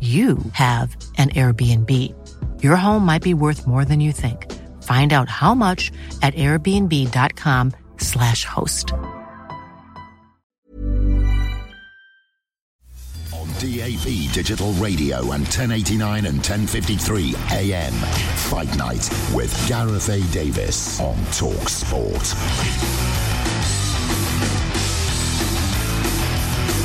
you have an Airbnb. Your home might be worth more than you think. Find out how much at airbnb.com/slash host. On DAB Digital Radio and 1089 and 1053 AM. Fight Night with Gareth A. Davies on Talk Sport.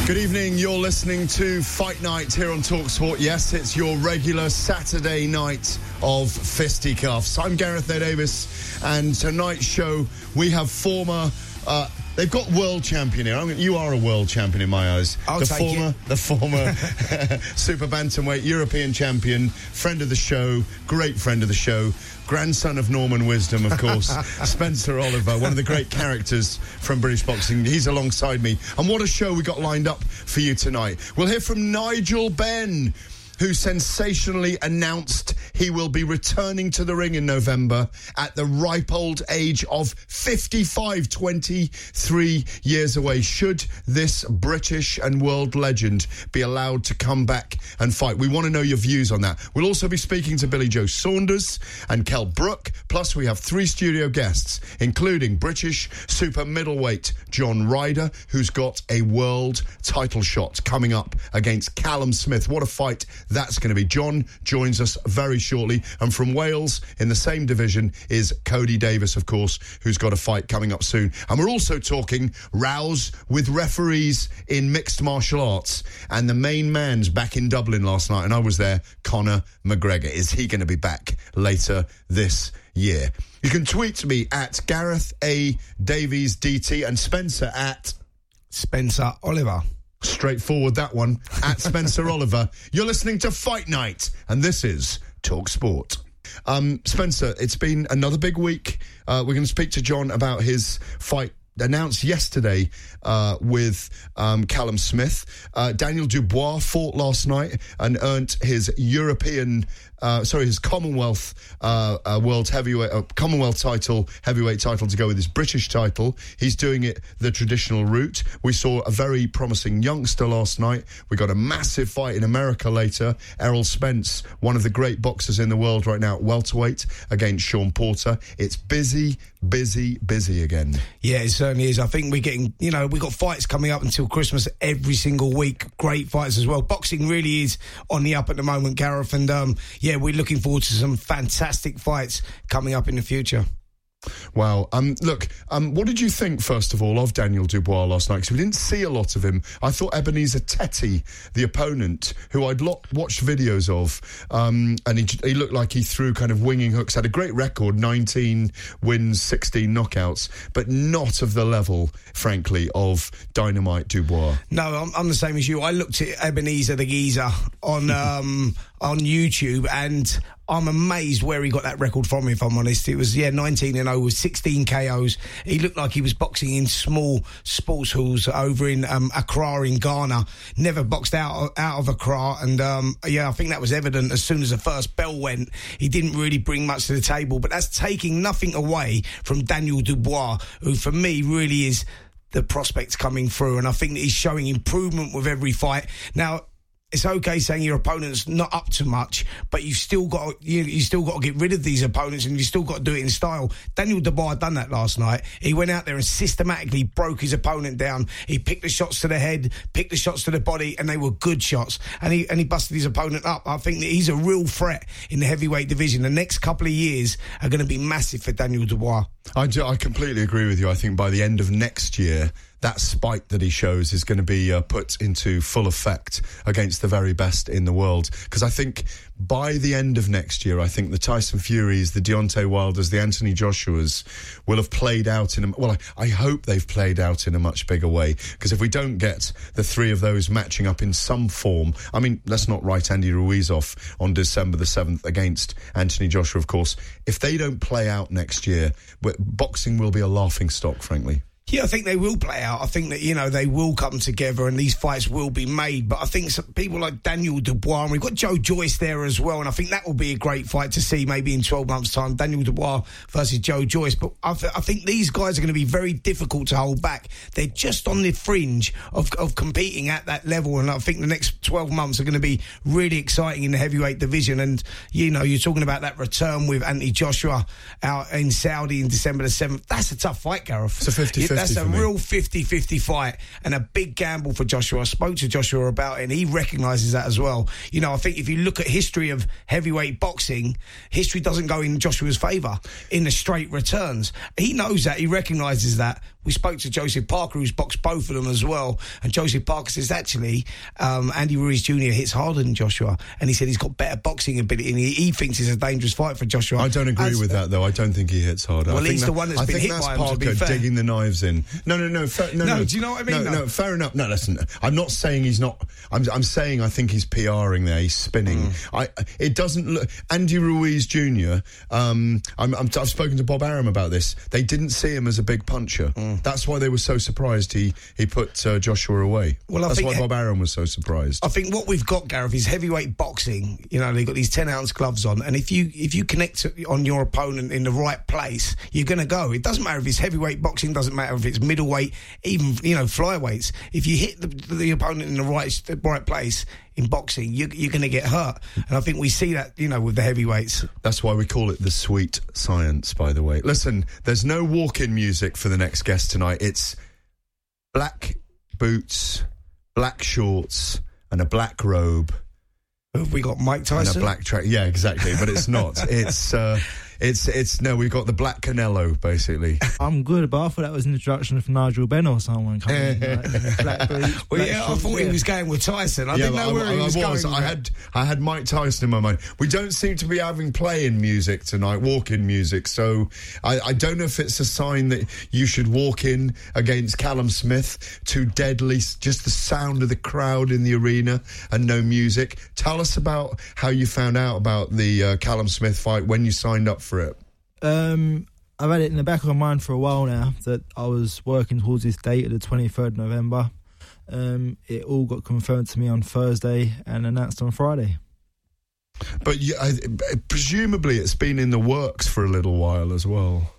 Good evening. You're listening to Fight Night here on Talksport. Yes, it's your regular Saturday night of fisticuffs. I'm Gareth A. Davies, and tonight's show we have former. Uh, They've got world champion here. I mean, you are a world champion in my eyes. I'll the former, the former super bantamweight European champion, friend of the show, great friend of the show, grandson of Norman Wisdom, of course, Spencer Oliver, one of the great characters from British boxing. He's alongside me, and what a show we got lined up for you tonight. We'll hear from Nigel Benn who sensationally announced he will be returning to the ring in November at the ripe old age of 55, 23 years away. Should this British and world legend be allowed to come back and fight? We want to know your views on that. We'll also be speaking to Billy Joe Saunders and Kel Brook. Plus, we have three studio guests, including British super middleweight John Ryder, who's got a world title shot coming up against Callum Smith. What a fight that's going to be. John joins us very shortly. And from Wales, in the same division, is Cody Davis, of course, who's got a fight coming up soon. And we're also talking rows with referees in mixed martial arts. And the main man's back in Dublin last night, and I was there, Conor McGregor. Is he going to be back later this year? You can tweet me at Gareth A. Davies DT and Spencer at Spencer Oliver. Straightforward, that one. At Spencer Oliver. You're listening to Fight Night, and this is Talk Sport. Um, Spencer, it's been another big week. Uh, we're going to speak to John about his fight announced yesterday uh, with um, Callum Smith. Uh, Daniel Dubois fought last night and earned his European, uh, sorry, his Commonwealth uh, uh, World Heavyweight, uh, Commonwealth title, heavyweight title to go with his British title. He's doing it the traditional route. We saw a very promising youngster last night. We got a massive fight in America later. Errol Spence, one of the great boxers in the world right now, welterweight against Sean Porter. It's busy, busy, busy again. Yeah, it certainly is. I think we're getting, you know, we've got fights coming up until Christmas every single week. Great fights as well. Boxing really is on the up at the moment, Gareth. And um, yeah, we're looking forward to some fantastic fights coming up in the future. Wow. Um, look, um, what did you think, first of all, of Daniel Dubois last night? Because we didn't see a lot of him. I thought Ebenezer Tetteh, the opponent, who I'd lo- watched videos of, um, and he, he looked like he threw kind of winging hooks, had a great record 19 wins, 16 knockouts, but not of the level, frankly, of Dynamite Dubois. No, I'm, I'm the same as you. I looked at Ebenezer the Geezer on um, on YouTube, and I'm amazed where he got that record from. If I'm honest, it was yeah, 19 and 0 with 16 KOs. He looked like he was boxing in small sports halls over in um, Accra in Ghana. Never boxed out out of Accra, and um, yeah, I think that was evident as soon as the first bell went. He didn't really bring much to the table, but that's taking nothing away from Daniel Dubois, who for me really is the prospects coming through, and I think that he's showing improvement with every fight. Now, it's okay saying your opponent's not up to much, but you've still got you you still got to get rid of these opponents, and you've still got to do it in style. Daniel Dubois done that last night. He went out there and systematically broke his opponent down. He picked the shots to the head, picked the shots to the body, and they were good shots. And he and he busted his opponent up. I think that he's a real threat in the heavyweight division. The next couple of years are going to be massive for Daniel Dubois. I, do, I completely agree with you. I think by the end of next year, that spike that he shows is going to be uh, put into full effect against the very best in the world. Because I think by the end of next year, I think the Tyson Furies, the Deontay Wilders, the Anthony Joshuas will have played out in a, well, I, I hope they've played out in a much bigger way. Because if we don't get the three of those matching up in some form, I mean, let's not write Andy Ruiz off on December the 7th against Anthony Joshua, of course. If they don't play out next year, boxing will be a laughing stock, frankly. Yeah, I think they will play out. I think that, you know, they will come together and these fights will be made. But I think people like Daniel Dubois, and we've got Joe Joyce there as well. And I think that will be a great fight to see maybe in 12 months' time. Daniel Dubois versus Joe Joyce. But I, th- I think these guys are going to be very difficult to hold back. They're just on the fringe of, of competing at that level. And I think the next 12 months are going to be really exciting in the heavyweight division. And, you know, you're talking about that return with Anthony Joshua out in Saudi in December the 7th. That's a tough fight, Gareth. It's a 50 that's a real 50 50 fight and a big gamble for Joshua. I spoke to Joshua about it and he recognises that as well. You know, I think if you look at history of heavyweight boxing, history doesn't go in Joshua's favour in the straight returns. He knows that, he recognises that. We spoke to Joseph Parker, who's boxed both of them as well. And Joseph Parker says, actually, um, Andy Ruiz Jr. hits harder than Joshua. And he said he's got better boxing ability and he, he thinks it's a dangerous fight for Joshua. I don't agree As, with that, though. I don't think he hits harder. Well, he's that, the one that's I been hit by him, Parker digging the knives in. No, no, no. Fair, no, no, no. Do you know what I mean? No, no, fair enough. No, listen. I'm not saying he's not. I'm, I'm saying I think he's PRing there. He's spinning. Mm. I. It doesn't look. Andy Ruiz Jr. Um, I'm, i have spoken to Bob Arum about this. They didn't see him as a big puncher. Mm. That's why they were so surprised he he put uh, Joshua away. Well, I that's why Bob Arum was so surprised. I think what we've got, Gareth, is heavyweight boxing. You know, they've got these ten ounce gloves on, and if you if you connect on your opponent in the right place, you're going to go. It doesn't matter if it's heavyweight boxing, doesn't matter if it's middleweight, even you know flyweights. If you hit the, the opponent in the right the right place, in boxing, you, are going to get hurt. And I think we see that, you know, with the heavyweights. That's why we call it the sweet science, by the way. Listen, there's no walk in music for the next guest tonight. It's black boots, black shorts, and a black robe. Have we got Mike Tyson? And a black track. Yeah, exactly. But it's not. it's. Uh, it's it's no, we've got the Black Canelo basically. I'm good, but I thought that was an introduction from Nigel Benn or someone coming. in, like, black boots, well, yeah, I thought he was going with Tyson. I yeah, didn't know where I, he was, I was going. I had I had Mike Tyson in my mind. We don't seem to be having playing music tonight, walk-in music. So I, I don't know if it's a sign that you should walk in against Callum Smith, too deadly, just the sound of the crowd in the arena and no music. Tell us about how you found out about the uh, Callum Smith fight when you signed up for it? Um, I've had it in the back of my mind for a while now that I was working towards this date of the 23rd November. Um, it all got confirmed to me on Thursday and announced on Friday. But you, I, presumably it's been in the works for a little while as well.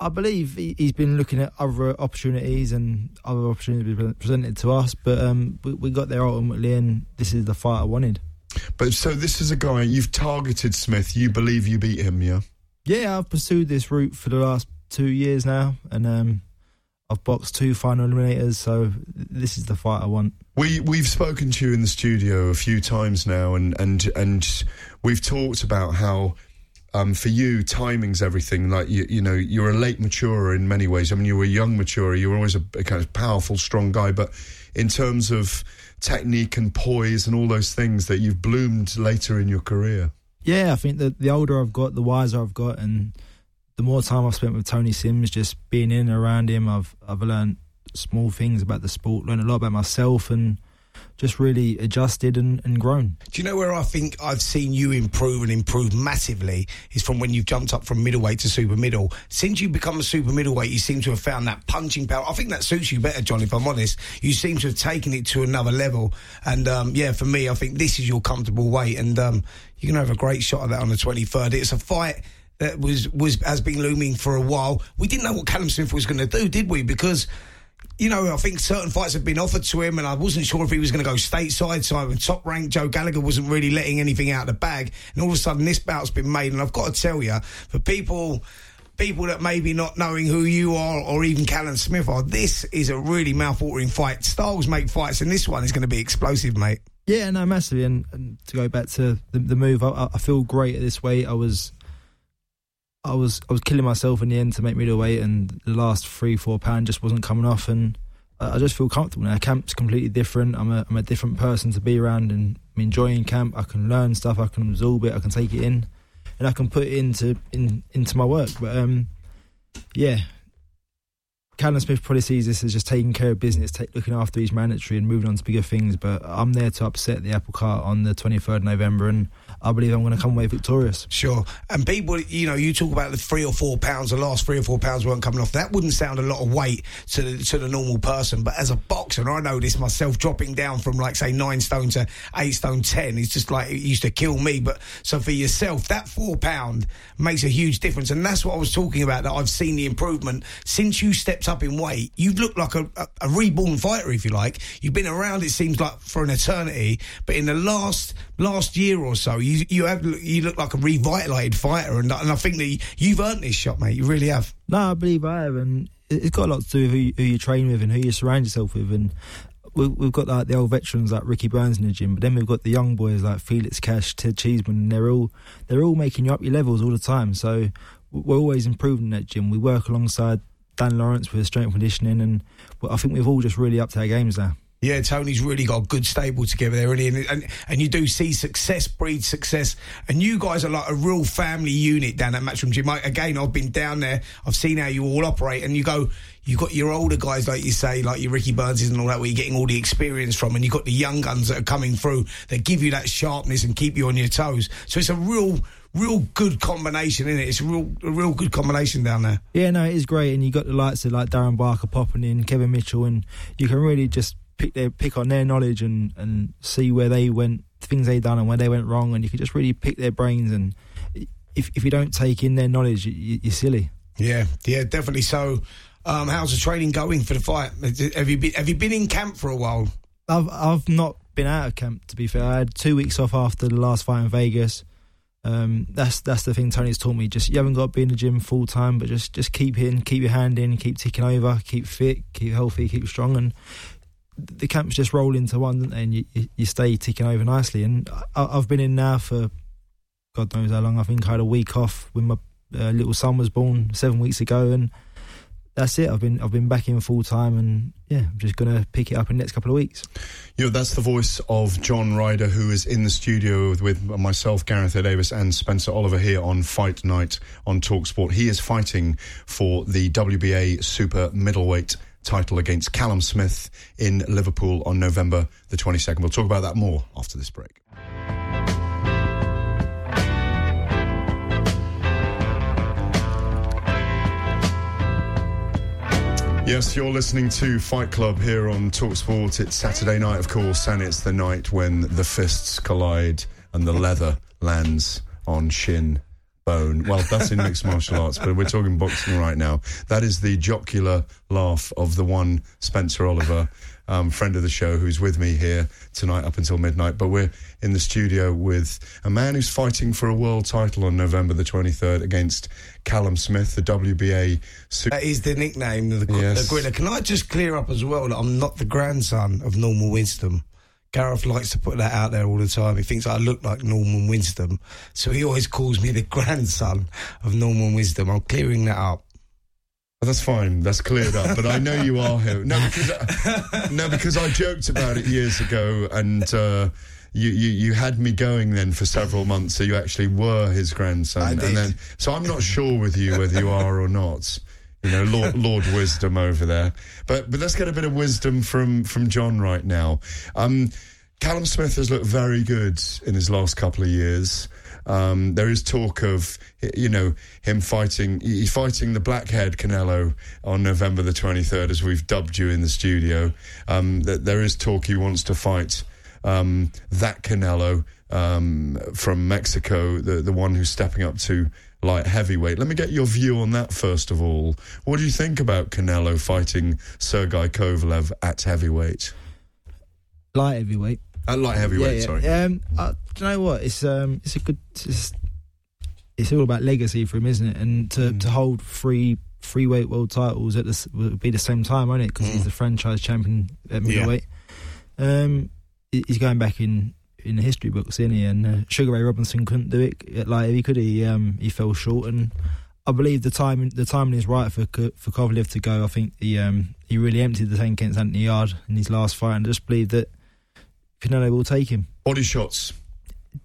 I believe he's been looking at other opportunities and other opportunities presented to us, but um, we, we got there ultimately, and this is the fight I wanted. But so this is a guy you've targeted Smith. You believe you beat him, yeah? Yeah, I've pursued this route for the last two years now, and um, I've boxed two final eliminators, so this is the fight I want. We we've spoken to you in the studio a few times now, and and and we've talked about how. Um, for you, timing's everything. Like you, you know, you're a late maturer in many ways. I mean, you were a young maturer. You were always a, a kind of powerful, strong guy. But in terms of technique and poise and all those things, that you've bloomed later in your career. Yeah, I think that the older I've got, the wiser I've got, and the more time I've spent with Tony Sims, just being in and around him, I've I've learned small things about the sport, learned a lot about myself, and just really adjusted and, and grown. Do you know where I think I've seen you improve and improve massively is from when you've jumped up from middleweight to super middle. Since you become a super middleweight, you seem to have found that punching power. I think that suits you better, John. If I'm honest, you seem to have taken it to another level. And um, yeah, for me, I think this is your comfortable weight, and um, going to have a great shot at that on the 23rd. It's a fight that was was has been looming for a while. We didn't know what Callum Smith was going to do, did we? Because you know, I think certain fights have been offered to him, and I wasn't sure if he was going to go stateside. So top ranked Joe Gallagher wasn't really letting anything out of the bag, and all of a sudden this bout's been made. And I've got to tell you, for people people that maybe not knowing who you are or even Callum Smith are, this is a really mouth-watering fight. Styles make fights, and this one is going to be explosive, mate. Yeah, no, massively. And, and to go back to the, the move, I, I, feel great at this weight. I was, I was, I was killing myself in the end to make middleweight, and the last three, four pound just wasn't coming off, and I, I just feel comfortable now. Camp's completely different. I'm a, I'm a different person to be around, and I'm enjoying camp. I can learn stuff. I can absorb it. I can take it in, and I can put it into in into my work. But um, yeah, Callum Smith probably sees this as just taking care of business, take, looking after his mandatory and moving on to bigger things. But I'm there to upset the apple cart on the 23rd November, and I believe I'm going to come away victorious. Sure. And people, you know, you talk about the three or four pounds, the last three or four pounds weren't coming off. That wouldn't sound a lot of weight to the, to the normal person. But as a boxer, I know this myself, dropping down from like, say, nine stone to eight stone 10 is just like, it used to kill me. But so for yourself, that four pound makes a huge difference. And that's what I was talking about, that I've seen the improvement since you stepped up in weight. You've looked like a, a, a reborn fighter, if you like. You've been around, it seems like, for an eternity. But in the last, last year or so, you you have you look like a revitalized fighter, and, and I think that you've earned this shot, mate. You really have. No, I believe I have, and it's got a lot to do with who you, who you train with and who you surround yourself with, and we've got like the old veterans like Ricky Burns in the gym, but then we've got the young boys like Felix Cash, Ted Cheeseman, and they're all they're all making you up your levels all the time. So we're always improving that gym. We work alongside Dan Lawrence with strength conditioning, and I think we've all just really upped our games now. Yeah, Tony's really got a good stable together there, really, and, and, and you do see success breed success, and you guys are like a real family unit down at Matchroom Gym. again, I've been down there, I've seen how you all operate, and you go, you got your older guys, like you say, like your Ricky Burnses and all that, where you're getting all the experience from, and you've got the young guns that are coming through that give you that sharpness and keep you on your toes. So it's a real real good combination in it. It's a real, a real good combination down there. Yeah, no, it is great, and you got the likes of like Darren Barker popping in, Kevin Mitchell, and you can really just pick their pick on their knowledge and and see where they went, things they done and where they went wrong, and you can just really pick their brains. And if if you don't take in their knowledge, you, are silly. Yeah, yeah, definitely. So, um, how's the training going for the fight? Have you been Have you been in camp for a while? I've I've not been out of camp to be fair. I had two weeks off after the last fight in Vegas. Um, that's that's the thing Tony's taught me. Just you haven't got to be in the gym full time, but just just keep in, keep your hand in, keep ticking over, keep fit, keep healthy, keep strong, and the camps just roll into one, and you, you stay ticking over nicely. And I, have been in now for God knows how long. I think I had a week off when my uh, little son was born seven weeks ago, and that's it. I've been I've been back in full time, and yeah, I'm just gonna pick it up in the next couple of weeks. Know, that's the voice of John Ryder, who is in the studio with, with myself, Gareth Davies, and Spencer Oliver here on Fight Night on Talksport. He is fighting for the WBA Super Middleweight title against Callum Smith in Liverpool on November the 22nd. We'll talk about that more after this break. Yes, you're listening to Fight Club here on Talksport. It's Saturday night, of course, and it's the night when the fists collide and the leather lands on shin bone. Well, that's in mixed martial arts, but we're talking boxing right now. That is the jocular laugh of the one Spencer Oliver, um, friend of the show, who's with me here tonight up until midnight. But we're in the studio with a man who's fighting for a world title on November the 23rd against Callum Smith, the WBA. that is the nickname of the, yes. the Gorilla. Can I just clear up as well that I'm not the grandson of Norman Wisdom? Gareth likes to put that out there all the time. He thinks I look like Norman Wisdom, so he always calls me the grandson of Norman Wisdom. I'm clearing that up. that's fine. That's cleared up. But I know you are him. No, because I, no, because I joked about it years ago, and uh, you, you you had me going then for several months. So you actually were his grandson, and then so I'm not sure with you whether you are or not you know, Lord, Lord Wisdom over there. But but let's get a bit of wisdom from from John right now. Um, Callum Smith has looked very good in his last couple of years. Um, there is talk of you know him fighting. He's fighting the blackhead Canelo on November the twenty third, as we've dubbed you in the studio. Um, that there is talk he wants to fight um, that Canelo um, from Mexico, the the one who's stepping up to light heavyweight. Let me get your view on that first of all. What do you think about Canelo fighting Sergey Kovalev at heavyweight? Light heavyweight. At light heavyweight, sorry. Um, uh, do you know what? It's um, it's a good. It's, it's all about legacy for him, isn't it? And to, Mm. to hold three three weight world titles at this would be the same time, won't it? Because Mm. he's the franchise champion at middleweight. Um, he's going back in in the history books, isn't he? And uh, Sugar Ray Robinson couldn't do it like heavy, could he? Um, he fell short, and I believe the timing the timing is right for for Kovalev to go. I think he um, he really emptied the tank against Anthony Yarde in his last fight, and I just believe that Canelo will take him. Body shots.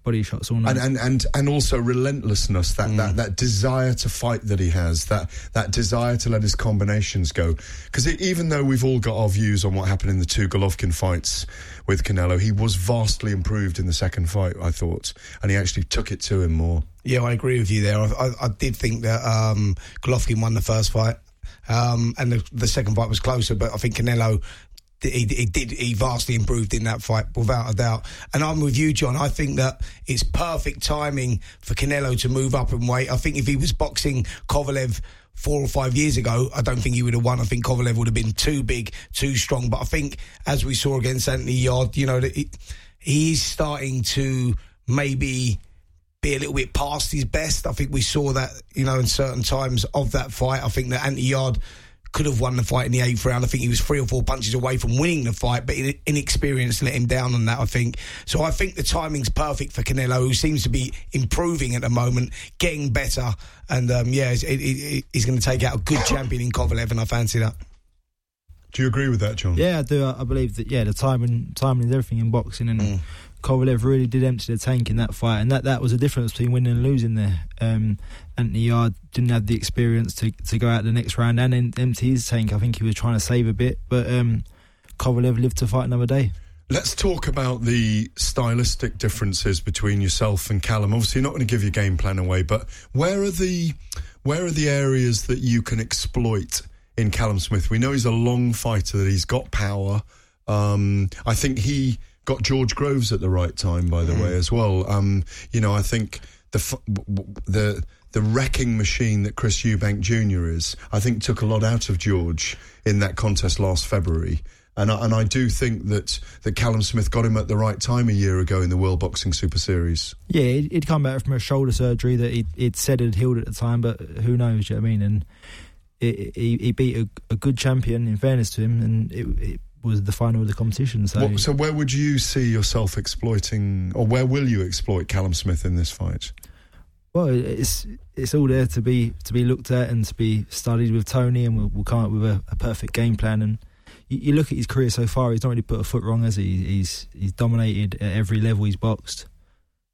Body shots all night. and, and and and also relentlessness that, that that desire to fight that he has that that desire to let his combinations go because even though we've all got our views on what happened in the two Golovkin fights with Canelo he was vastly improved in the second fight I thought and he actually took it to him more Yeah, I agree with you there. I, I, I did think that um, Golovkin won the first fight, um, and the, the second fight was closer. But I think Canelo. He, he did. He vastly improved in that fight, without a doubt. And I'm with you, John. I think that it's perfect timing for Canelo to move up in weight. I think if he was boxing Kovalev four or five years ago, I don't think he would have won. I think Kovalev would have been too big, too strong. But I think, as we saw against Anthony Yarde, you know, that he, he's starting to maybe be a little bit past his best. I think we saw that, you know, in certain times of that fight. I think that Anthony Yarde could have won the fight in the eighth round. I think he was three or four punches away from winning the fight, but inexperience let him down on that, I think. So I think the timing's perfect for Canelo, who seems to be improving at the moment, getting better. And um, yeah, he's, he- he- he's going to take out a good champion in Kovalev, and I fancy that. do you agree with that John Yeah, I do. I I believe that. Yeah, the timing, timing is everything in boxing, and Mm. Kovalev really did empty the tank in that fight, and that, that was the difference between winning and losing there. Um, Anthony Yarde didn't have the experience to to go out the next round and then empty his tank. I think he was trying to save a bit, but um, Kovalev lived to fight another day. Let's talk about the stylistic differences between yourself and Callum. Obviously, you're not going to give your game plan away, but where are the where are the areas that you can exploit in Callum Smith? We know he's a long fighter; that he's got power. Um, I think he got George Groves at the right time, by the way, as well. Um, you know, I think the f- w- w- the the wrecking machine that Chris Eubank Jr. is, I think, took a lot out of George in that contest last February. And I, and I do think that, that Callum Smith got him at the right time a year ago in the World Boxing Super Series. Yeah, he'd, he'd come back from a shoulder surgery that he'd, he'd said had healed at the time, but who knows? You know what I mean? And it, he, he beat a, a good champion. In fairness to him, and it, it was the final of the competition. So, What, so where would you see yourself exploiting, or where will you exploit Callum Smith in this fight? Well, it's it's all there to be to be looked at and to be studied with Tony, and we'll, we'll come up with a, a perfect game plan. And you, you look at his career so far; he's not really put a foot wrong, has he? He's he's dominated at every level he's boxed,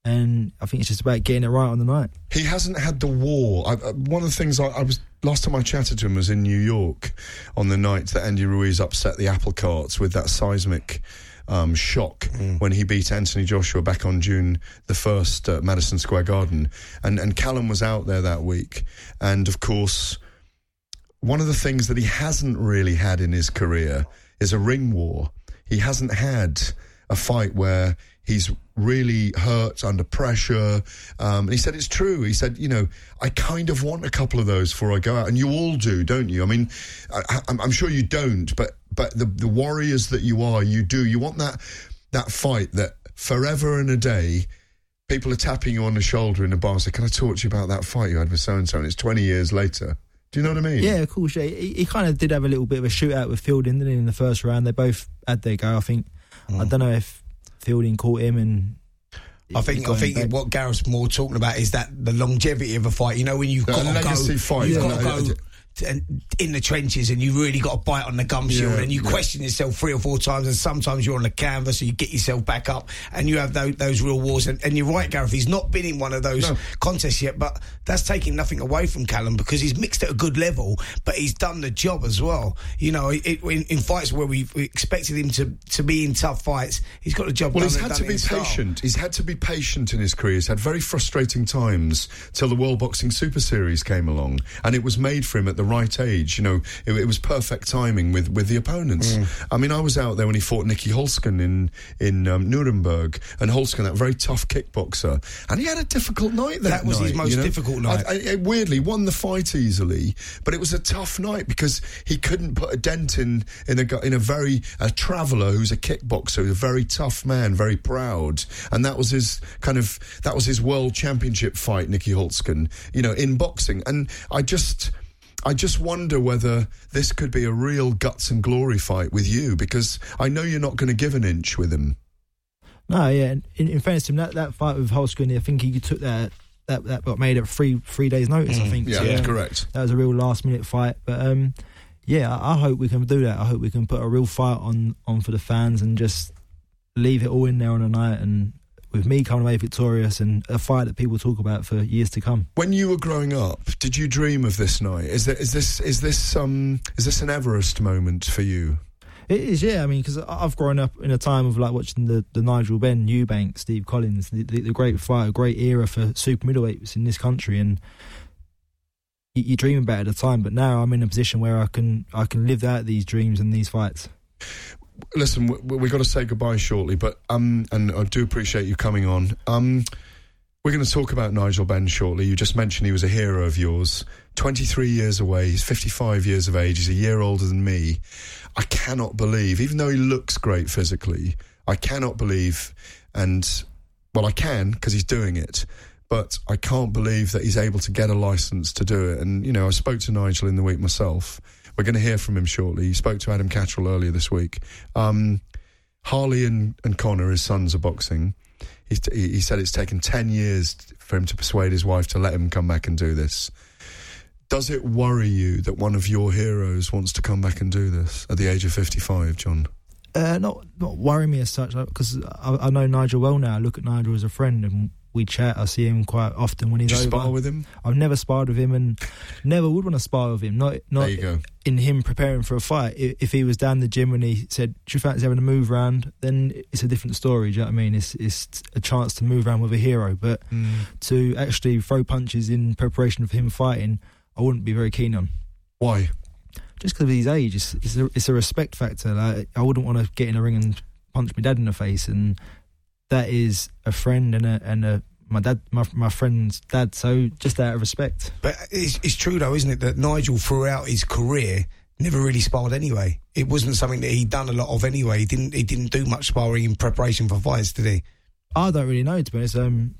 and I think it's just about getting it right on the night. He hasn't had the war. I, one of the things I, I was last time I chatted to him was in New York on the night that Andy Ruiz upset the apple carts with that seismic um, shock when he beat Anthony Joshua back on June the first at Madison Square Garden, and and Callum was out there that week, and of course. One of the things that he hasn't really had in his career is a ring war. He hasn't had a fight where he's really hurt under pressure. Um, and he said it's true. He said, you know, I kind of want a couple of those before I go out, and you all do, don't you? I mean, I, I'm, I'm sure you don't, but but the the warriors that you are, you do. You want that that fight that forever and a day. People are tapping you on the shoulder in a bar and say, Can I talk to you about that fight you had with so and so? And it's 20 years later. Do you know what I mean? Yeah, of course. Yeah. He, he kind of did have a little bit of a shootout with Fielding, didn't he, in the first round? They both had their go. I think. Hmm. I don't know if Fielding caught him and. I think I think back. what Gareth's more talking about is that the longevity of a fight. You know, when you've A got to legacy go, fight. you've Yeah. got to go I- to, and in the trenches, and you really got to bite on the gum shield, Yeah, and you yeah. question yourself three or four times, and sometimes you're on the canvas, and you get yourself back up, and you have those, those real wars. And, and you're right, Gareth. He's not been in one of those No. contests yet, but that's taking nothing away from Callum because he's mixed at a good level, but he's done the job as well. You know, it, in, in fights where we we expected him to to be in tough fights, he's got the job Well, done. he's had to be patient. He's had to be patient in his career. He's had very frustrating times till the World Boxing Super Series came along, and it was made for him at the the right age. You know, it, it was perfect timing with, with the opponents. Mm. I mean, I was out there when he fought Nieky Holzken in in um, Nuremberg, and Holzken, that very tough kickboxer, and he had a difficult night. That, That was his most you know? difficult night. I, I, weirdly, won the fight easily, but it was a tough night because he couldn't put a dent in in a in a very a traveller who's a kickboxer, a very tough man, very proud, and that was his kind of that was his world championship fight, Nieky Holzken, you know, in boxing, and I just. I just wonder whether this could be a real guts and glory fight with you because I know you're not going to give an inch with him. No, yeah. In, in fairness to him, that, that fight with Holzken, I think he took that that that got made at three three days notice. I think. Yeah, So, correct. That was a real last minute fight, but um, yeah, I, I hope we can do that. I hope we can put a real fight on on for the fans and just leave it all in there on the night and with me coming away victorious and a fight that people talk about for years to come. When you were growing up, did you dream of this night? Is there, is this is this um is this an Everest moment for you? It is, yeah. I mean, because I've grown up in a time of like watching the, the Nigel Benn, Eubank, Steve Collins, the, the, the great fight, a great era for super middleweights in this country, and you, you dream about it at the time. But now I'm in a position where I can I can live out these dreams and these fights. Listen, we, we got to say goodbye shortly, but um, and I do appreciate you coming on. Um, we're going to talk about Nigel Benn shortly. You just mentioned he was a hero of yours. 23 years away. He's 55 years of age. He's a year older than me. I cannot believe, even though he looks great physically, I cannot believe, and well, I can because he's doing it. But I can't believe that he's able to get a license to do it. And you know, I spoke to Nigel in the week myself. We're going to hear from him shortly. He spoke to Adam Catterall earlier this week. Um, Harley and, and Conor, his sons, are boxing. He's t- he he said it's taken 10 years for him to persuade his wife to let him come back and do this. Does it worry you that one of your heroes wants to come back and do this at the age of 55, John? Uh, not not worry me as such because I, I know Nigel well now. I look at Nigel as a friend and we chat. I see him quite often when he's Did you over. spar with him? I've never sparred with him and never would want to spar with him. Not not There you go. in him preparing for a fight. If he was down the gym and he said, "Do you fancy having a move round?" Then it's a different story. Do you know what I mean? It's it's a chance to move around with a hero, but mm. to actually throw punches in preparation for him fighting, I wouldn't be very keen on. Why? Just because of his age, it's it's a, it's a respect factor. Like, I wouldn't want to get in a ring and punch my dad in the face, and that is a friend and a and a my dad, my my friend's dad. So just out of respect. But it's, it's true though, isn't it, that Nigel throughout his career never really sparred anyway. It wasn't something that he'd done a lot of anyway. He didn't he didn't do much sparring in preparation for fights, did he? I don't really know to be honest. Um,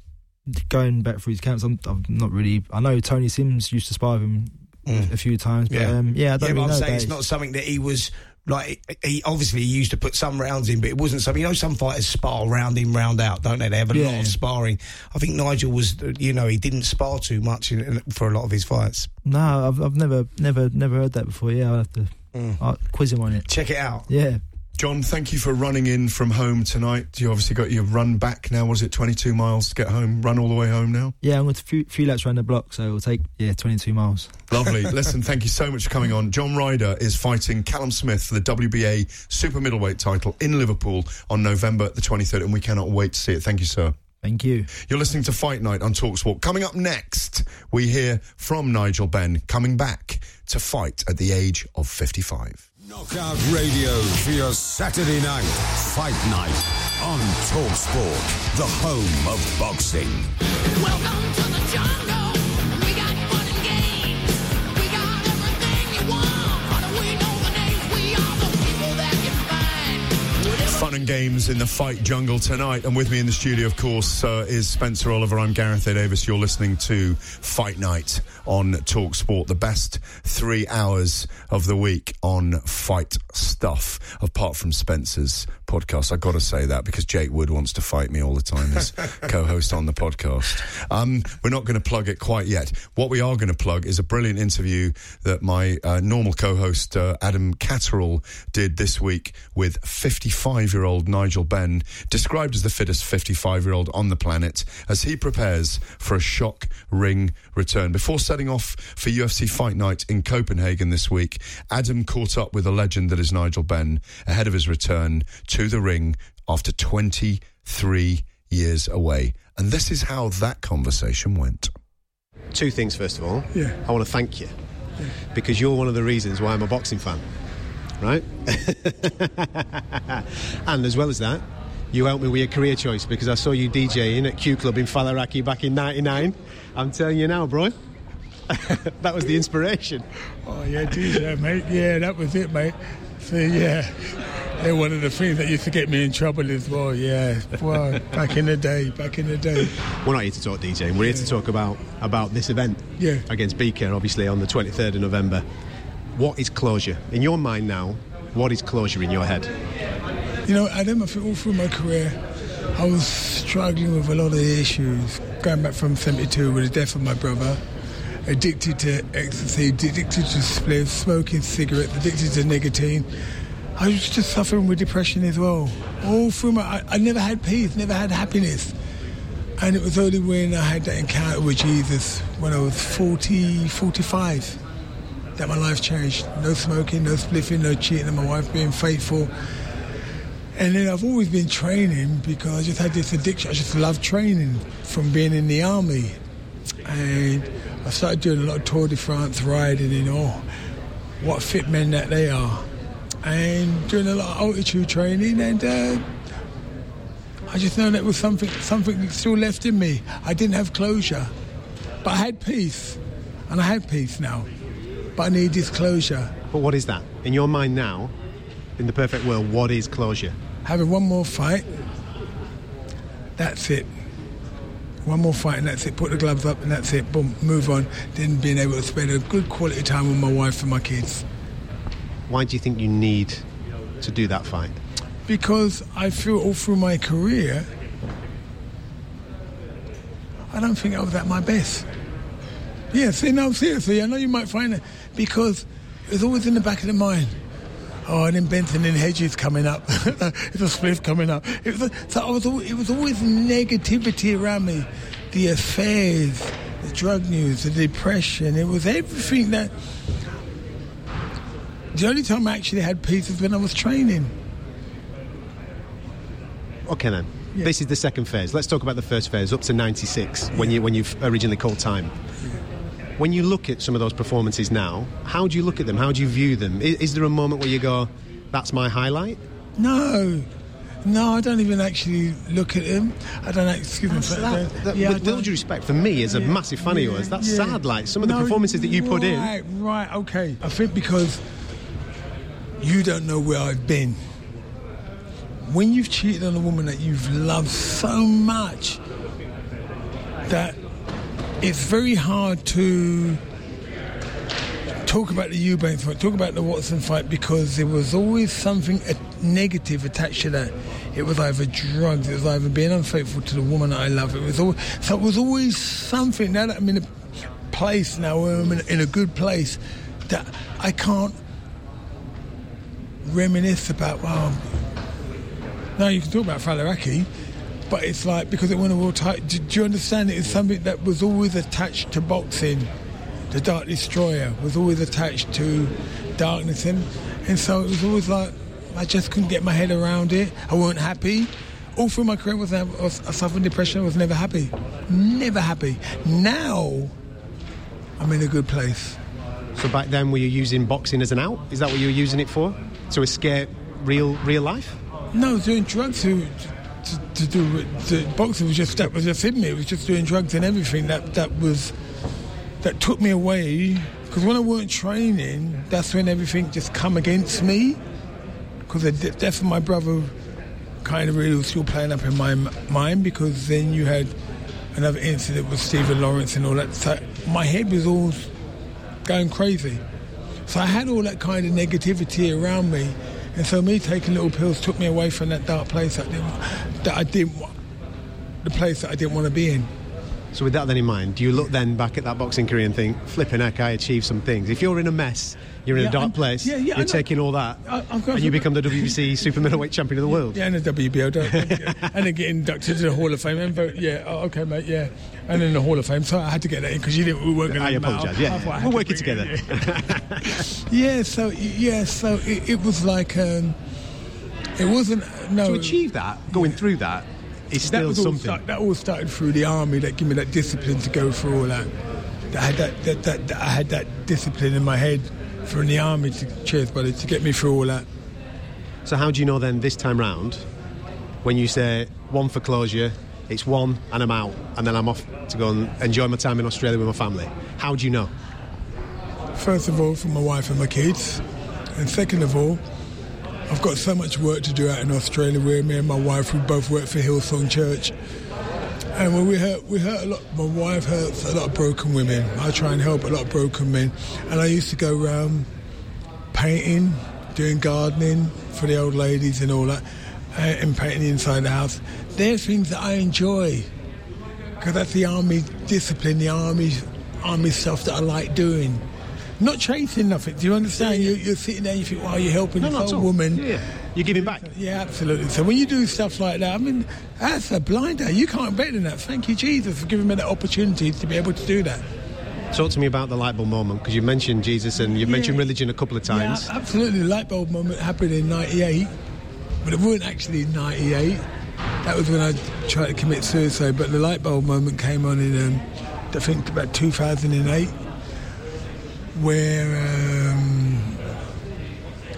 going back through his camps, I'm, I'm not really. I know Tony Sims used to spar with him Mm. a few times, but Yeah. um, yeah, I don't yeah, really I'm know. saying it's not something that he was like. He obviously he used to put some rounds in, but it wasn't something. You know, some fighters spar round in, round out, don't they? They have a lot of sparring. I think Nigel was, you know, he didn't spar too much in, in- for a lot of his fights. No, I've I've never never never heard that before. Yeah, I'll have to Mm. I'll quiz him on it. Check it out. Yeah, John, thank you for running in from home tonight. You obviously got your run back now. Was it 22 miles to get home? Run all the way home now? yeah. I'm going to few, few laps around the block, so it'll take yeah 22 miles. Lovely. Listen, thank you so much for coming on. John Ryder is fighting Callum Smith for the WBA super middleweight title in Liverpool on November the 23rd, and we cannot wait to see it. Thank you, sir. Thank you. You're listening to Fight Night on Talksport. Coming up next, we hear from Nigel Benn coming back to fight at the age of 55. Knockout Radio for your Saturday night fight night on Talksport, the home of boxing. Welcome to the jungle. Fun and games in the fight jungle tonight. And with me in the studio, of course, uh, is Spencer Oliver. I'm Gareth A. Davies. You're listening to Fight Night on Talk Sport, the best three hours of the week on fight stuff, apart from Spencer's podcast. I've got to say that because Jake Wood wants to fight me all the time as co host on the podcast. Um, we're not going to plug it quite yet. What we are going to plug is a brilliant interview that my uh, normal co host, uh, Adam Catterall, did this week with 55 year old Nigel Benn, described as the fittest 55 year old on the planet, as he prepares for a shock ring return. Before setting off for UFC Fight Night in Copenhagen this week, Adam caught up with a legend that is Nigel Benn ahead of his return to the ring after 23 years away. And this is how that conversation went. Two things, first of all. Yeah. I want to thank you because you're one of the reasons why I'm a boxing fan, right? and as well as that, you helped me with your career choice because I saw you DJing at Q Club in Faliraki back in '99. I'm telling you now, bro. that was the inspiration. Oh yeah, geez, yeah, mate. Yeah, that was it, mate. So yeah, they're one of the things that used to get me in trouble as well. Yeah, well, back in the day, back in the day. We're not here to talk DJing. We're here to talk about about this event Yeah. against BK, obviously on the 23rd of November. What is closure in your mind now? What is closure in your head? You know, Adam, I think all through my career, I was struggling with a lot of issues. Going back from 72 with the death of my brother, addicted to ecstasy, addicted to spliffs, smoking cigarettes, addicted to nicotine. I was just suffering with depression as well. All through my, I, I never had peace, never had happiness. And it was only when I had that encounter with Jesus when I was 40, 45 that my life changed. No smoking, no spliffing, no cheating, and my wife being faithful. And then I've always been training because I just had this addiction. I just love training from being in the army. And I started doing a lot of Tour de France riding, you know, what fit men that they are. And doing a lot of altitude training and uh, I just know that was something something still left in me. I didn't have closure. But I had peace. And I have peace now. But I need closure. But what is that in your mind now? In the perfect world, what is closure? having one more fight. That's it. One more fight and that's it. Put the gloves up and that's it. Boom, move on. Then being able to spend a good quality time with my wife and my kids. Why do you think you need to do that fight? Because I feel all through my career, I don't think I was at my best. Yeah, see, no, seriously, I know you might find it because it's always in the back of the mind. Oh, and then Benson and Hedges coming up. it's a split coming up. It was, so I was, it was always negativity around me. The affairs, the drug news, the depression. It was everything that. The only time I actually had peace was when I was training. Okay then. This is the second phase. Let's talk about the first phase, up to '96, when you when you originally called time. When you look at some of those performances now, how do you look at them? How do you view them? Is, is there a moment where you go, "That's my highlight"? No. No, I don't even actually look at him. I don't. Excuse me. For- that- that- yeah, with all due respect, for me as a Yeah, massive fan of yours, that's yeah. sad. Like some of the No, performances that you put in. Right, right, okay. I think because you don't know where I've been. When you've cheated on a woman that you've loved so much, that it's very hard to talk about the Eubanks fight, talk about the Watson fight, because there was always something negative attached to that. It was either drugs, it was either being unfaithful to the woman I love. It was always, so it was always something. Now that I'm in a place now I'm in, in a good place, that I can't reminisce about. Well, now you can talk about Faliraki, but it's like because it went all tight. Do, do you understand? It is something that was always attached to boxing. The Dark Destroyer was always attached to darkness, and and so it was always like I just couldn't get my head around it. I weren't happy. All through my career, was I was I suffered depression. I was never happy, never happy. Now, I'm in a good place. So back then, were you using boxing as an out? Is that what you were using it for? To escape real real life? No, I was doing drugs to to, to do with the boxing was just that was just in me. It was just doing drugs and everything that that was that took me away. Because when I weren't training, that's when everything just come against me. Because the death of my brother kind of really was still playing up in my mind. Because then you had another incident with Stephen Lawrence and all that. So my head was all going crazy. So I had all that kind of negativity around me, and so me taking little pills took me away from that dark place that I didn't, that I didn't the place that I didn't want to be in. So with that then in mind, do you look then back at that boxing career and think, flipping heck, I achieved some things. If you're in a mess, you're in Yeah, a dark I'm- place, yeah, yeah, you're taking all that, I- and you become the WBC super middleweight champion of the world. Yeah, and the WBO, and then get inducted to the Hall of Fame. And vote, yeah, oh, okay, mate, yeah, and then the Hall of Fame. So I had to get that in because you didn't. We weren't going to. I apologise, yeah, yeah. We're working together. Yeah, so yeah, so it, it was like um, it wasn't no. to achieve that, going through that, is that still something. start, that all started through the army that gave me that discipline to go through all that. that I had that, that, that, that I had that discipline in my head from the army to cheers, buddy, to get me through all that. So how do you know then this time round, when you say one for closure, it's one and I'm out, and then I'm off to go and enjoy my time in Australia with my family? How do you know? First of all, for my wife and my kids, and second of all, I've got so much work to do out in Australia. Where me and my wife, we both work for Hillsong Church, and when we hurt, we hurt a lot. My wife hurts a lot of broken women. I try and help a lot of broken men, and I used to go around painting, doing gardening for the old ladies and all that, uh, and painting inside the house. They're things that I enjoy because that's the army discipline, the army army stuff that I like doing. Not chasing nothing. Do you understand? You, you're sitting there, and you think, "Wow, you're helping No, this old woman." Yeah, you're giving back. Yeah, absolutely. So when you do stuff like that, I mean, that's a blinder. You can't bet on that. Thank you, Jesus, for giving me the opportunity to be able to do that. Talk to me about the light bulb moment because you mentioned Jesus and you've mentioned religion a couple of times. Yeah, absolutely. The light bulb moment happened in '98, but it wasn't actually '98. That was when I tried to commit suicide. But the light bulb moment came on in, um, I think, about 2008, where um,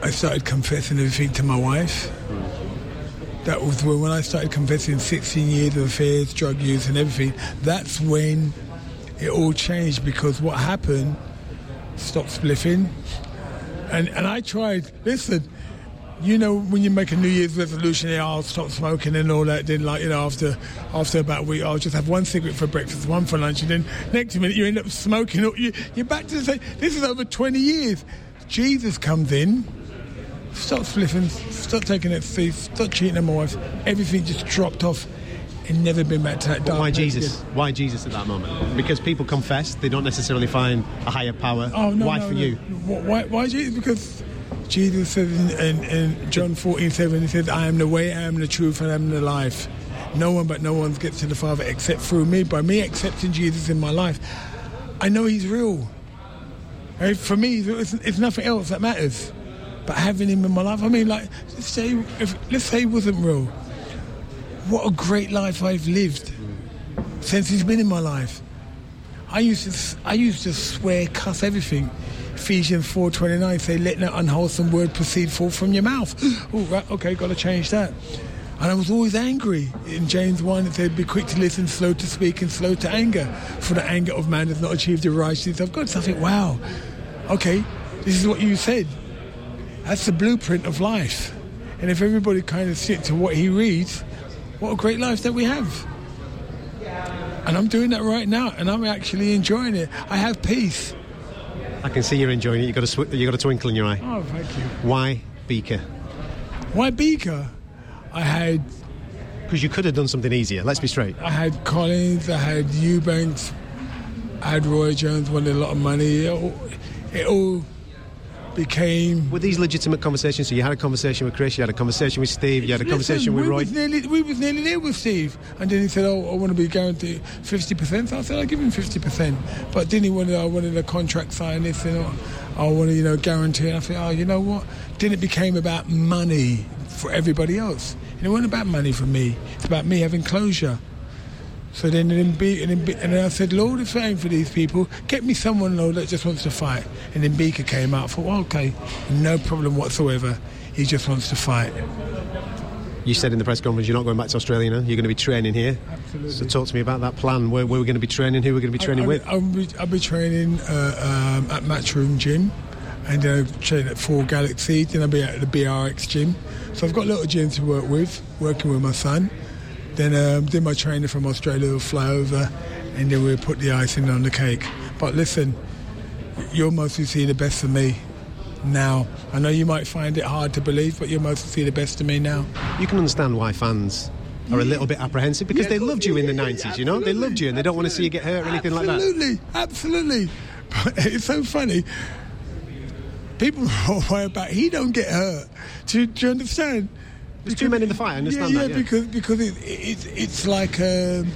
I started confessing everything to my wife. That was when, I started confessing 16 years of affairs, drug use, and everything. That's when it all changed because what happened stopped spliffing. And, and I tried, listen, you know, when you make a New Year's resolution, yeah, I'll stop smoking and all that. Then, like, you know, after after about a week, I'll just have one cigarette for breakfast, one for lunch, and then next minute you end up smoking. Or you, you're back to the same. This is over 20 years. Jesus comes in, stop spliffing, stop taking ecstasy, stop cheating on my wife. Everything just dropped off and never been back to that But dark why Jesus? again. Why Jesus at that moment? Because people confess, they don't necessarily find a higher power. Oh no! why no, for no. you? Why? Why Jesus? Because Jesus says in, in, in John 14, 7, He says, "I am the way, I am the truth, and I am the life. No one but no one gets to the Father except through me. By me accepting Jesus in my life, I know He's real. For me, it's, it's nothing else that matters. But having Him in my life, I mean, like, let's say, if, let's say He wasn't real. What a great life I've lived since He's been in my life. I used to I used to swear, cuss everything. Ephesians four twenty nine say, "Let no unwholesome word proceed forth from your mouth." oh, right, okay, got to change that. And I was always angry. In James one, it said, "Be quick to listen, slow to speak, and slow to anger, for the anger of man has not achieved the righteousness of God." So I think, wow, okay, this is what you said. That's the blueprint of life. And if everybody kind of stick to what he reads, what a great life that we have. And I'm doing that right now, and I'm actually enjoying it. I have peace. I can see you're enjoying it. You got a sw- you got a twinkle in your eye. Oh, thank you. Why Bika? Why Bika? I had Because you could have done something easier. Let's be straight. I had Collins, I had Eubanks, I had Roy Jones wanted a lot of money. It all, it all became. Were these legitimate conversations? So you had a conversation with Chris, you had a conversation with Steve, you had a conversation with we Roy. Was nearly, we was nearly there with Steve, and then he said, "Oh, I want to be guaranteed fifty percent." So I said, "I'll give him fifty percent." But then he wanted, I wanted a contract sign this, and I, want to, you know, guarantee. And I said, "Oh, you know what?" Then it became about money for everybody else, and it wasn't about money for me. It's about me having closure. So then, and then, Be- and, and then I said, Lord, if it for these people, get me someone, Lord, that just wants to fight. And then Bika came out. I thought, well, okay, no problem whatsoever. He just wants to fight. You said in the press conference you're not going back to Australia now. You're going to be training here. Absolutely. So talk to me about that plan. Where, where we're going to be training, who we're going to be training I, with. I, I'll, be, I'll be training uh, um, at Matchroom Gym, and then I'll train at Four Galaxy. Then I'll be at the BRX Gym. So I've got a lot of gym to work with, working with my son. Then um, then my trainer from Australia will fly over, and then we'll put the icing on the cake. But listen, you'll mostly see the best of me now. I know you might find it hard to believe, but you'll mostly see the best of me now. You can understand why fans are a little bit apprehensive because Yeah, they loved you in the yeah, yeah, 90s, you know? They loved you and they don't want to see you get hurt or anything like that. Absolutely, absolutely. But it's so funny. People are all worried about he don't get hurt. Do, do you understand? There's two men in the fight, I understand yeah, that, Yeah, yeah. because because it, it, it's like um,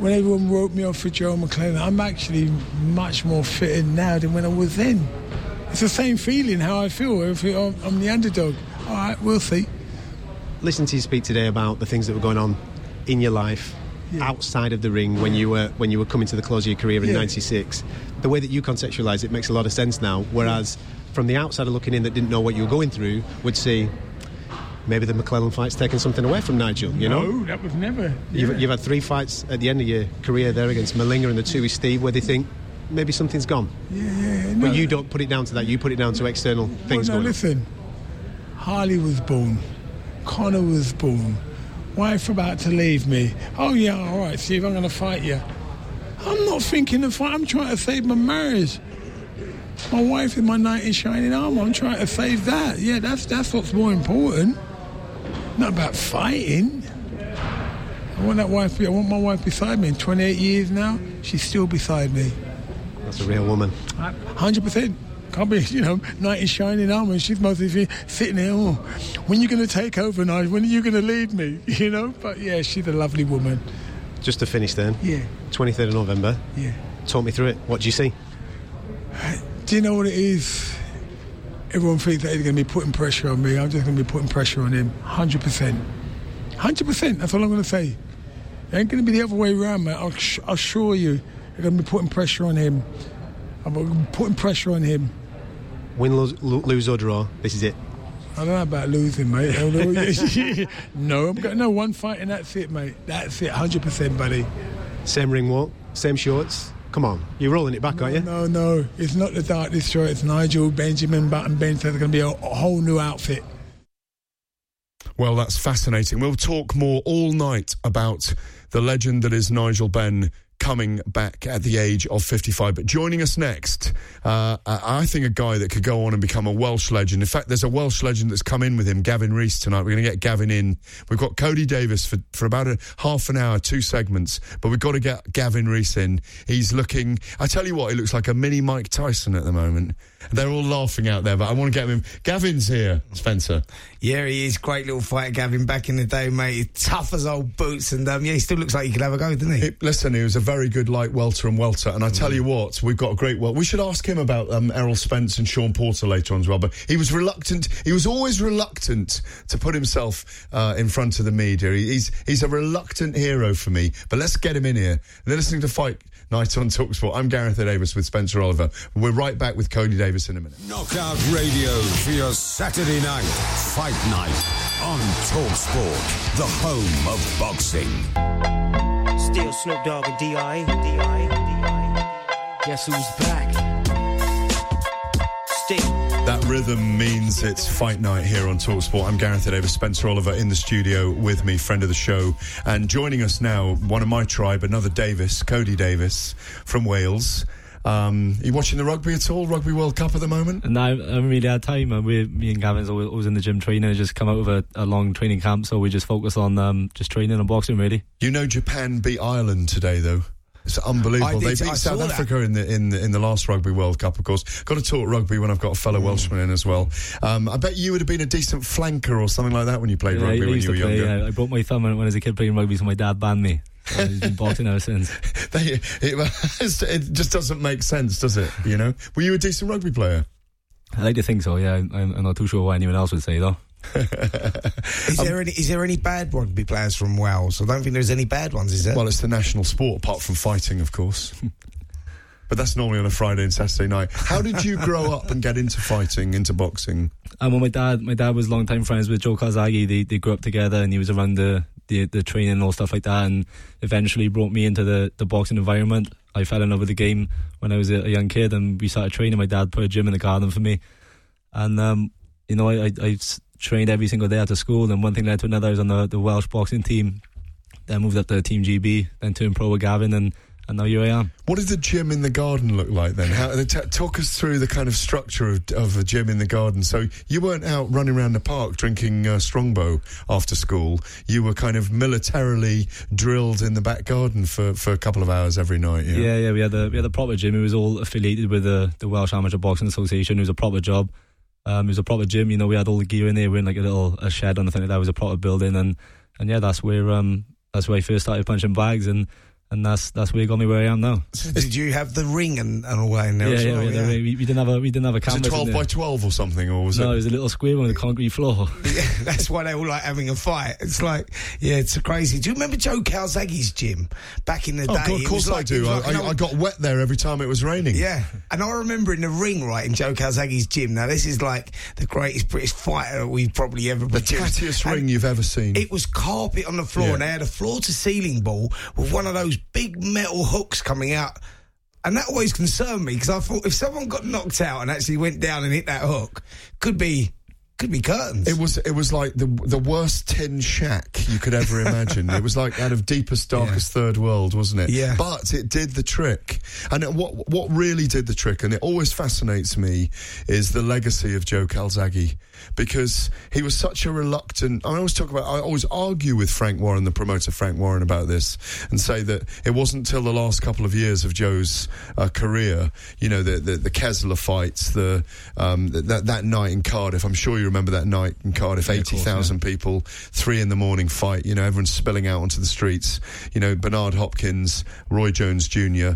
when everyone wrote me off for Joe McLean. I'm actually much more fitted now than when I was then. It's the same feeling how I feel. I feel I'm, I'm the underdog. All right, we'll see. Listen to you speak today about the things that were going on in your life outside of the ring when you were when you were coming to the close of your career in Yeah. '96. The way that you conceptualise it makes a lot of sense now. Whereas from the outsider looking in that didn't know what you were going through would see maybe the McClellan fight's taken something away from Nigel. You know, No, that was never. you've, you've had three fights at the end of your career there against Malinga and the two with Steve, where they think maybe something's gone. yeah, yeah, yeah. No, But you don't put it down to that. You put it down to external things well, no, going on. listen. Harley was born. Conor was born. Wife about to leave me. Oh yeah, all right, Steve, I'm going to fight you. I'm not thinking of fight. I'm trying to save my marriage. My wife is my knight in shining armor. I'm trying to save that. Yeah, that's that's what's more important. Not about fighting. I want that wife. I want my wife beside me. In 28 years now, she's still beside me. That's a real woman. Hundred percent. Can't be, you know, knight in shining armor. She's mostly sitting there. Oh, when you going to take over, Nigel? When are you going to lead me? You know. But yeah, she's a lovely woman. Just to finish then, Yeah, 23rd of November. yeah. Talk me through it. What do you see? Do you know what it is? Everyone thinks that he's going to be putting pressure on me. I'm just going to be putting pressure on him. Hundred percent. Hundred percent. That's all I'm going to say. It ain't going to be the other way around, man. I'll, sh- assure you. I'm going to be putting pressure on him. I'm putting pressure on him. Win, lose, lo- lose or draw. This is it. I don't know about losing, mate. no, I'm got no one fight and that's it, mate. That's it, hundred percent, buddy. Same ring walk, same shorts. Come on, you're rolling it back, aren't you? No, no, it's not the Dark Destroyer. It's Nigel Benjamin Button Ben. So it's going to be a, a whole new outfit. Well, that's fascinating. We'll talk more all night about the legend that is Nigel Benn coming back at the age of 55. But joining us next, uh, I think a guy that could go on and become a Welsh legend. In fact, there's a Welsh legend that's come in with him, Gavin Rees, tonight. We're going to get Gavin in. We've got Cody Davies for, for about a half an hour, two segments, but we've got to get Gavin Rees in. He's looking, I tell you what, he looks like a mini Mike Tyson at the moment. They're all laughing out there, but I want to get him. Gavin's here, Spencer. Yeah, he is. Great little fighter, Gavin. Back in the day, mate. He's tough as old boots. And um, yeah, he still looks like he could have a go, doesn't he? He- listen, he was a very good light welter and welter, and I tell you what, we've got a great well. We should ask him about um, Errol Spence and Sean Porter later on as well. But he was reluctant. He was always reluctant to put himself uh, in front of the media. He- He's he's a reluctant hero for me. But let's get him in here. They're listening to Fight Night on Talksport. I'm Gareth Davies with Spencer Oliver. We're right back with Cody Davies in a minute. Knockout Radio for your Saturday night fight night on Talksport, the home of boxing. Still Snoop Dogg and D.I. D.I. D.I. Guess who's back? Still. That rhythm means it's fight night here on Talksport. I'm Gareth Davies, Spencer Oliver in the studio with me, friend of the show. And joining us now, one of my tribe, another Davies, Cody Davies from Wales. Um, are you watching the rugby at all? Rugby World Cup at the moment? No, I haven't really had time. Uh, We, me and Gavin's always, always in the gym training. Just come out of a, a long training camp, so we just focus on um, just training and boxing, really. You know, Japan beat Ireland today, though. It's unbelievable. They beat South that. Africa in the in the in the last Rugby World Cup, of course. Got to talk rugby when I've got a fellow Mm. Welshman in as well. Um, I bet you would have been a decent flanker or something like that when you played Yeah, rugby I when you were play. younger. Yeah, I broke my thumb when, I was a kid playing rugby, so my dad banned me. Uh, he's been boxing ever since. They, it, it just doesn't make sense, does it? You know, were you a decent rugby player? I like to think so. Yeah, I'm, I'm not too sure what anyone else would say though. Is there any? Is there any bad rugby players from Wales? I don't think there's any bad ones. Is there? Well, it's the national sport, apart from fighting, of course. but that's normally on a Friday and Saturday night. How did you grow up and get into fighting, into boxing? Um, well, my dad, my dad was long time friends with Joe Calzaghe. They they grew up together, and he was around the, the the training and all stuff like that. And eventually brought me into the the boxing environment. I fell in love with the game when I was a, a young kid, and we started training. My dad put a gym in the garden for me, and um, you know, I, I I s- trained every single day after school. And one thing led to another. I was on the, the Welsh boxing team, then moved up to Team GB, then turned pro with Gavin, and and now here I am. What did the gym in the garden look like then? How, t- talk us through the kind of structure of, of a gym in the garden. So you weren't out running around the park drinking uh, Strongbow after school. You were kind of militarily drilled in the back garden for, for a couple of hours every night. Yeah. Yeah, yeah, we had a we had a proper gym. It was all affiliated with the the Welsh Amateur Boxing Association. It was a proper job. Um, it was a proper gym. You know, we had all the gear in there. We were in like a little a shed on the thing like that. It was a proper building, and and yeah, that's where um that's where I first started punching bags, and and that's that's where it got me where I am now. Did you have the ring and, and all that in there yeah, as yeah, well? we, had a- we, we didn't have a we didn't have a Was canvas. it 12 by 12 or something, or was it? no, it? it was a little square on the concrete floor. Yeah, that's why they all like having a fight. It's like, yeah, it's crazy. Do you remember Joe Calzaghe's gym back in the Oh, day? God, of It course was I like- do. was I, like an I, I got wet there every time it was raining. Yeah, and I remember in the ring, right, in Joe Calzaghe's gym. Now, this is like the greatest British fighter we've probably ever The produced. tattiest And ring you've ever seen. It was carpet on the floor, Yeah. and they had a floor to ceiling ball with one of those big metal hooks coming out. And that always concerned me because I thought if someone got knocked out and actually went down and hit that hook, could be could be curtains. It was it was like the the worst tin shack you could ever imagine. it was like out of deepest, darkest third world, wasn't it? Yeah. But it did the trick, and it, what what really did the trick, and it always fascinates me, is the legacy of Joe Calzaghe, because he was such a reluctant. I always talk about. I always argue with Frank Warren, the promoter Frank Warren, about this, and say that it wasn't till the last couple of years of Joe's uh, career, you know, the the, the Kessler fights, the um, th- that that night in Cardiff. I'm sure you remember that night in Cardiff, eighty thousand people, three in the morning fight. You know, everyone's spilling out onto the streets. You know, Bernard Hopkins, Roy Jones Jr.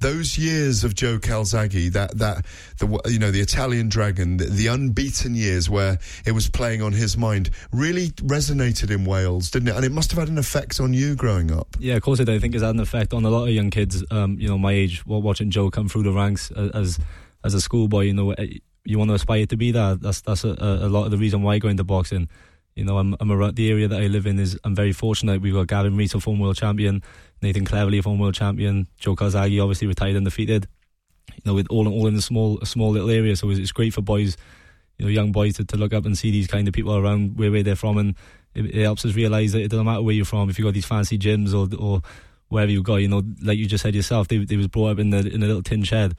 Those years of Joe Calzaghe, that that the you know the Italian Dragon, the, the unbeaten years where it was playing on his mind, really resonated in Wales, didn't it? And it must have had an effect on you growing up. Yeah, of course it did. I think it's had an effect on a lot of young kids, um, you know, my age, watching Joe come through the ranks as as a schoolboy. You know, eh, you want to aspire to be that. That's that's a, a lot of the reason why I go into boxing. You know, I'm, I'm around, the area that I live in is I'm very fortunate. We've got Gavin Rees, a former world champion, Nathan Cleverly, a former world champion, Joe Calzaghe, obviously retired and defeated. You know, with all all in a small a small little area, so it's, it's great for boys, you know, young boys to, to look up and see these kind of people around where, where they're from, and it, it helps us realise that it doesn't matter where you're from. If you have got these fancy gyms or or wherever you go, you know, like you just said yourself, they they was brought up in the in a little tin shed,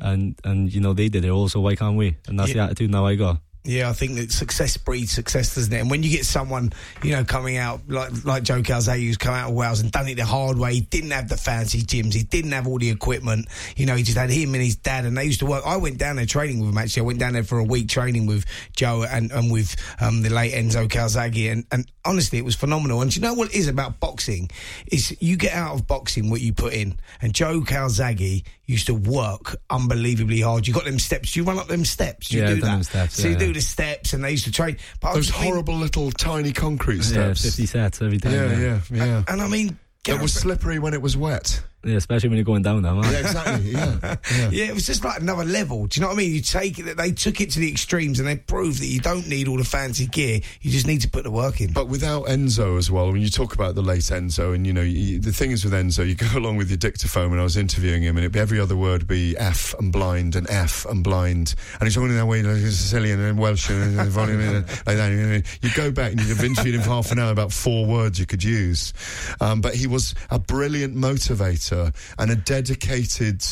and and you know they did it also. Why can't we? And that's the attitude now I got. Yeah, I think that success breeds success, doesn't it? And when you get someone, you know, coming out like like Joe Calzaghe, who's come out of Wales and done it the hard way, he didn't have the fancy gyms, he didn't have all the equipment. You know, he just had him and his dad, and they used to work. I went down there training with him. Actually, I went down there for a week training with Joe and, and with um, the late Enzo Calzaghe, and, and honestly, it was phenomenal. And you know what it is about boxing? Is you get out of boxing what you put in. And Joe Calzaghe used to work unbelievably hard. You got them steps. You run up them steps. You Yeah, do that. steps, so you yeah, do yeah. the steps, and they used to train. But I Those just mean- horrible little tiny concrete steps. Yeah, steps. 50 sets every time. Yeah, yeah, yeah. And I mean, It was slippery when it was wet. Yeah, especially when you're going down that now. Yeah, exactly. Yeah, yeah. it was just like another level. Do you know what I mean? You take it they took it to the extremes, and they proved that you don't need all the fancy gear. You just need to put the work in. But without Enzo as well, when you talk about the late Enzo, and you know, you, the thing is with Enzo, you go along with your dictaphone when I was interviewing him, and it'd be every other word would be F and blind and F and blind. And he's talking in that way, like Sicilian and Welsh and and like that. You go back and you've interviewed him for half an hour about four words you could use. Um, but he was a brilliant motivator and a dedicated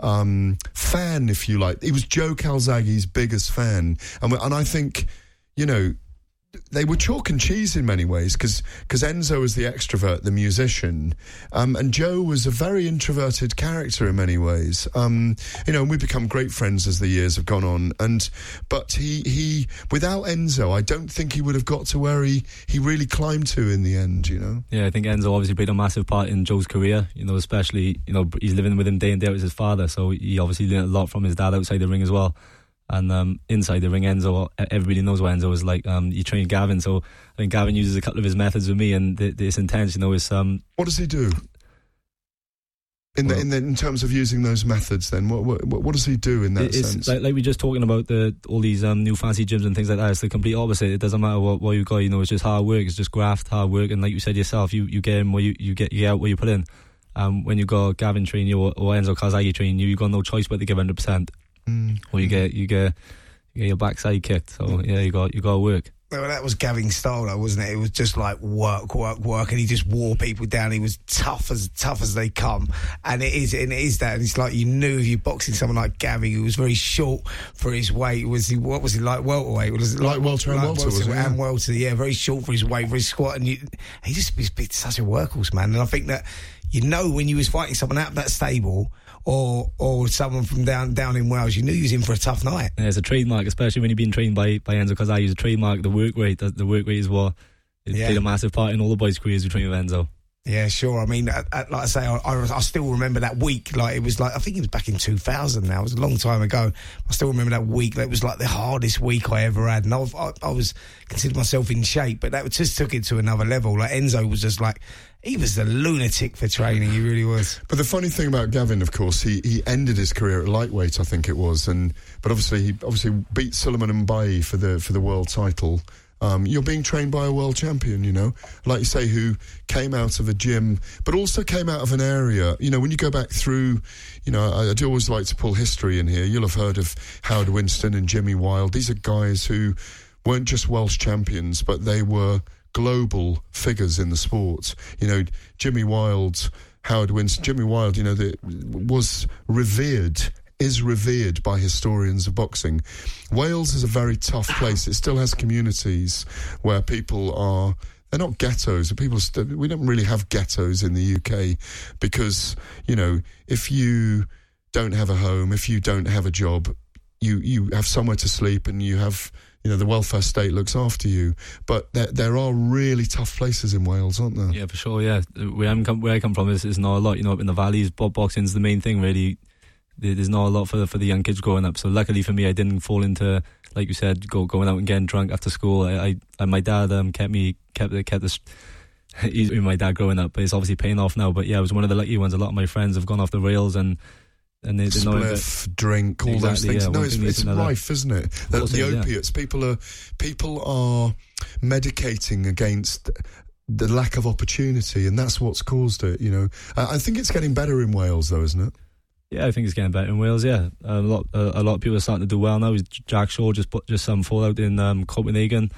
um, fan, if you like. He was Joe Calzaghe's biggest fan, and and I think, you know, they were chalk and cheese in many ways because Enzo was the extrovert, the musician, um, and Joe was a very introverted character in many ways. Um, you know, and we've become great friends as the years have gone on. And but he he without Enzo, I don't think he would have got to where he he really climbed to in the end. You know. Yeah, I think Enzo obviously played a massive part in Joe's career. You know, especially you know he's living with him day in day as his father, so he obviously learned a lot from his dad outside the ring as well. And um, inside the ring, Enzo, everybody knows what Enzo is like. Um, he trained Gavin, so I think Gavin uses a couple of his methods with me, and th- it's intense. You know, it's um, What does he do? In the, in the in terms of using those methods, then what what, what does he do in that it's sense? like, like we just talking about the all these um, new fancy gyms and things like that. It's the complete opposite. It doesn't matter what, what you got. You know, it's just hard work. It's just graft, hard work, and like you said yourself, you, you get in what you, you get you get out what you put in. Um, when you got Gavin training you or, or Enzo Calzaghe training you, you got no choice but to give hundred percent, Mm. or you get you get you get your backside kicked. So yeah, you got you got to work. Well, that was Gavin's style, though, wasn't it? It was just like work, work, work, and he just wore people down. He was tough as tough as they come, and it is, and it is that. And it's like you knew if you're boxing someone like Gavin, who was very short for his weight. Was he? What was he like? Welterweight? Was it Like welter and welter, was it? and welter? Yeah, very short for his weight, for his squat, and you, he just he's such a workhorse, man. And I think that you know when you was fighting someone out of that stable. Or, or someone from down down in Wales, you knew he was in for a tough night. Yeah, it's a trademark, especially when you've been trained by by Enzo Because I use a trademark. The work rate, the, the work rate is what it Yeah. played a massive part in all the boys' careers with Enzo. Yeah, sure. I mean, at, at, like I say, I, I, I still remember that week. Like it was like I think it was back in 2000. Now it was a long time ago. I still remember that week. That was like the hardest week I ever had, and I, I, I was considered myself in shape, but that just took it to another level. Like Enzo was just like he was the lunatic for training. He really was. But the funny thing about Gavin, of course, he, he ended his career at lightweight, I think it was, and but obviously he obviously beat Souleymane M'baye for the for the world title. Um, you're being trained by a world champion, you know, like you say, who came out of a gym, but also came out of an area. You know, when you go back through, you know, I, I do always like to pull history in here. You'll have heard of Howard Winstone and Jimmy Wilde. These are guys who weren't just Welsh champions, but they were global figures in the sport. You know, Jimmy Wilde, Howard Winstone, Jimmy Wilde, you know, the, was revered. Is revered by historians of boxing. Wales is a very tough place. It still has communities where people are. They're not ghettos. People. St- we don't really have ghettos in the UK because you know if you don't have a home, if you don't have a job, you you have somewhere to sleep and you have you know the welfare state looks after you. But there there are really tough places in Wales, aren't there? Yeah, for sure. Yeah, where come, where I come from is, is not a lot. You know, up in the valleys, bo- boxing's the main thing. Really, there's not a lot for for the young kids growing up. So luckily for me, I didn't fall into like you said, go going out and getting drunk after school. I, I and my dad um kept me kept kept this. He's been my dad growing up, but it's obviously paying off now. But yeah, I was one of the lucky ones. A lot of my friends have gone off the rails and and they, they know that- Spliff, drink, all those things. yeah, no, it's, thing it's rife, isn't it? The, the is, yeah. opiates. People are people are medicating against the lack of opportunity, and that's what's caused it. You know, I, I think it's getting better in Wales, though, isn't it? Yeah, I think it's getting better in Wales. Yeah, a lot uh, a lot of people are starting to do well now. Jack Shore just put just some fallout in um, Copenhagen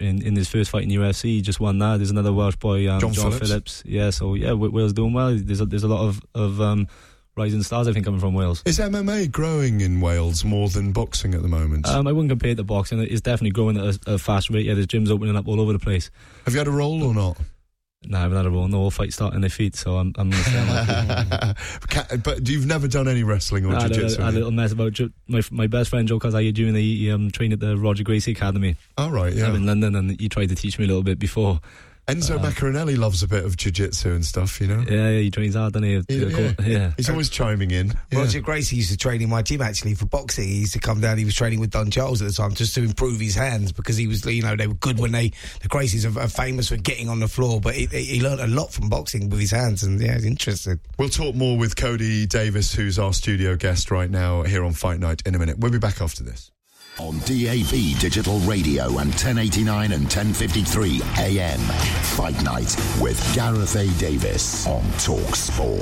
in in his first fight in UFC. He just won that. There's another Welsh boy, um, John John, Phillips. Phillips. Yeah, so yeah, Wales doing well. There's a, there's a lot of of um, rising stars. I think coming from Wales. Is MMA growing in Wales more than boxing at the moment? Um, I wouldn't compare it to boxing. It's definitely growing at a, a fast rate. Yeah, there's gyms opening up all over the place. Have you had a role or not? No, I haven't had a role. No, all fights start on their feet, so I'm I'm gonna stay on my feet. But you've never done any wrestling or I had jiu-jitsu? a, a have you? little mess about ju- my my best friend Joe Calzaghe Jr. He um, trained at the Roger Gracie Academy. All right, yeah. I'm in London, and he tried to teach me a little bit before. Enzo um, Maccarinelli loves a bit of jiu-jitsu and stuff, you know. Yeah, yeah he trains hard, doesn't he? Yeah, Yeah, yeah. He's always chiming in. Yeah. Roger Gracie used to train in my gym actually for boxing. He used to come down. He was training with Don Charles at the time just to improve his hands because he was, you know, they were good when they the Gracies are, are famous for getting on the floor. But he, he learned a lot from boxing with his hands, and yeah, he's interested. We'll talk more with Cody Davies, who's our studio guest right now here on Fight Night in a minute. We'll be back after this. On DAB Digital Radio and 1089 and 1053 AM. Fight Night with Gareth A. Davies on Talk Sport.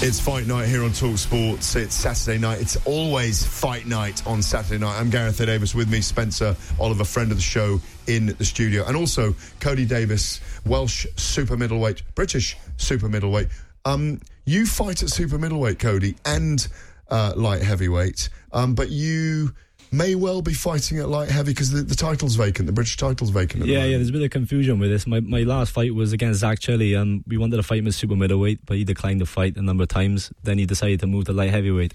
It's Fight Night here on Talk Sports. It's Saturday night. It's always Fight Night on Saturday night. I'm Gareth. Davies with me, Spencer Oliver, friend of the show in the studio, and also Cody Davies, Welsh super middleweight, British super middleweight. Um, you fight at super middleweight, Cody, and uh, light heavyweight, um, but you may well be fighting at light heavy because the, the title's vacant. The British title's vacant. At the Yeah, yeah. There's a bit of confusion with this. My my last fight was against Zak Chelli, and we wanted to fight him as super middleweight, but he declined the fight a number of times. Then he decided to move to light heavyweight.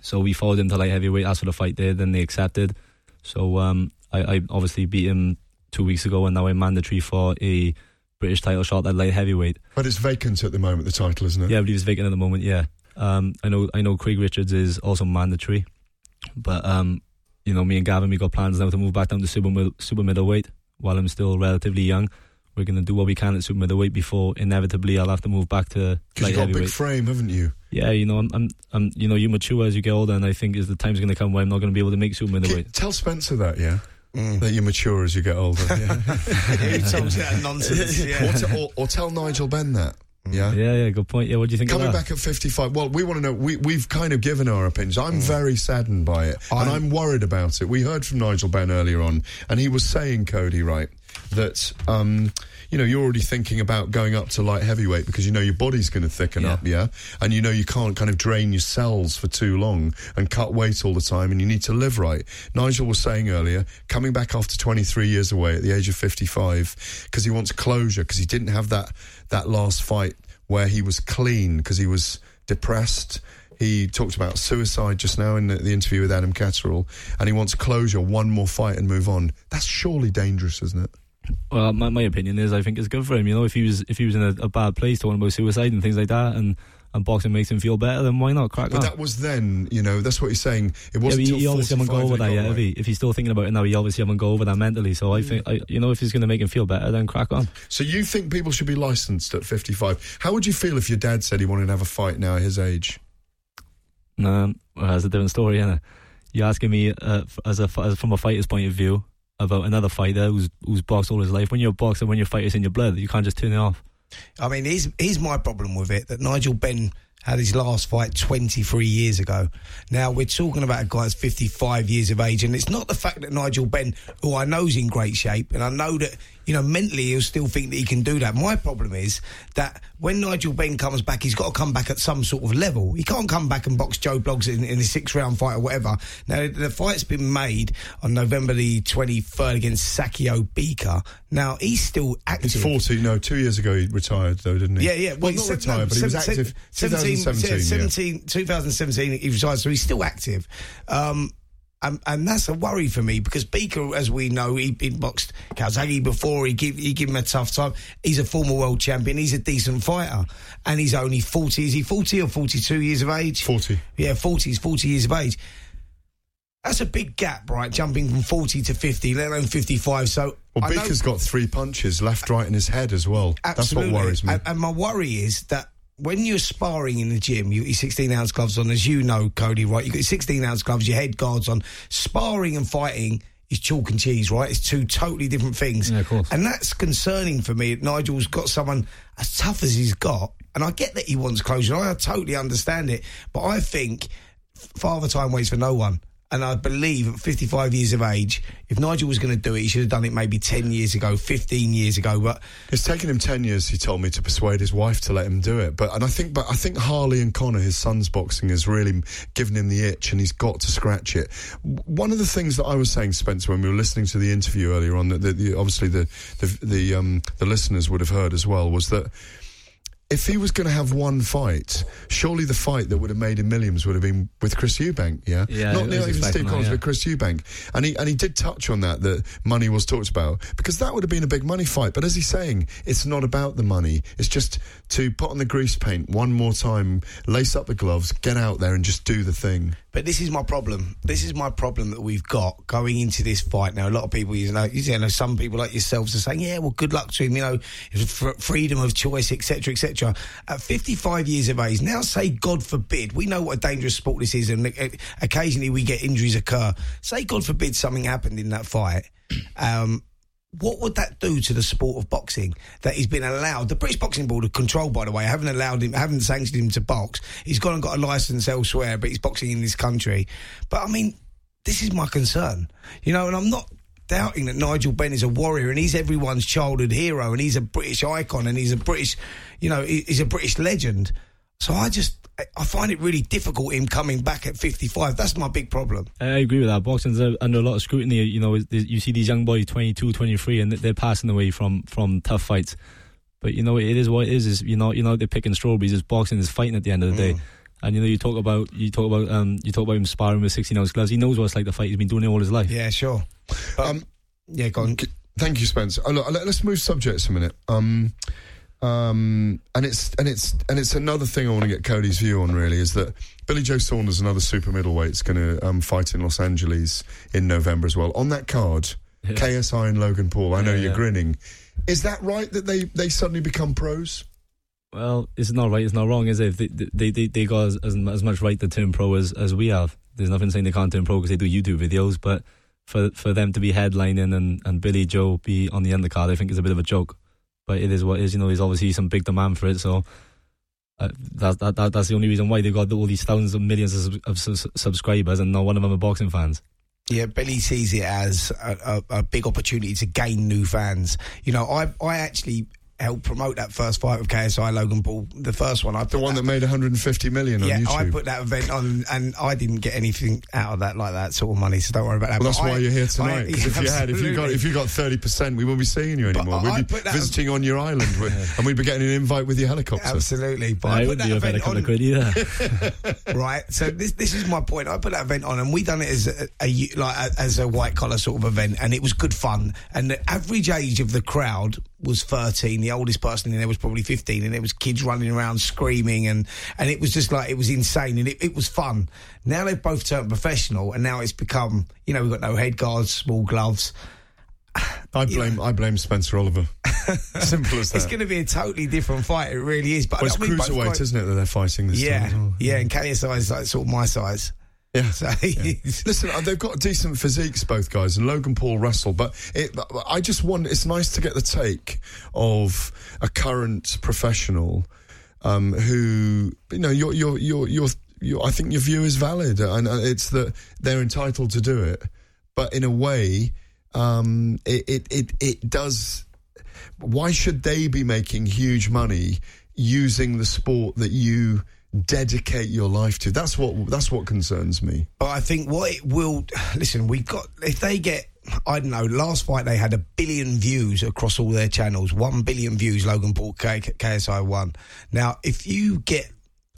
So we followed him to light heavyweight. Asked for the fight there. Then they accepted. So um, I, I obviously beat him two weeks ago, and now I'm mandatory for a British title shot at light heavyweight. But it's vacant at the moment. The title, isn't it? Yeah, I believe it's vacant at the moment. Yeah, um, I know. I know Craig Richards is also mandatory, but um, you know, me and Gavin, we got plans now to move back down to super mid- super middleweight while I'm still relatively young. We're going to do what we can at super middleweight before inevitably I'll have to move back to Because you've got a big frame, haven't you? yeah, you know, I'm, I'm, I'm, you know, you mature as you get older, and I think is the time's going to come where I'm not going to be able to make super middleweight. Tell Spencer that, yeah. Mm. That you mature as you get older. Yeah. Who told you that nonsense? Yeah. or, te- or, or tell Nigel Benn that. Yeah. Yeah, yeah, good point. Yeah, what do you think Coming back at 55, well, we want to know. We, we've kind of given our opinions. I'm very saddened by it, and I'm- I'm worried about it. We heard from Nigel Benn earlier on, and he was saying, Cody, right, that um, you know you're already thinking about going up to light heavyweight because you know your body's going to thicken Yeah. up, yeah, and you know you can't kind of drain your cells for too long and cut weight all the time, and you need to live right. Nigel was saying earlier, coming back after 23 years away at the age of 55, because he wants closure because he didn't have that that last fight where he was clean because he was depressed. He talked about suicide just now in the, the interview with Adam Catterall, and he wants closure, one more fight, and move on. That's surely dangerous, isn't it? Well, my, my opinion is I think it's good for him. You know, if he was if he was in a, a bad place talking about suicide and things like that, and and boxing makes him feel better, then why not crack on? But on? that was then, you know, that's what he's saying. It wasn't he, he obviously haven't 45 got over that yet. right. If, he, if he's still thinking about it now, he obviously haven't got over that mentally. So I think, I, you know, if he's going to make him feel better, then crack on. So you think people should be licensed at 55? How would you feel if your dad said he wanted to have a fight now at his age? Um, well, that's a different story, is You're asking me uh, as a as from a fighter's point of view about another fighter who's who's boxed all his life. When you're a boxer, when your fighter's in your blood, you can't just turn it off. I mean, here's, here's my problem with it that Nigel Benn had his last fight 23 years ago. Now, we're talking about a guy that's 55 years of age, and it's not the fact that Nigel Benn, who I know is in great shape, and I know that, you know, mentally he'll still think that he can do that. My problem is that when Nigel Benn comes back, he's got to come back at some sort of level. He can't come back and box Joe Bloggs in, in a six round fight or whatever. Now, the fight's been made on November the 23rd against Sakio Bika. Now, he's still active. He's 40. No, two years ago he retired, though, didn't he? Yeah, yeah. Well, he's not se- retired, no, but he was active. 17, 2017. yeah. 17 2017, he retired, so he's still active. Um, and, and that's a worry for me because Bika, as we know, he, he boxed Calzaghe before. He give he give him a tough time. He's a former world champion. He's a decent fighter, and he's only forty. Is he forty or forty two years of age? Forty. Yeah, forty. He's forty years of age. That's a big gap, right? Jumping from forty to fifty, let alone fifty five. So Well, I know- Bika's got three punches, left, right, in his head as well. Absolutely. That's what worries me. And, and my worry is that when you're sparring in the gym, you got 16 ounce gloves on, as you know, Cody, right? You got your 16 ounce gloves, your head guards on. Sparring and fighting is chalk and cheese, right? It's two totally different things. Yeah, of course. And that's concerning for me. Nigel's got someone as tough as he's got. And I get that he wants closure. I totally understand it. But I think father time waits for no one. And I believe at 55 years of age, if Nigel was going to do it, he should have done it maybe 10 years ago, 15 years ago. But It's taken him ten years. He told me to persuade his wife to let him do it. But and I think, but I think Harley and Conor, his son's boxing, has really given him the itch, and he's got to scratch it. One of the things that I was saying, Spencer, when we were listening to the interview earlier on, that the, obviously the the the, um, the listeners would have heard as well, was that. If he was going to have one fight, surely the fight that would have made him millions would have been with Chris Eubank, yeah? Yeah, Not not even Steve that, Collins, yeah. but Chris Eubank. And he, and he did touch on that, that money was talked about, because that would have been a big money fight. But as he's saying, it's not about the money. It's just to put on the grease paint one more time, lace up the gloves, get out there and just do the thing. But this is my problem. This is my problem that we've got going into this fight now. A lot of people, you know, you know, some people like yourselves are saying, "Yeah, well, good luck to him." You know, freedom of choice, etc., etc. At 55 years of age, now say, God forbid, we know what a dangerous sport this is, and occasionally we get injuries occur. Say, God forbid, something happened in that fight. Um, what would that do to the sport of boxing that he's been allowed? The British Boxing Board are controlled, by the way, haven't allowed him, haven't sanctioned him to box. He's gone and got a license elsewhere, but he's boxing in this country. But I mean, this is my concern, you know, and I'm not doubting that Nigel Benn is a warrior and he's everyone's childhood hero and he's a British icon and he's a British, you know, he's a British legend. So I just, I- I find it really difficult him coming back at 55. That's my big problem. I agree with that. Boxing's uh, under a lot of scrutiny. You know, you see these young boys, 22, 23, and they're passing away from, from tough fights. But you know, it is what it is. Is you know, you know, they're picking strawberries. It's boxing. It's fighting at the end of the day. And you know, you talk about you talk about um, you talk about him sparring with 16 ounce gloves. He knows what it's like to fight. He's been doing it all his life. Yeah, sure. Um, yeah, go on. Thank you, Spence. Oh, look, let- let's move subjects a minute. Um, um, and it's and it's and it's another thing I want to get Cody's view on. Really, is that Billy Joe Saunders, another super middleweight, is going to um, fight in Los Angeles in November as well. On that card. KSI and Logan Paul. I know Yeah, you're yeah. grinning. Is that right that they they suddenly become pros? Well, it's not right. It's not wrong, is it? If they they they, they got as, as as much right to turn pro as, as we have. There's nothing saying they can't turn pro because they do YouTube videos. But for for them to be headlining and and Billy Joe be on the undercard, I think is a bit of a joke. But it is what it is. You know, there's obviously some big demand for it. So uh, that, that that that's the only reason why they've got all these thousands of millions of, of subscribers, and not one of them are boxing fans. Yeah, Billy sees it as a, a, a big opportunity to gain new fans. You know, I I actually helped promote that first fight with KSI Logan Paul. The first one, I The one that made 150 million on yeah, YouTube. I put that event on, and I didn't get anything out of that like that sort of money. So don't worry about that. well, that's But why I- you're here tonight. Because if you had, if you got, if you got 30 percent, we won't be seeing you anymore. I- I We'd be visiting on your island, and we'd be getting an invite with your helicopter. Absolutely, but I I, put would that be a better event on, quid either. right? So this this is my point. I put that event on, and we done it as a, a like a, as a white collar sort of event, and it was good fun. And the average age of the crowd was thirteen. The oldest person in there was probably fifteen, and there was kids running around screaming, and and it was just like it was insane, and it, it was fun. Now they've both turned professional, and now it's become you know we've got no head guards, small gloves. I blame, I blame Spencer Oliver. Simple as that. It's going to be a totally different fight. It really is. But well, it's I mean, cruiserweight, guys- isn't it, that they're fighting this Yeah, time? as well? yeah, and KSI is like sort of my size. Yeah. So Listen, uh, they've got decent physiques, both guys, and Logan Paul wrestle. But it, I just want. It's nice to get the take of a current professional um, who, you know, your your your your. your I think your view is valid, and uh, it's that they're entitled to do it. But in a way, um, it, it it it does. Why should they be making huge money using the sport that you dedicate your life to? That's what that's what concerns me. But I think what it will listen, we've got if they get I don't know. Last fight they had a billion views across all their channels. One billion views. Logan Paul K- KSI won. Now, if you get,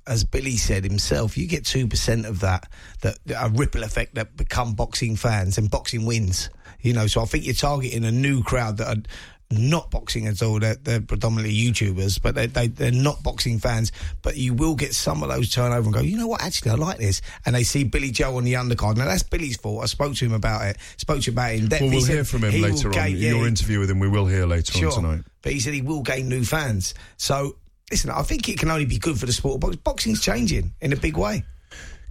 as Billy said himself, you get two percent of that, that a ripple effect that become boxing fans and boxing wins. You know, so I think you're targeting a new crowd that are not boxing at all. They're, they're predominantly YouTubers, but they, they, they're not boxing fans. But you will get some of those turn over and go, you know what, actually, I like this. And they see Billy Joe on the undercard. Now, that's Billy's fault. I spoke to him about it, spoke to him about it in depth. Well, we'll said hear from him he later on. gain- yeah, Your interview with him, we will hear later Sure. on tonight. But he said he will gain new fans. So, listen, I think it can only be good for the sport. But boxing's changing in a big way.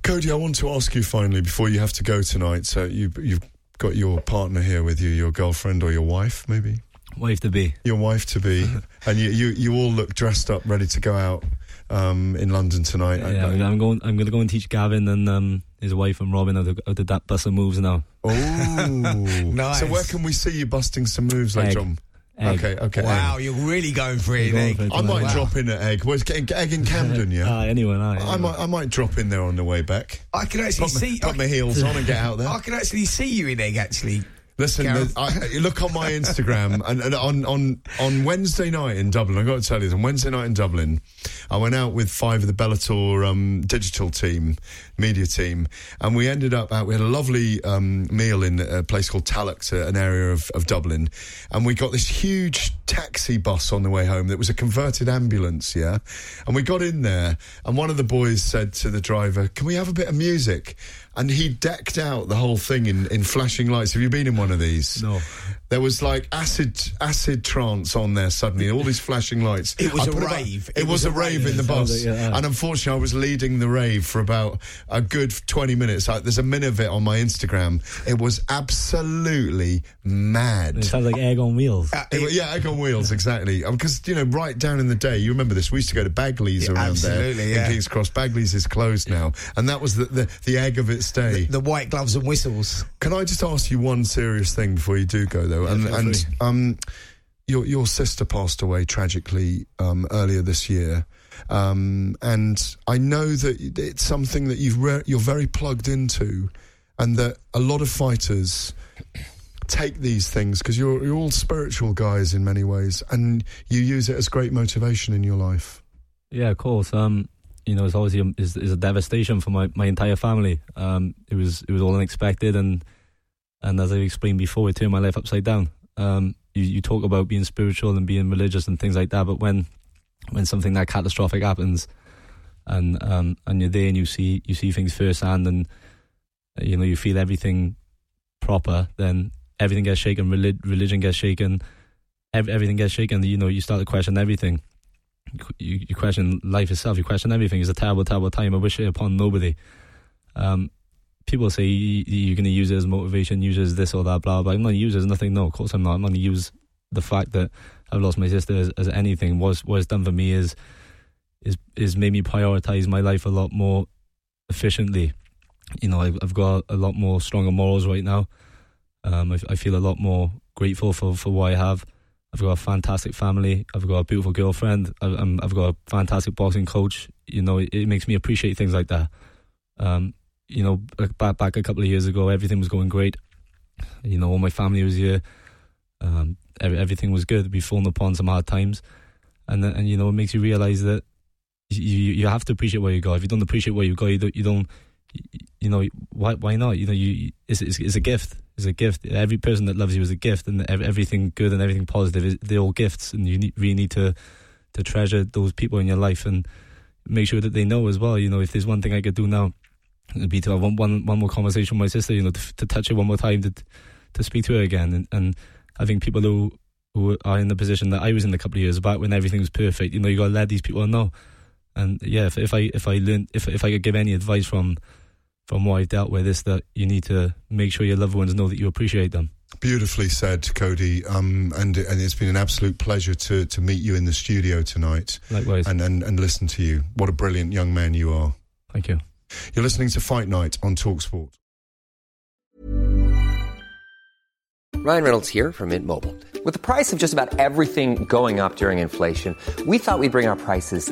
Cody, I want to ask you finally before you have to go tonight. So you you've got your partner here with you, your girlfriend or your wife, maybe Wife to be. your wife to be, and you, you you all look dressed up, ready to go out um, in London tonight. Yeah, I'm- I'm going. I'm going to go and teach Gavin and um, his wife and Robin how to, how to that bust some moves now. Oh, Nice. So where can we see you busting some moves later Egg. on? Egg. Okay, okay. Wow, you're really going for it, going Egg. for it I might Wow. drop in at Egg. Where's Egg Egg in Camden? Yeah. Ah, anyone, aye, I might I might drop in there on the way back. I can actually Put, my, see. put my heels on and get out there. I can actually see you in egg. Actually, Listen, the- I, look on my Instagram, and, and on, on on Wednesday night in Dublin, I've got to tell you, this on Wednesday night in Dublin, I went out with five of the Bellator um, digital team, media team, and we ended up out, we had a lovely um, meal in a place called Tallox, uh, an area of, of Dublin, and we got this huge taxi bus on the way home that was a converted ambulance, yeah? And we got in there, and one of the boys said to the driver, Can we have a bit of music? And he decked out the whole thing in, in flashing lights. Have you been in one of these? No. There was like acid acid trance on there suddenly, all these flashing lights. It was I a put about- rave. it, was, a rave in the bus. like, yeah. And unfortunately, I was leading the rave for about a good 20 minutes. Like, there's a minute of it on my Instagram. It was absolutely mad. It sounds like egg on wheels. Uh, It yeah, egg on wheels, exactly. Because you know, right down in the day, you remember this. We used to go to Bagley's Yeah, around absolutely, there yeah. in Kings Cross. Bagley's is closed now, and that was the, the the egg of its day. the white gloves and whistles. Can I just ask you one serious thing before you do go though? And feel and free. um, your your sister passed away tragically um, earlier this year. Um, and I know that it's something that you've re- you're very plugged into, and that a lot of fighters take these things because you're you're all spiritual guys in many ways, and you use it as great motivation in your life. Yeah, of course. Um, you know, it's obviously a, is is a devastation for my, my entire family. Um, it was it was all unexpected, and and as I explained before, it turned my life upside down. Um, you, you talk about being spiritual and being religious and things like that, but when when something that catastrophic happens, and um, and you're there and you see you see things firsthand, and uh, you know you feel everything proper, then everything gets shaken. Relig- religion gets shaken. Ev- everything gets shaken. You know, you start to question everything you, you question life itself. You question everything. It's a terrible, terrible time. I wish it upon nobody. Um, people say you, you're going to use it as motivation, use it as this or that, blah blah. I'm not use it as nothing. No, of course I'm not. I'm going to use the fact that I've lost my sister as, as anything. What's what it's done for me is is is made me prioritize my life a lot more efficiently. You know, I've, I've got a lot more stronger morals right now. Um, I, I feel a lot more grateful for, for what I have. I've got a fantastic family. I've got a beautiful girlfriend. I've, I've got a fantastic boxing coach. You know, it, it makes me appreciate things like that. Um, you know, back back a couple of years ago, everything was going great. You know, all my family was here. Um, every, everything was good. We've fallen upon some hard times, and and you know, it makes you realize that you you have to appreciate where you got. If you don't appreciate where you got, you don't. You don't you know why why not you know you it's, it's, it's a gift it's a gift every person that loves you is a gift and everything good and everything positive is they're all gifts and you need, really need to to treasure those people in your life and make sure that they know as well you know if there's one thing I could do now it'd be to have one one, one more conversation with my sister you know to, to touch her one more time to to speak to her again and, and I think people who who are in the position that I was in a couple of years back when everything was perfect you know you got to let these people know and yeah if, if I if I learned if if I could give any advice from from what I've dealt with is that you need to make sure your loved ones know that you appreciate them. Beautifully said, Cody. Um, and and it's been an absolute pleasure to to meet you in the studio tonight. Likewise. And and, and listen to you. What a brilliant young man you are. Thank you. You're listening to Fight Night on Talksport. Ryan Reynolds here from Mint Mobile. With the price of just about everything going up during inflation, we thought we'd bring our prices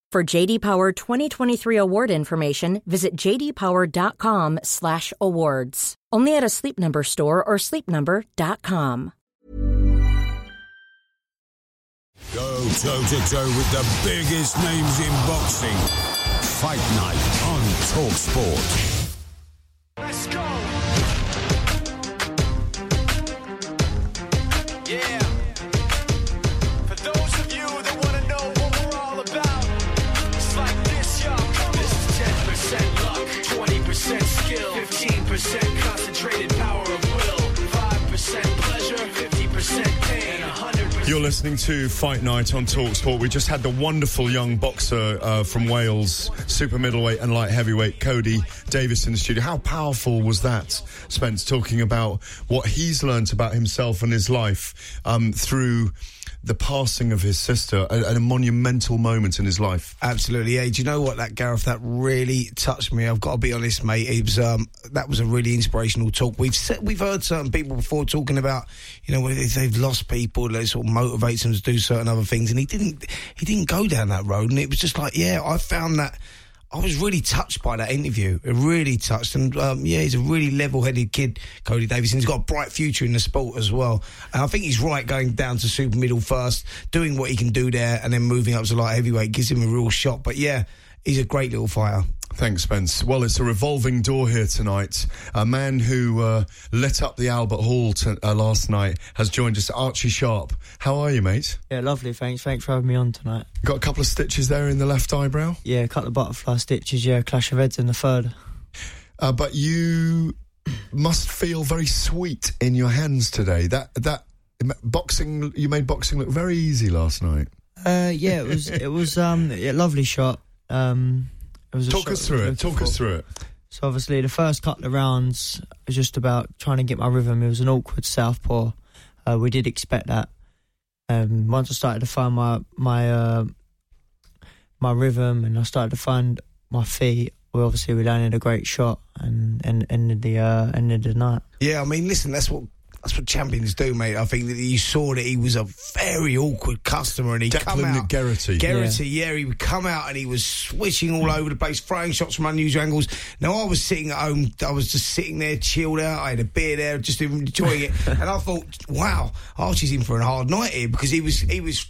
For JD Power 2023 award information, visit jdpower.com/awards. Only at a Sleep Number store or sleepnumber.com. Go toe to toe with the biggest names in boxing. Fight night on Talk Sport. Let's go. 15% You're listening to Fight Night on Talksport. We just had the wonderful young boxer uh, from Wales, super middleweight and light heavyweight, Cody Davies in the studio. How powerful was that, Spence, talking about what he's learnt about himself and his life um, through the passing of his sister at, a monumental moment in his life? Absolutely, yeah. Do you know what, that Gareth? That really touched me. I've got to be honest, mate. It was um, that was a really inspirational talk. We've said, we've heard certain people before talking about, you know, they've lost people, that sort of motivates them to do certain other things, and he didn't. He didn't go down that road, and it was just like, yeah, I found that. I was really touched by that interview. It really touched, and um, yeah, he's a really level-headed kid, Cody Davies, and he's got a bright future in the sport as well. And I think he's right going down to super middle first, doing what he can do there, and then moving up to light heavyweight gives him a real shot. But yeah, he's a great little fighter. Thanks, Spence. Well, it's a revolving door here tonight. A man who uh, lit up the Albert Hall uh, last night has joined us, Archie Sharp. How are you, mate? Yeah, lovely. Thanks. Thanks for having me on tonight. Got a couple of stitches there in the left eyebrow? Yeah, a couple of butterfly stitches. Yeah, clash of heads in the third. Uh, but you must feel very sweet in your hands today. That that boxing, you made boxing look very easy last night. Uh, yeah, it was it was um a lovely shot. Um, it was a Talk us through it. Talk us through it. So obviously the first couple of rounds was just about trying to get my rhythm. It was an awkward southpaw. Uh, we did expect that. Um, once I started to find my my uh, my rhythm and I started to find my feet, we obviously we landed a great shot and, and ended the uh, ended the night. Yeah, I mean, listen, that's what that's what champions do, mate. I think that you saw that he was a very awkward customer, and he come Declan out. Geraghty. Geraghty, yeah. he would come out and he was switching all over the place, throwing shots from unusual angles. Now I was sitting at home, I was just sitting there, chilled out. I had a beer there, just enjoying it, and I thought, wow, Archie's in for a hard night here because he was he was.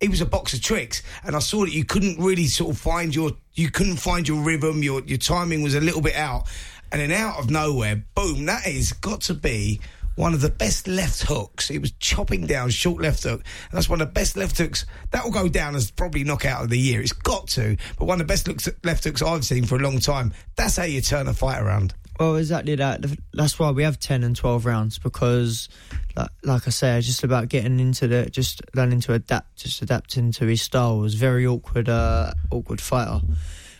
He was a box of tricks, and I saw that you couldn't really sort of find your you couldn't find your rhythm. Your your timing was a little bit out, and then out of nowhere, boom! That has got to be one of the best left hooks. He was chopping down short left hook. And that's one of the best left hooks. That will go down as probably knockout of the year. It's got to. But one of the best looks, left hooks I've seen for a long time. That's how you turn a fight around. Well, exactly that. That's why we have ten and twelve rounds because, like, like I say, it's just about getting into the, just learning to adapt, just adapting to his style. It was very awkward, uh, awkward fighter.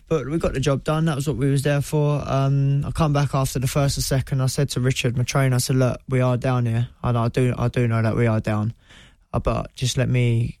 But we got the job done. That was what we was there for. Um, I come back after the first and second. I said to Richard, my trainer, I said, "Look, we are down here, and I do, I do know that we are down, uh, but just let me."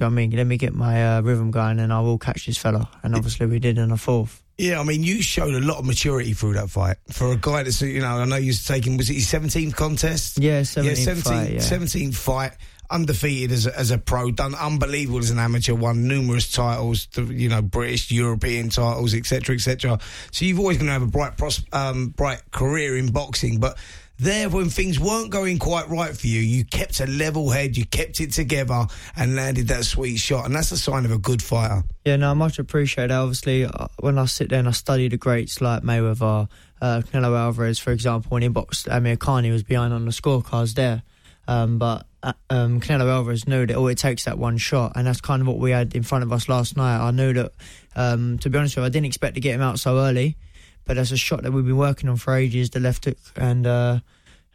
You know what I mean? Let me get my uh, rhythm going, and I will catch this fella. And obviously, we did in the fourth. Yeah, I mean, you showed a lot of maturity through that fight. For a guy that's, you know, I know you're taking, was it his 17th contest? Yeah, 17th 17th fight, yeah. 17th fight, undefeated as a, as a pro, done unbelievable as an amateur, won numerous titles, you know, British, European titles, etc., etc. So you've always going to have a bright, pros- um, bright career in boxing, but there, when things weren't going quite right for you, you kept a level head, you kept it together, and landed that sweet shot, and that's a sign of a good fighter. Yeah, no, I much appreciate that. Obviously, uh, when I sit there and I study the greats like Mayweather, uh, Canelo Alvarez, for example, when he boxed Amir Khan, he was behind on the scorecards there. Um, but um, Canelo Alvarez knew that all it takes that one shot, and that's kind of what we had in front of us last night. I knew that, um, to be honest with you, I didn't expect to get him out so early, but that's a shot that we've been working on for ages, the left hook, and uh,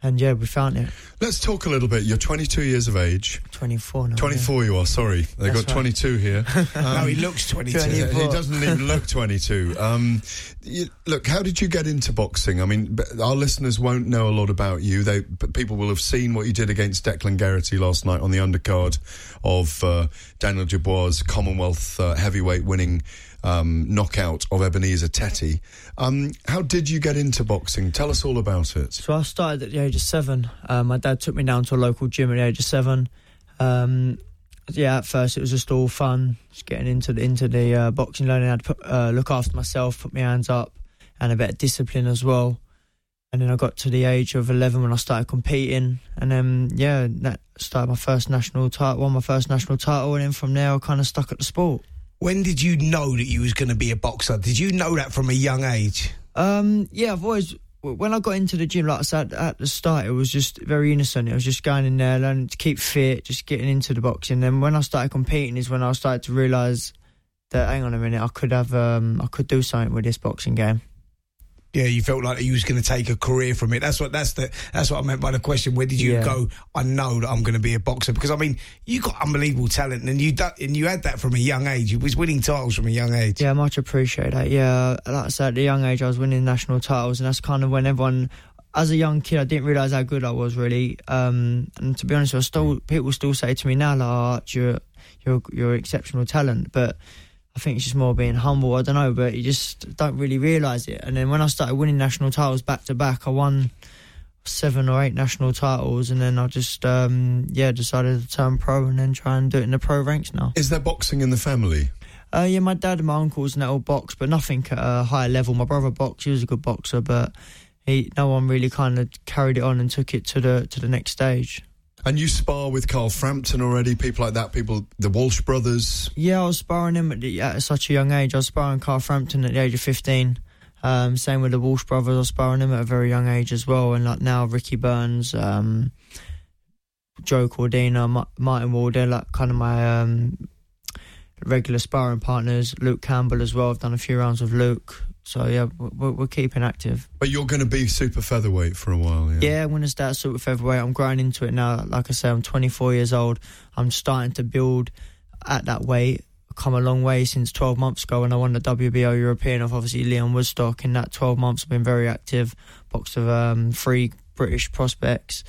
and yeah, we found it. Let's talk a little bit. You're 22 years of age. 24 now. 24 you are, sorry. They got right. 22 here. no, he looks 22. Yeah, he doesn't even look 22. Um, you, look, how did you get into boxing? I mean, our listeners won't know a lot about you. They but people will have seen what you did against Declan Geraghty last night on the undercard of uh, Daniel Dubois' Commonwealth uh, heavyweight winning um, knockout of Ebenezer Tetteh. Um, how did you get into boxing? Tell us all about it. So I started at the age of seven. Uh, my dad took me down to a local gym at the age of seven. Um, yeah, at first it was just all fun, just getting into the into the uh, boxing, learning how to put, uh, look after myself, put my hands up, and a bit of discipline as well. And then I got to the age of eleven when I started competing, and then yeah, that started my first national title, won my first national title, and then from there I kind of stuck at the sport. When did you know that you was going to be a boxer? Did you know that from a young age? Um, yeah, I've always when I got into the gym, like I said at the start, it was just very innocent. It was just going in there, learning to keep fit, just getting into the boxing. Then when I started competing, is when I started to realise that hang on a minute, I could have, um, I could do something with this boxing game. Yeah, you felt like you was going to take a career from it. That's what that's the that's what I meant by the question. Where did you Yeah. go? I know that I'm going to be a boxer because I mean you got unbelievable talent and you do, and you had that from a young age. You was winning titles from a young age. Yeah, I much appreciate that. Yeah, like I said, at a young age, I was winning national titles, and that's kind of when everyone. As a young kid, I didn't realise how good I was really. Um, and to be honest, I still people still say to me now, like, oh, Arch, you're you're you're exceptional talent, but I think it's just more being humble. I don't know, but you just don't really realise it. And then when I started winning national titles back to back, I won seven or eight national titles, and then I just um, yeah decided to turn pro and then try and do it in the pro ranks now. Is there boxing in the family? Uh, yeah, my dad and my uncles and that all box, but nothing at a higher level. My brother boxed; he was a good boxer, but he no one really kind of carried it on and took it to the to the next stage. And you spar with Carl Frampton already, people like that, people, the Walsh brothers. Yeah, I was sparring him at, the, at such a young age. I was sparring Carl Frampton at the age of fifteen. Um, same with the Walsh brothers. I was sparring him at a very young age as well. And like now, Ricky Burns, um, Joe Cordina, Ma- Martin Ward, they're like kind of my um, regular sparring partners. Luke Campbell as well. I've done a few rounds with Luke. So yeah, we're, we're keeping active. But you're going to be super featherweight for a while, yeah? Yeah, when I start super featherweight, I'm growing into it now. Like I say, I'm 24 years old. I'm starting to build at that weight. Come a long way since 12 months ago when I won the WBO European of obviously Leon Woodstock. In that 12 months, I've been very active. Boxed with um, three British prospects,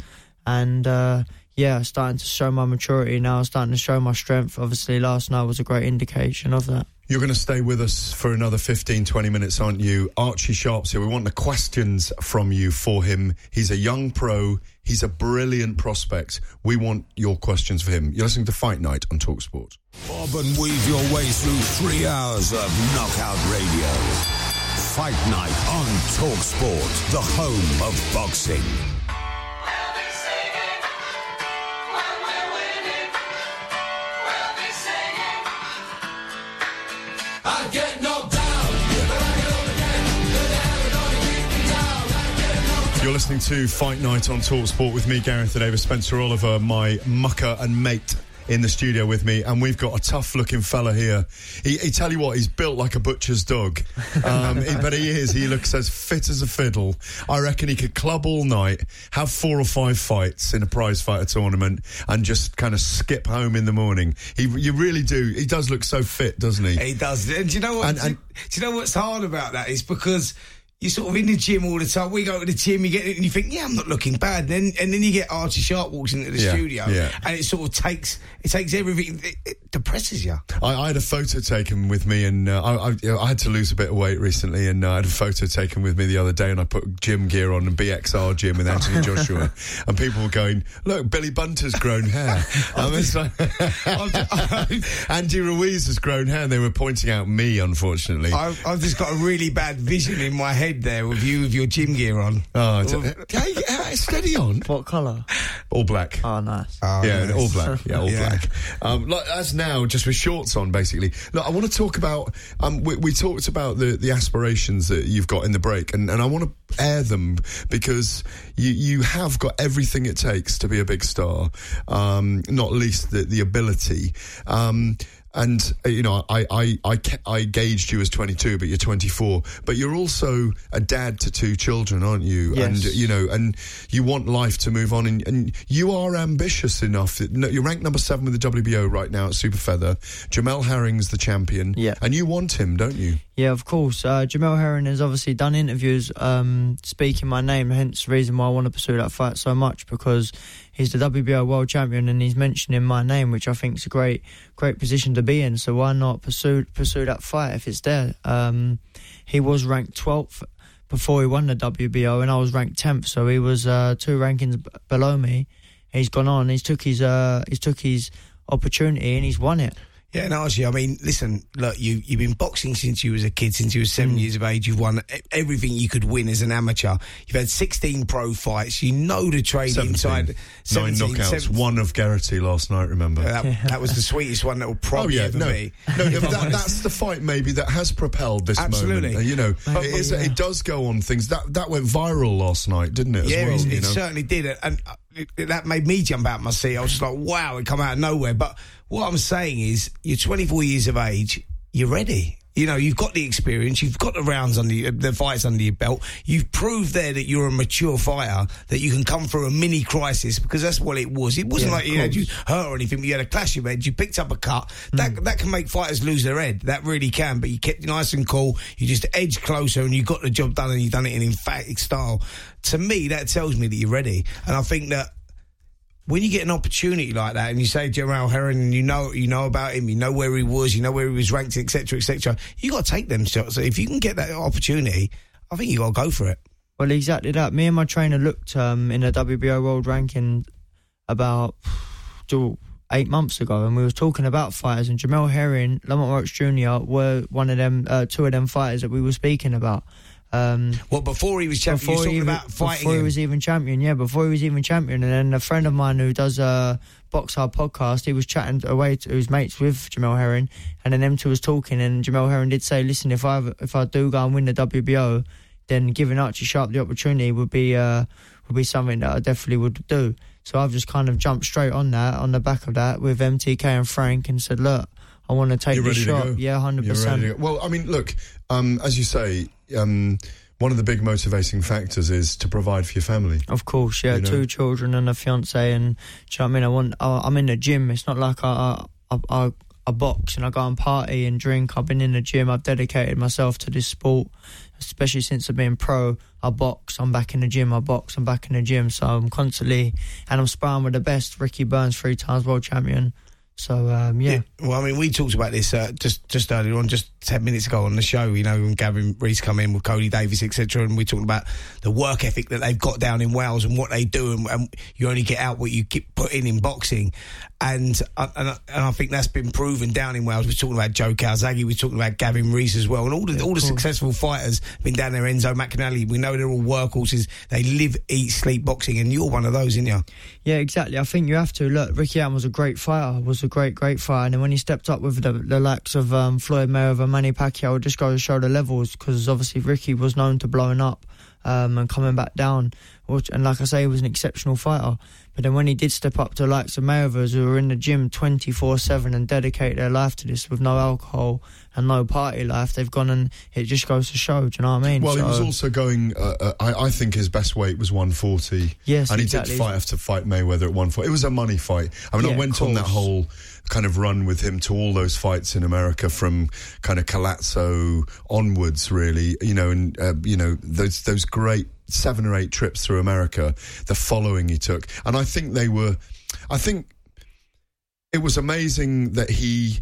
and uh, yeah, starting to show my maturity now. Starting to show my strength. Obviously, last night was a great indication of that. You're going to stay with us for another 15, 20 minutes, aren't you? Archie Sharp's here. We want the questions from you for him. He's a young pro. He's a brilliant prospect. We want your questions for him. You're listening to Fight Night on Talksport. Bob and weave your way through three hours of knockout radio. Fight Night on Talksport, the home of boxing. You're listening to Fight Night on Talksport with me, Gareth Davies, Spencer Oliver, uh, my mucker and mate in the studio with me, and we've got a tough-looking fella here. He, he tell you what, he's built like a butcher's dog, um, he- but he is. He looks as fit as a fiddle. I reckon he could club all night, have four or five fights in a prize fighter tournament, and just kind of skip home in the morning. He, you really do. He does look so fit, doesn't he? He does. And do you know what? And- and- do you know what's hard about that? Is because you're sort of in the gym all the time. We go to the gym, you get it, and you think, yeah, I'm not looking bad. Then and then you get Archie Sharp walks into the Yeah, studio, yeah. and it sort of takes it takes everything. It, it depresses you. I, I had a photo taken with me, and uh, I, I, I had to lose a bit of weight recently, and uh, I had a photo taken with me the other day, and I put gym gear on and BXR gym with Anthony Joshua, and people were going, "Look, Billy Bunter's grown hair." Um, it's like- Andy Ruiz has grown hair, and they were pointing out me, unfortunately. I've, I've just got a really bad vision in my head there with you with your gym gear on. Oh, it's- hey, hey, steady on. What colour? All black. Oh, nice. yeah, nice. all black. Yeah, all Yeah. black. Um, like, as now, just with shorts on, basically. Look, I want to talk about. Um, we, we talked about the, the aspirations that you've got in the break, and, and I want to air them because you you have got everything it takes to be a big star. Um, not least the the ability. Um, and uh, you know, I, I I I gauged you as 22, but you're 24. But you're also a dad to two children, aren't you? Yes. And you know, and you want life to move on, and, and you are ambitious enough. You're ranked number seven with the WBO right now at Super Feather. Jamel Herring's the champion, Yeah. and you want him, don't you? Yeah, of course. Uh, Jamel Herring has obviously done interviews um, speaking my name, hence the reason why I want to pursue that fight so much because he's the WBO world champion and he's mentioning my name, which I think is a great, great position to be in. So why not pursue pursue that fight if it's there? Um, he was ranked 12th before he won the WBO, and I was ranked 10th, so he was uh, two rankings b- below me. He's gone on. He's took his uh, he's took his opportunity and he's won it. Yeah, and Archie, I mean, listen, look, you, you've been boxing since you was a kid, since you was seven years of age. You've won everything you could win as an amateur. You've had 16 pro fights. You know the training 17. inside. Nine knockouts, seven- one of Geraghty last night. Remember? that, that was the sweetest one that will probably oh yeah, ever no, be. no, no, that, that's the fight maybe that has propelled this Absolutely. moment. You know, it, is, yeah. it does go on things that that went viral last night, didn't it? As yeah, well, it, it certainly did, and uh, that made me jump out my seat. I was just like, "Wow!" It come out of nowhere. But what I'm saying is, you're 24 years of age. You're ready. You know, you've got the experience, you've got the rounds under your, the fights under your belt. You've proved there that you're a mature fighter, that you can come through a mini crisis because that's what it was. It wasn't Yeah, like you had you hurt or anything, but you had a clash of heads. You picked up a cut. Hmm. That that can make fighters lose their head. That really can. But you kept nice and cool. You just edged closer and you got the job done and you done it in emphatic style. To me, that tells me that you're ready. And I think that when you get an opportunity like that and you say Jamel Herring and you know you know about him, you know where he was, you know where he was ranked, etc., etc., you got to take them shots. So if you can get that opportunity, I think you got to go for it. Well, exactly that. Me and my trainer looked um, in the WBO World Ranking about eight months ago, and we were talking about fighters. And Jamel Herring, Lamont Roach Jr. were one of them, uh, two of them fighters that we were speaking about. Um, Well, before he was champion, you was he talking was- about fighting before he was even champion. Yeah, before he was even champion. And then a friend of mine who does a box hard podcast, he was chatting away to his mates with Jamel Herring, and then them two was talking, and Jamel Herring did say, "Listen, if I if I do go and win the WBO, then giving Archie Sharp the opportunity would be uh, would be something that I definitely would do." So I've just kind of jumped straight on that, on the back of that, with MTK and Frank, and said, "Look." I want to take ready to shot. go. Yeah, hundred You're ready to percent. Well, I mean, look, um, as you say, um, one of the big motivating factors is to provide for your family. Of course, yeah, You know? two children and a fiance, and do you know what I mean? I want. I, I'm in the gym. It's not like I, I, I, I box and I go and party and drink. I've been in the gym. I've dedicated myself to this sport, especially since I've been pro. I box. I'm back in the gym. I box. I'm back in the gym. So I'm constantly, and I'm sparring with the best. Ricky Burns, three times world champion. So um, yeah. Well, I mean, we talked about this uh, just just earlier on, just ten minutes ago on the show. You know, when Gavin Rees come in with Cody Davies, etc., and we talked about the work ethic that they've got down in Wales and what they do, and, and you only get out what you keep putting in boxing. And I- and, I- and I think that's been proven down in Wales. We're talking about Joe Calzaghe, we're talking about Gavin Rees as well, and all the all the successful fighters have been down there. Enzo Maccarinelli, we know they're all workhorses. They live, eat, sleep boxing, and you're one of those, aren't you? Yeah, exactly. I think you have to look. Ricky Hatton was a great fighter, was a great, great fighter, and then when he stepped up with the, the likes of um, Floyd Mayweather, Manny Pacquiao, just goes to show the levels because obviously Ricky was known to blowing up um, and coming back down, which, and like I say, he was an exceptional fighter. But then when he did step up to the likes of Mayweathers who were in the gym twenty four seven and dedicate their life to this with no alcohol and no party life, they've gone and it just goes to show. Do you know what I mean? Well, he was also going. Uh, uh, I, I think his best weight was 140. Yes, and he exactly. did fight to fight Mayweather at 140. It was a money fight. I mean, Yeah, I went on that whole kind of run with him to all those fights in America from kind of Collazo onwards, really. You know, and uh, you know those those great seven or eight trips through America. The following he took, and I think they were. I think it was amazing that he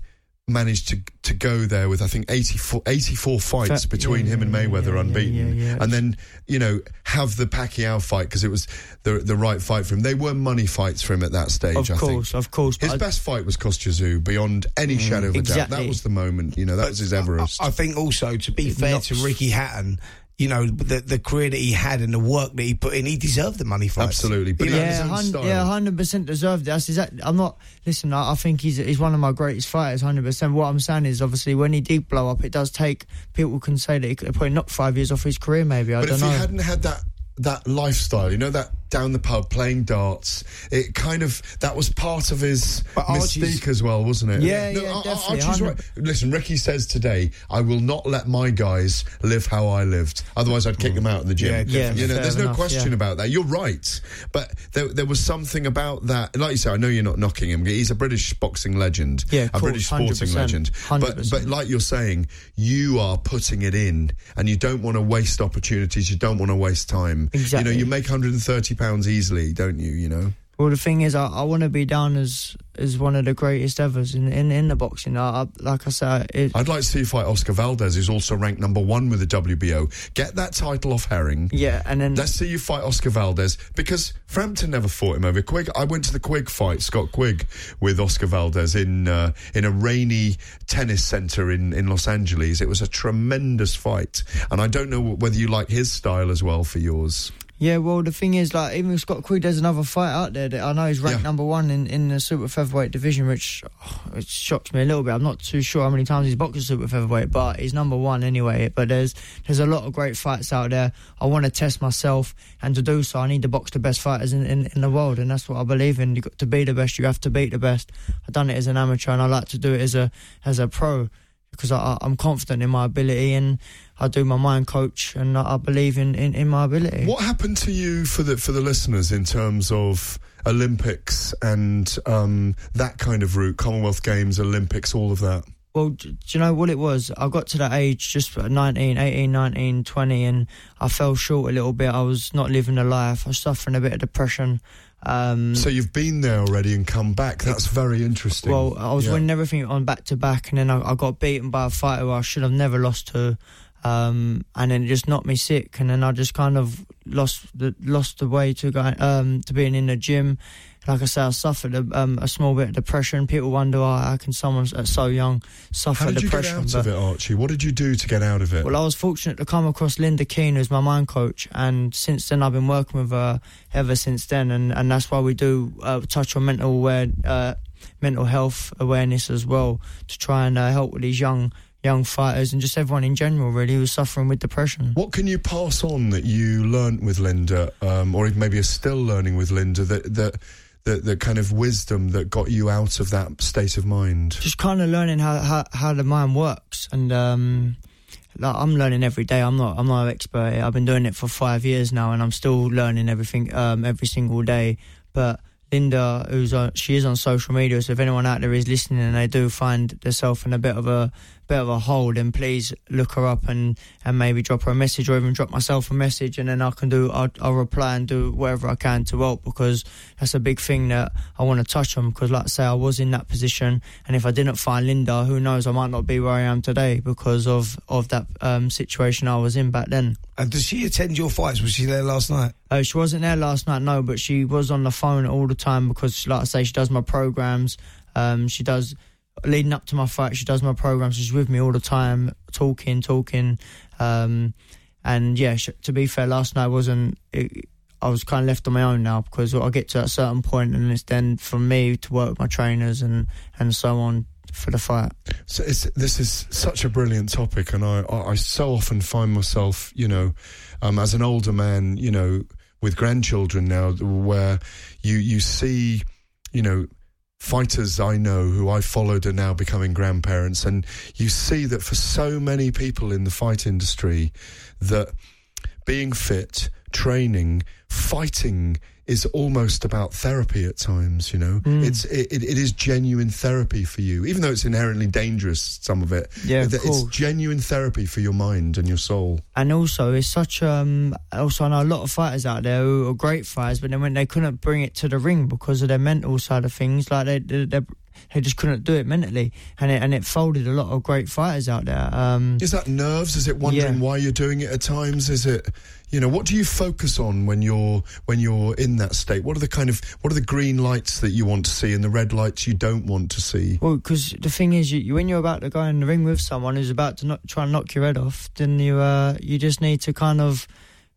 managed to to go there with I think 84, 84 fights between yeah, him and Mayweather yeah, unbeaten, yeah, and then you know have the Pacquiao fight because it was the the right fight for him. They were money fights for him at that stage. Of I course, think. of course. His but I- best fight was Kostya Tszyu beyond any mm, shadow of a doubt. That was the moment. You know, that was his Everest. I think also to be fair knocks- to Ricky Hatton, you know the the career that he had and the work that he put in, he deserved the money fights. Absolutely, but You he know, had his yeah, own hun- style. yeah, hundred percent deserved it. That's exactly. I'm not. Listen, I, I think he's he's one of my greatest fighters. Hundred percent. What I'm saying is, obviously, when he did blow up, it does take. People can say that he could have probably knocked five years off his career. Maybe I but don't if know. he hadn't had that that lifestyle, you know, that down the pub playing darts, it kind of that was part of his mystique as well, wasn't it? Yeah, yeah, Ar- definitely, Archie's right. Listen, Ricky says today, I will not let my guys live how I lived. Otherwise, I'd kick them out in the gym. Yeah, definitely. you know, there's no question yeah. about that. You're right, but there, there was something about that. Like you say, I know you're not knocking him. He's a British boxing legend, Yeah, of a course, British sporting 100%, legend. But 100%. but like you're saying, you are putting it in, and you don't want to waste opportunities. You don't want to waste time. Exactly. You know, you make 130 pounds easily, don't you? You know. Well, the thing is, I, I want to be down as as one of the greatest ever's in in, in the boxing. I, I, like I said, it, I'd like to see you fight Oscar Valdez, who's also ranked number one with the WBO. Get that title off Herring. yeah, and then Let's see you fight Oscar Valdez because Frampton never fought him over Quigg. I went to the Quigg fight, Scott Quigg, with Oscar Valdez in uh, in a rainy tennis centre in, in Los Angeles. It was a tremendous fight, and I don't know whether you like his style as well for yours. Yeah, well, the thing is, like, even Scott Quigg, there's another fight out there that I know he's ranked Yeah. number one in, in the super featherweight division, which oh, it shocks me a little bit. I'm not too sure how many times he's boxed a super featherweight, but he's number one anyway. But there's there's a lot of great fights out there. I want to test myself, and to do so, I need to box the best fighters in, in, in the world, and that's what I believe in. You got to be the best, you have to beat the best. I've done it as an amateur, and I like to do it as a as a pro because I, I- I'm confident in my ability and I do my mind coach and I I believe in, in, in my ability. What happened to you for the for the listeners in terms of Olympics and um, that kind of route, Commonwealth Games, Olympics, all of that? Well, do you know what it was? I got to that age just at 19, 18, 19, 20, and I fell short a little bit. I was not living a life. I was suffering a bit of depression. Um, So you've been there already and come back. That's very interesting. well, I was Yeah. winning everything on back to back, and then I, I got beaten by a fighter who I should have never lost to. Um, and then it just knocked me sick, and then I just kind of lost the lost the way to going um, to being in the gym. Like I say, I suffered a, um, a small bit of depression. People wonder oh, how can someone s- so young suffer How did you get depression. out but- of it, Archie? What did you do to get out of it? well, I was fortunate to come across Linda Keane, who's my mind coach, and since then I've been working with her ever since then, and, and that's why we do uh, touch on mental aware, uh, mental health awareness as well to try and uh, help with these young young fighters and just everyone in general really who's suffering with depression. What can you pass on that you learnt with Linda, um, or maybe are still learning with Linda, that that that, that kind of wisdom that got you out of that state of mind? Just kind of learning how, how, how the mind works and. Um, like I'm learning every day. I'm not. I'm not an expert. I've been doing it for five years now, and I'm still learning everything um, every single day. But Linda, who's on, she is on social media. So if anyone out there is listening and they do find themselves in a bit of a bit of a hole, then please look her up and, and maybe drop her a message or even drop myself a message, and then I can do I'll, I'll reply and do whatever I can to help because that's a big thing that I want to touch on because, like I say, I was in that position, and if I didn't find Linda, who knows, I might not be where I am today because of of that um, situation I was in back then. And does she attend your fights? Was she there last night? Uh, she wasn't there last night, no, but she was on the phone all the time because, like I say, she does my programs. Um, she does leading up to my fight. She does my programs. She's with me all the time, talking, talking. Um, and yeah, sh- to be fair, last night wasn't. It, I was kind of left on my own now because I get to a certain point, and it's then for me to work with my trainers and and so on for the fight. So this is such a brilliant topic, and I, I I so often find myself, you know, um, as an older man, you know, with grandchildren now, where you you see, you know, fighters I know who I followed are now becoming grandparents, and you see that for so many people in the fight industry, that being fit, training, fighting is almost about therapy at times you know Mm. it's it, it is genuine therapy for you even though it's inherently dangerous some of it Yeah, of course. it's genuine therapy for your mind and your soul And also, it's such um. Also, I know a lot of fighters out there who are great fighters, but then when they couldn't bring it to the ring because of their mental side of things, like they they, they, they just couldn't do it mentally, and it and it folded a lot of great fighters out there. Um, is that nerves is it wondering Yeah. why you're doing it at times is it you know what do you focus on when you're when you're in that state what are the kind of what are the green lights that you want to see and the red lights you don't want to see Well, because the thing is, you, when you're about to go in the ring with someone who's about to not, try and knock your head off, then you uh, you just need to kind of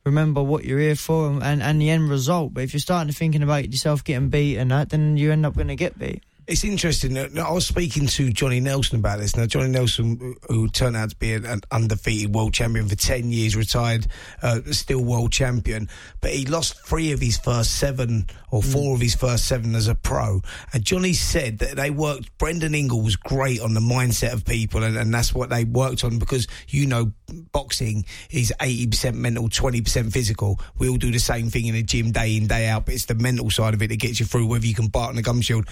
remember what you're here for and, and, and the end result. But if you're starting to thinking about yourself getting beat and that, then you end up going to get beat. It's interesting. I was speaking to Johnny Nelson about this. Now, Johnny Nelson, who turned out to be an undefeated world champion for 10 years, retired, uh, still world champion, but he lost three of his first seven or four of his first seven as a pro. And Johnny said that they worked, Brendan Ingle was great on the mindset of people, and, and that's what they worked on because, you know, boxing is 80% mental, 20% physical. We all do the same thing in the gym day in, day out, but it's the mental side of it that gets you through, whether you can bite on a gum shield.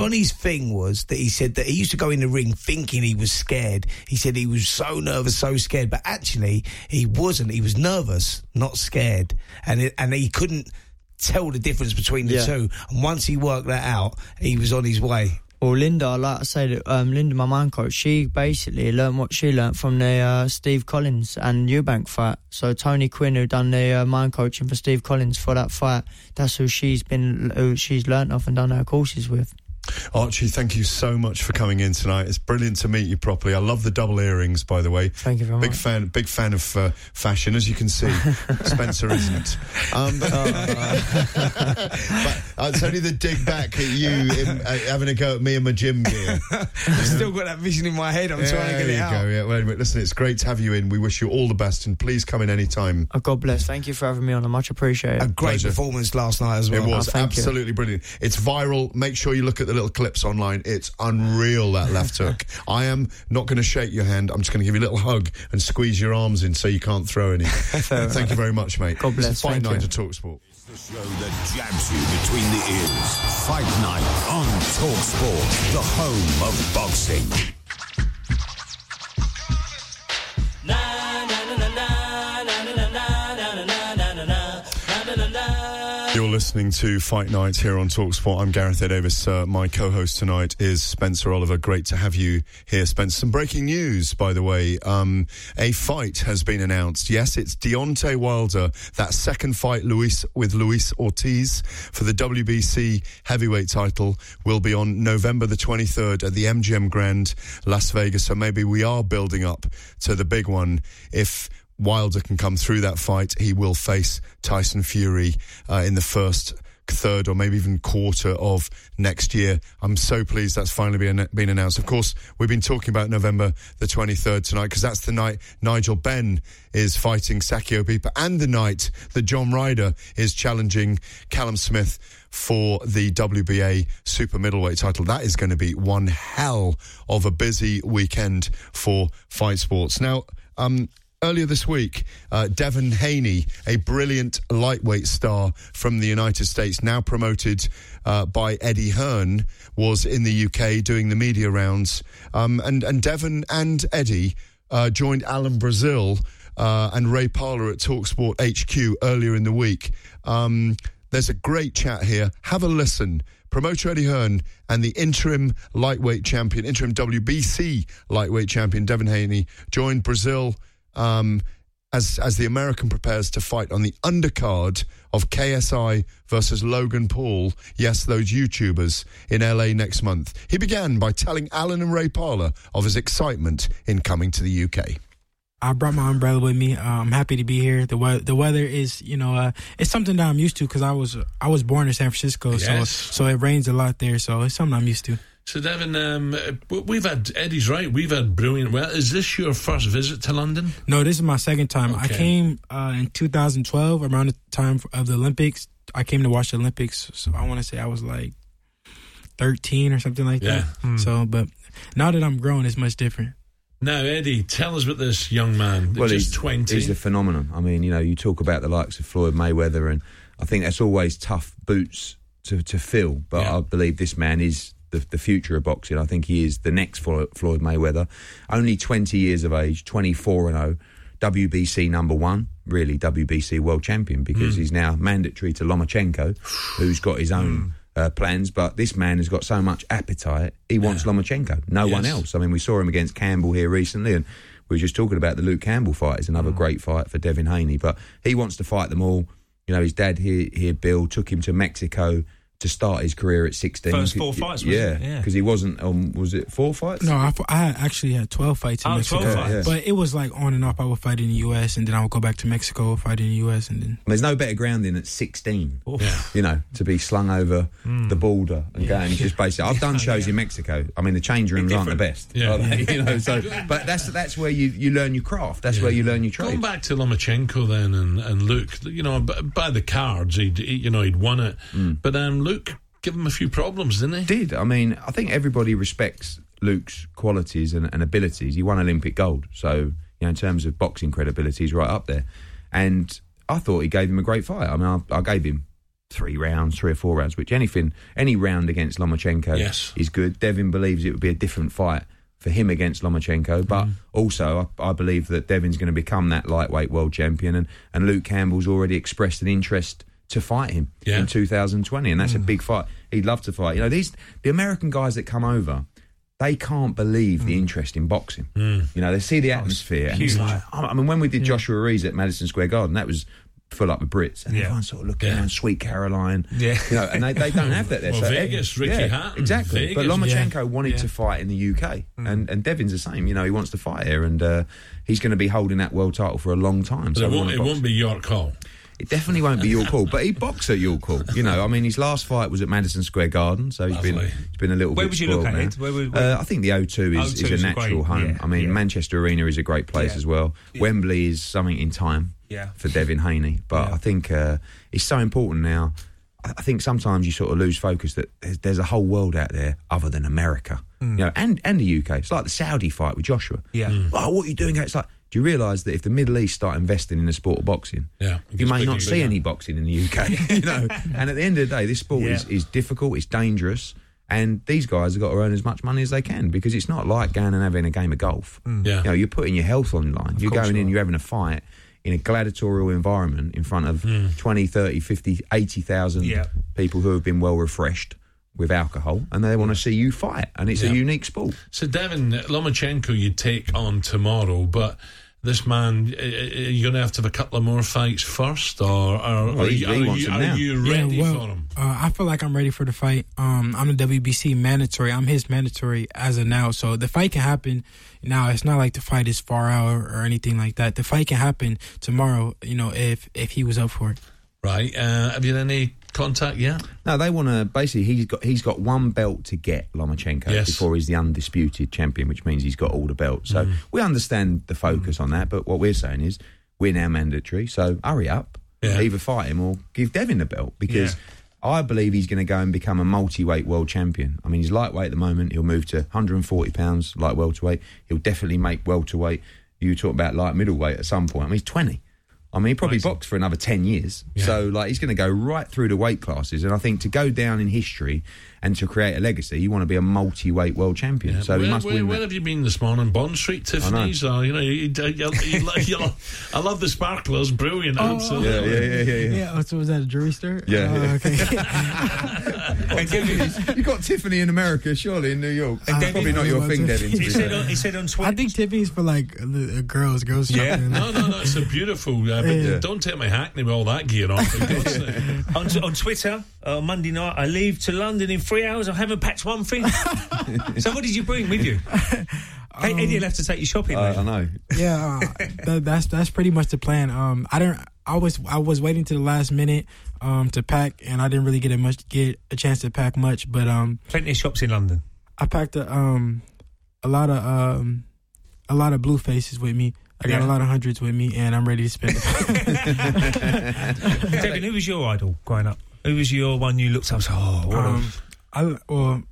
Johnny's thing was that he said that he used to go in the ring thinking he was scared. He said he was so nervous, so scared, but actually he wasn't. He was nervous, not scared, and it, and he couldn't tell the difference between the Yeah. two. And once he worked that out, he was on his way. Well, Linda, like I said, um, Linda, my mind coach, she basically learned what she learned from the uh, Steve Collins and Eubank fight. So Tony Quinn, who done the uh, mind coaching for Steve Collins for that fight, that's who she's been, who she's learnt off and done her courses with. Archie, thank you so much for coming in tonight. It's brilliant to meet you properly. I love the double earrings, by the way. Thank you very big much. fan, big fan of uh, fashion, as you can see. Spencer isn't. Um, but, but uh, it's only the dig back at you in, uh, having a go at me and my gym gear. I've still got that vision in my head. I'm trying to get it you out. go. Yeah. Well, anyway, listen, it's great to have you in. We wish you all the best, and please come in any time. Oh, God bless. Thank you for having me on. I much appreciate it. A great Pleasure. performance last night as well. It was Oh, thank you. absolutely brilliant. It's viral. Make sure you look at the little clips online. It's unreal that left hook. I am not going to shake your hand. I'm just going to give you a little hug and squeeze your arms in so you can't throw any. Thank you very much, mate. God bless. It's a fine Thank night you. to talk sport. It's The show that jabs you between the ears. Fight Night on Talk Sport, the home of boxing. Listening to Fight Night here on Talksport. I'm Gareth. Davies. Uh, my co-host tonight is Spencer Oliver. Great to have you here, Spencer. Some breaking news, by the way. Um, a fight has been announced. Yes, it's Deontay Wilder. That second fight, Luis with Luis Ortiz for the WBC heavyweight title will be on November the 23rd at the MGM Grand, Las Vegas. So maybe we are building up to the big one. If Wilder can come through that fight, he will face Tyson Fury uh, in the first third or maybe even quarter of next year. I'm so pleased that's finally been, been announced. Of course, we've been talking about November the 23rd tonight because that's the night Nigel Benn is fighting Sakio Bika and the night that John Ryder is challenging Callum Smith for the WBA super middleweight title. That is going to be one hell of a busy weekend for fight sports. Now, um, Earlier this week, uh, Devin Haney, a brilliant lightweight star from the United States, now promoted uh, by Eddie Hearn, was in the UK doing the media rounds. Um, and, and Devin and Eddie uh, joined Alan Brazil uh, and Ray Parlour at Talksport HQ earlier in the week. Um, there's a great chat here. Have a listen. Promoter Eddie Hearn and the interim lightweight champion, interim WBC lightweight champion Devin Haney joined Brazil um, as as the American prepares to fight on the undercard of KSI versus Logan Paul. Yes, those YouTubers in LA next month. He began by telling Alan and Ray Parlour of his excitement in coming to the UK. I brought my umbrella with me. Uh, I'm happy to be here. The weather, the weather is, you know, uh, it's something that I'm used to because I was I was born in San Francisco, Yes. so so it rains a lot there. So it's something I'm used to. So, Devin, um, we've had Eddie's right. We've had brilliant. Well, is this your first visit to London? No, this is my second time. I came uh, in 2012 around the time of the Olympics. I came to watch the Olympics, so I want to say I was like 13 or something like Yeah. that. Hmm. So, but now that I'm grown, it's much different. Now, Eddie, tell us about this young man. well, just he's, 20. He's a phenomenon. I mean, you know, you talk about the likes of Floyd Mayweather, and I think that's always tough boots to, to fill. But I believe this man is the, the future of boxing. I think he is the next Floyd, Floyd Mayweather. Only 20 years of age, 24 and 0. WBC number one, really WBC world champion because Mm. he's now mandatory to Lomachenko, who's got his own uh, plans. But this man has got so much appetite, he wants Lomachenko, no one else. I mean, we saw him against Campbell here recently, and we were just talking about the Luke Campbell fight. It's another great fight for Devin Haney, but he wants to fight them all. You know, his dad here, here Bill, took him to Mexico to start his career at 16. First four fights, wasn't yeah, it? Yeah. because he wasn't on, was it four fights? No, I, I actually had 12 fights in Oh, Mexico. 12 fights. But it was like on and off. I would fight in the U.S., and then I would go back to Mexico, fight in the U.S., and then. There's no better grounding at 16. Yeah. You know, to be slung over the border and. Yeah. going just basically. I've done shows in Mexico. I mean, the change rooms aren't the best. Yeah. are they? you know, so but that's that's where you, you learn your craft. That's where you learn your trade. Going back to Lomachenko then and, and Luke, you know, by the cards, he'd, he, you know, he'd won it. But um, Luke gave him a few problems, didn't he? Did I mean? I think everybody respects Luke's qualities and, and abilities. He won Olympic gold, so you know, in terms of boxing credibility, he's right up there. And I thought he gave him a great fight. I mean, I, I gave him three rounds, three or four rounds, which anything, any round against Lomachenko Yes. is good. Devin believes it would be a different fight for him against Lomachenko, but Mm. also I, I believe that Devin's going to become that lightweight world champion, and, and Luke Campbell's already expressed an interest to fight him Yeah. in 2020, and that's a mm. big fight. He'd love to fight. You know, these the American guys that come over. They can't believe the mm. interest in boxing. Mm. You know, they see the atmosphere, and it's like, I mean, when we did Joshua Ruiz at Madison Square Garden, that was full up with Brits, and Yeah. everyone sort of looking Yeah. around, Sweet Caroline, Yeah. you know, and they, they don't have that there. Well, So, Vegas, Ricky yeah, Hatton, exactly. but Lomachenko Yeah. wanted Yeah. to fight in the UK, and and Devin's the same. You know, he wants to fight here, and uh, he's going to be holding that world title for a long time. But so it won't, it won't be York Hall. It definitely won't be York Hall, but he boxed at York Hall. You know, I mean, his last fight was at Madison Square Garden, so he's been he's been a little bit. Where bit. would you look at now. it? Where would- where- uh, I think the O2 is, O2 is a natural great- home. yeah, I mean, yeah. Manchester Arena is a great place Yeah. as well. Wembley is something in time Yeah. for Devin Haney, but I think uh, it's so important now. I think sometimes you sort of lose focus that there's, there's a whole world out there other than America, Mm. you know, and and the UK. It's like the Saudi fight with Joshua. Yeah. Mm. Oh, what are you doing? It's like, do you realise that if the Middle East start investing in the sport of boxing, Yeah, you may not see any boxing in the UK. you know, and at the end of the day, this sport is, Yeah. is difficult. It's dangerous. And these guys have got to earn as much money as they can because it's not like going and having a game of golf. Mm. Yeah. You know, you're putting your health on line. you're going in, you're having a fight in a gladiatorial environment in front of mm. 20, 30, 50, 80,000 Yeah. people who have been well refreshed with alcohol and they want to see you fight. And it's Yeah. a unique sport. So, Devin, Lomachenko you take on tomorrow, but this man, you're going to have to have a couple of more fights first, or, or Well, are, you, are, you, are you ready yeah, well, for him? Uh, I feel like I'm ready for the fight. Um, I'm the WBC mandatory. I'm his mandatory as of now. So the fight can happen now. It's not like the fight is far out or, or anything like that. The fight can happen tomorrow. You know, if if he was up for it. Right. Uh, have you had any contact yeah. No, they want to basically. He's got he's got one belt to get Lomachenko Yes. before he's the undisputed champion, which means he's got all the belts. So mm. we understand the focus mm. on that, but what we're saying is we're now mandatory. So hurry up, Yeah. either fight him or give Devin the belt because. I believe he's going to go and become a multi-weight world champion. I mean, he's lightweight at the moment. He'll move to 140 pounds light welterweight. He'll definitely make welterweight. You talk about light middleweight at some point. I mean, he's 20. I mean, he probably boxed for another 10 years. So, like, he's going to go right through the weight classes. And I think to go down in history and to create a legacy, you want to be a multi weight world champion. so where, he must where, win where that. have you been this morning? Bond Street, Tiffany's, or you know, you, you, you, you, you, I love the sparklers, brilliant. Oh. absolutely. Yeah, yeah, yeah, yeah, yeah. Yeah, so was that a jury stir? Yeah, Oh, yeah. okay. you got Tiffany in America, surely in New York. And probably not your thing, Devin. to be fair. he said on Twitter. I think Tiffany's for like uh, the girls, girls. Yeah, shopping. no, no, no, it's a beautiful. Uh, but Yeah. Don't take my hackney with all that gear on. for God's sake. on, on Twitter, uh, Monday night, I leave to London in three hours. I haven't packed one thing. so, what did you bring with you? Hey, Eddie will have to take you shopping. Uh. I know. yeah, uh, that, that's that's pretty much the plan. Um, I didn't. I was I was waiting to the last minute um to pack, and I didn't really get a much get a chance to pack much. But um, Plenty of shops in London. I packed a um a lot of um a lot of blue faces with me. I got Yeah. a lot of hundreds with me, and I'm ready to spend. Devin, who was your idol growing up? Who was your one you looked up? and said, Oh, what um, I well,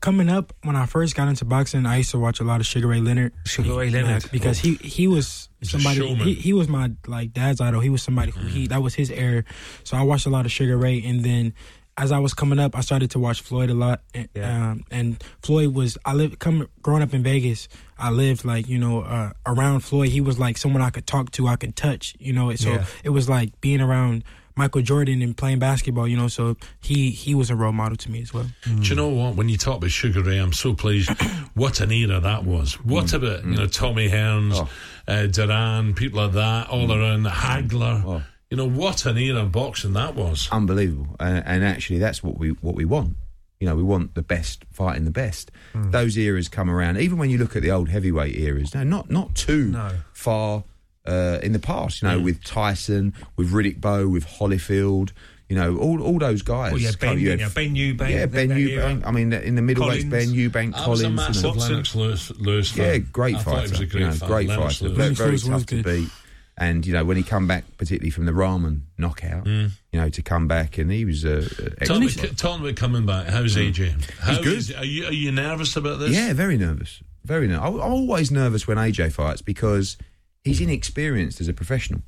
coming up when I first got into boxing, I used to watch a lot of Sugar Ray Leonard. Sugar Ray Leonard. because he he was somebody. He, he was my like dad's idol. He was somebody who he that was his era. So I watched a lot of Sugar Ray, and then. As I was coming up, I started to watch Floyd a lot, and, um, and Floyd was I lived come growing up in Vegas. I lived like you know uh, around Floyd. He was like someone I could talk to, I could touch, you know. So Yeah. it was like being around Michael Jordan and playing basketball, you know. So he he was a role model to me as well. Do you know what? When you talk about Sugar Ray, I'm so pleased. what an era that was. What Mm. about you know Tommy Hearns, Oh. uh, Duran, people like that, all Mm. around Hagler. You know what an era of boxing that was. unbelievable. And, and actually, that's what we what we want. You know, we want the best fighting the best. Hmm. Those eras come around. Even when you look at the old heavyweight eras, no, not not too far uh, in the past. You know, Hmm. with Tyson, with Riddick Bowe, with Holyfield. You know, all all those guys. Well, yeah, Benn, You had- yeah, Benn Eubank. Yeah, Benn that Eubank. I mean, in the middleweights, Collins. Benn Eubank, I Collins. was a you know. massive Lewis, Lewis fan. Yeah, great I fighter. he was a great you know, fighter. great fighter. Very, very tough to beat. And you know, when he come back, particularly from the Rahman knockout, Mm. you know, to come back and he was a. Tell me, excellent. tell me coming back. How's AJ? How good. is- are you are you nervous about this? Yeah, very nervous. Very nervous. I'm always nervous when AJ fights because he's inexperienced as a professional.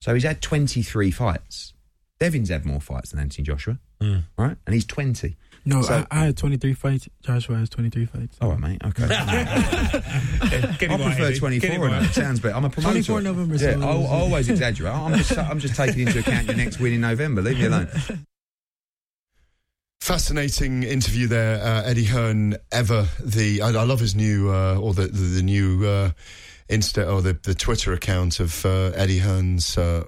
So he's had 23 fights. Devin's had more fights than Anthony Joshua, Mm. right? And he's 20. No, So- I, I had 23 fights. Joshua has 23 fights. All right, mate. Okay. Get I prefer 24. Get it and right. that sounds better. I'm a promoter. 24 November, Yeah, so- I, I always exaggerate. I'm just, I'm just taking into account your next win in November. Leave me alone. Fascinating interview there, uh, Eddie Hearn. Ever the I, I love his new uh, or the the, the new uh, Insta or the the Twitter account of uh, Eddie Hearn's uh,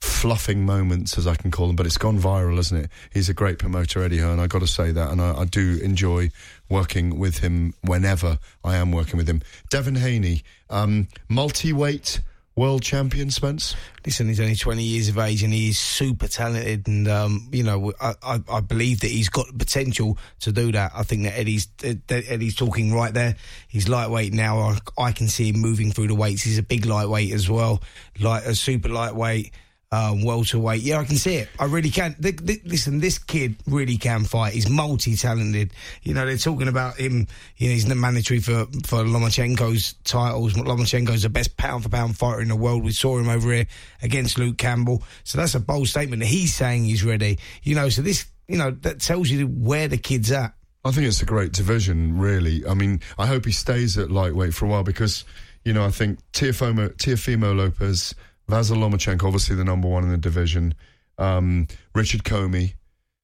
fluffing moments, as I can call them. But it's gone viral, isn't it? He's a great promoter, Eddie Hearn. I've got to say that, and I, I do enjoy working with him whenever I am working with him. Devin Haney, um, multi-weight world champion, Spence. Listen, he's only 20 years of age and he's super talented. And, um, you know, I, I, I believe that he's got the potential to do that. I think that Eddie's, that Eddie's talking right there. He's lightweight now. I, I can see him moving through the weights. He's a big lightweight as well, like a super lightweight. Um, welterweight, yeah, I can see it. I really can. Th- th- listen, this kid really can fight. He's multi-talented. You know, they're talking about him. You know, he's the mandatory for for Lomachenko's titles. Lomachenko's the best pound for pound fighter in the world. We saw him over here against Luke Campbell. So that's a bold statement that he's saying he's ready. You know, so this, you know, that tells you where the kid's at. I think it's a great division, really. I mean, I hope he stays at lightweight for a while because, you know, I think Teofimo, Teofimo Lopez, Vasil Lomachenko, obviously the number one in the division, um, Richard Commey,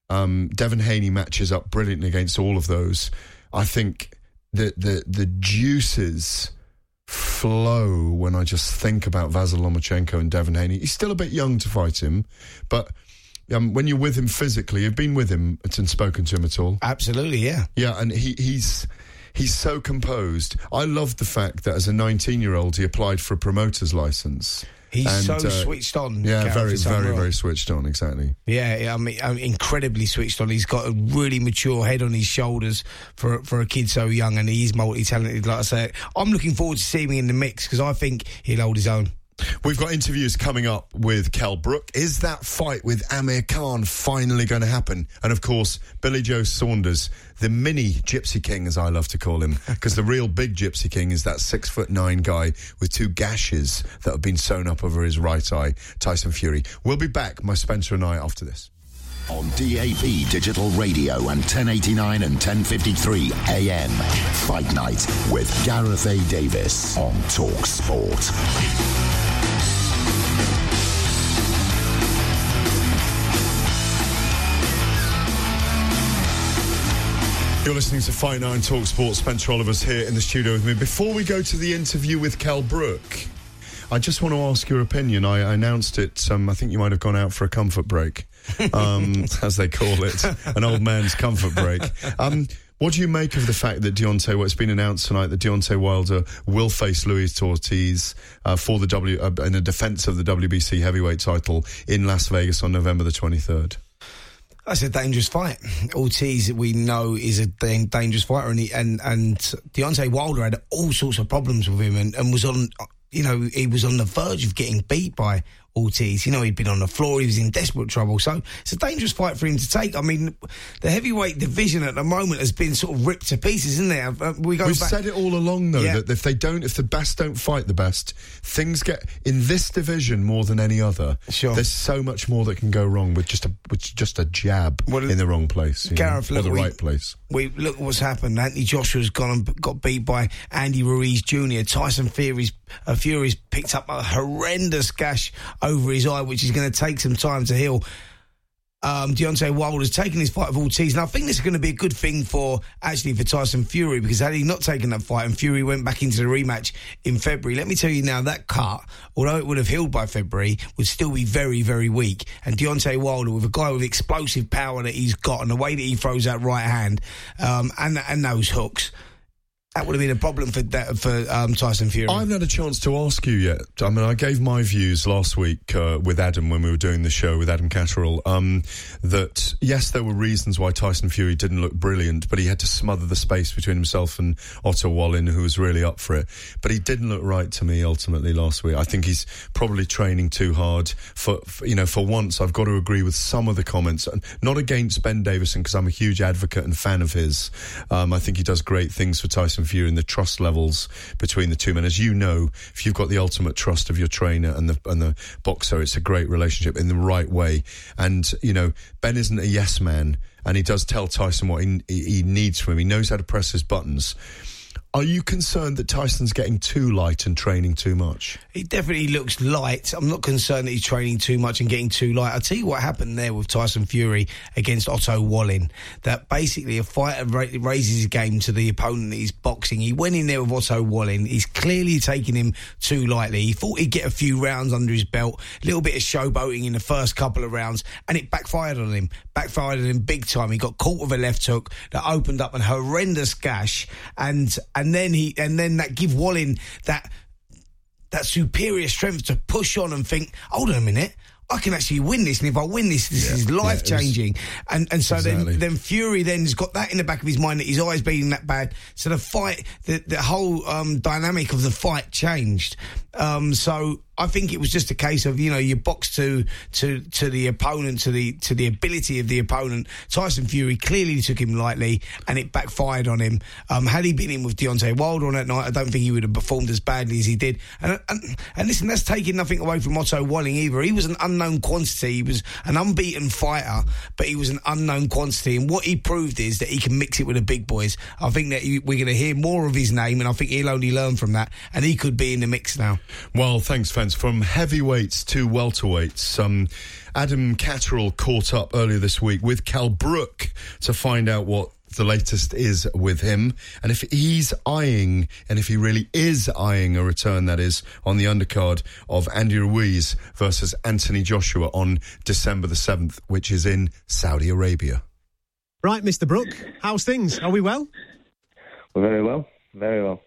um, Devin Haney matches up brilliantly against all of those. I think the the the juices flow when I just think about Vasil Lomachenko and Devin Haney. He's still a bit young to fight him, but um, when you're with him physically, you've been with him and spoken to him at all. Absolutely, yeah. Yeah, and he, he's he's so composed. I love the fact that as a 19 year old, he applied for a promoter's license. He's And, so uh, switched on. Yeah, Gareth, very, very, very switched on. Exactly. Yeah, yeah, I mean, I'm incredibly switched on. He's got a really mature head on his shoulders for for a kid so young, and he's multi talented. Like I say, I'm looking forward to seeing him in the mix because I think he'll hold his own. We've got interviews coming up with Kel Brook. Is that fight with Amir Khan finally going to happen? And of course, Billy Joe Saunders, the mini Gypsy King, as I love to call him, because the real big Gypsy King is that six foot nine guy with two gashes that have been sewn up over his right eye, Tyson Fury. We'll be back, my Spencer and I, after this. On DAB Digital Radio and 1089 and 1053 AM. Fight Night with Gareth A. Davies on Talk Sport. You're listening to Fight Nine Talk Sports. Spencer Oliver's here in the studio with me. Before we go to the interview with Kel Brook, I just want to ask your opinion. I, I announced it. Um, I think you might have gone out for a comfort break, um, as they call it, an old man's comfort break. Um, what do you make of the fact that Deontay? Well, it's been announced tonight that Deontay Wilder will face Luis Ortiz uh, for the W uh, in a defence of the WBC heavyweight title in Las Vegas on November the twenty third. That's a dangerous fight. Ortiz, we know, is a dangerous fighter, and he, and and Deontay Wilder had all sorts of problems with him, and, and was on, you know, he was on the verge of getting beat by Ortiz. You know, he'd been on the floor, he was in desperate trouble. So it's a dangerous fight for him to take. I mean, the heavyweight division at the moment has been sort of ripped to pieces, isn't there? Uh, We go We've back. said it all along, though, Yeah. that if they don't, if the best don't fight the best, things get in this division more than any other. Sure, there's so much more that can go wrong with just a with just a jab in the wrong place, you know, Gareth, or the we- right place. We look what's happened. Anthony Joshua's gone and got beat by Andy Ruiz Jr. Tyson Fury's uh, Fury's picked up a horrendous gash over his eye, which is going to take some time to heal. Um, Deontay Wilder's taken his fight with Ortiz, and I think this is going to be a good thing for actually for Tyson Fury because had he not taken that fight and Fury went back into the rematch in February, let me tell you now that cut, although it would have healed by February, would still be very very weak. And Deontay Wilder, with a guy with explosive power that he's got and the way that he throws that right hand um, and and those hooks, that would have been a problem for that, for um, Tyson Fury. I haven't had a chance to ask you yet. I mean, I gave my views last week uh, with Adam when we were doing the show with Adam Catterall. Um, that yes, there were reasons why Tyson Fury didn't look brilliant, but he had to smother the space between himself and Otto Wallin, who was really up for it. But he didn't look right to me ultimately last week. I think he's probably training too hard. For, for you know, for once, I've got to agree with some of the comments, not against Ben Davison because I'm a huge advocate and fan of his. Um, I think he does great things for Tyson Fury and the trust levels between the two men. As you know, if you've got the ultimate trust of your trainer and the and the boxer, it's a great relationship in the right way. And you know, Ben isn't a yes man, and he does tell Tyson what he, he needs from him. He knows how to press his buttons. Are you concerned that Tyson's getting too light and training too much? He definitely looks light. I'm not concerned that he's training too much and getting too light. I'll tell you what happened there with Tyson Fury against Otto Wallin. That basically a fighter raises his game to the opponent that he's boxing. He went in there with Otto Wallin. He's clearly taking him too lightly. He thought he'd get a few rounds under his belt, a little bit of showboating in the first couple of rounds, and it backfired on him. Backfired on him big time. He got caught with a left hook that opened up an horrendous gash, and and then he and then that give Wallin that that superior strength to push on and think, hold on a minute. I can actually win this, and if I win this, this is life changing. and and so Exactly. then then Fury then's got that in the back of his mind that his eyes being that bad. So the fight, the the whole um, dynamic of the fight changed. Um, so I think it was just a case of you know you box to to to the opponent to the to the ability of the opponent. Tyson Fury clearly took him lightly, and it backfired on him. Um, had he been in with Deontay Wilder on that night, I don't think he would have performed as badly as he did. And and, and listen, that's taking nothing away from Otto Wallin either. He was an unknown quantity. He was an unbeaten fighter, but he was an unknown quantity. And what he proved is that he can mix it with the big boys. I think that we're going to hear more of his name, and I think he'll only learn from that. And he could be in the mix now. Well, thanks, Spence. From heavyweights to welterweights, um, Adam Catterall caught up earlier this week with Kel Brook to find out what the latest is with him and if he's eyeing, and if he really is eyeing a return, that is, on the undercard of Andy Ruiz versus Anthony Joshua on December the 7th, which is in Saudi Arabia. Right, Mr. Brook, how's things? Are we well? We're Very well, very well.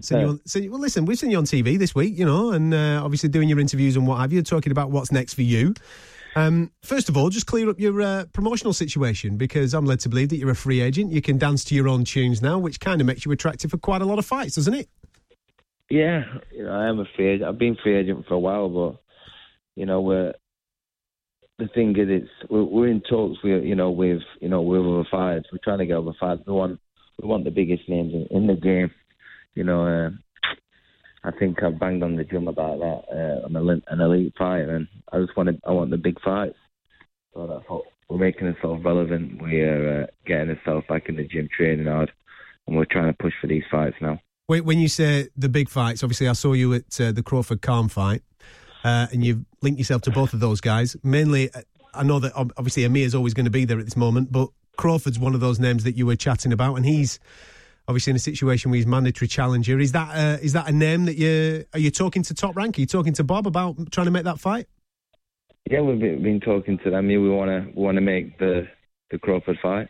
So, you on, so well, listen, we've seen you on TV this week, you know, and uh, obviously doing your interviews and what have you, talking about what's next for you. Um, first of all, just clear up your uh, promotional situation because I'm led to believe that you're a free agent. You can dance to your own tunes now, which kind of makes you attractive for quite a lot of fights, doesn't it? Yeah, you know, I am a free agent. I've been free agent for a while, but you know, we're the thing is, it's we're, we're in talks. with you know, with you know, with other fighters. We're trying to get other fighters. We want we want the biggest names in, in the game. You know, uh, I think I've banged on the drum about that. Uh, I'm an elite, an elite fighter, and I just want to, I want the big fights. So we're making ourselves relevant. We're uh, getting ourselves back in the gym, training hard, and we're trying to push for these fights now. When when you say the big fights, obviously I saw you at uh, the Crawford Khan fight, uh, and you've linked yourself to both of those guys. Mainly, uh, I know that obviously obviously is always going to be there at this moment, but Crawford's one of those names that you were chatting about, and he's obviously in a situation where he's mandatory challenger. Is that uh, is that a name that you are you talking to Top Rank? Are you talking to Bob about trying to make that fight? Yeah, we've been, been talking to them. Yeah, we want to want to make the the Crawford fight.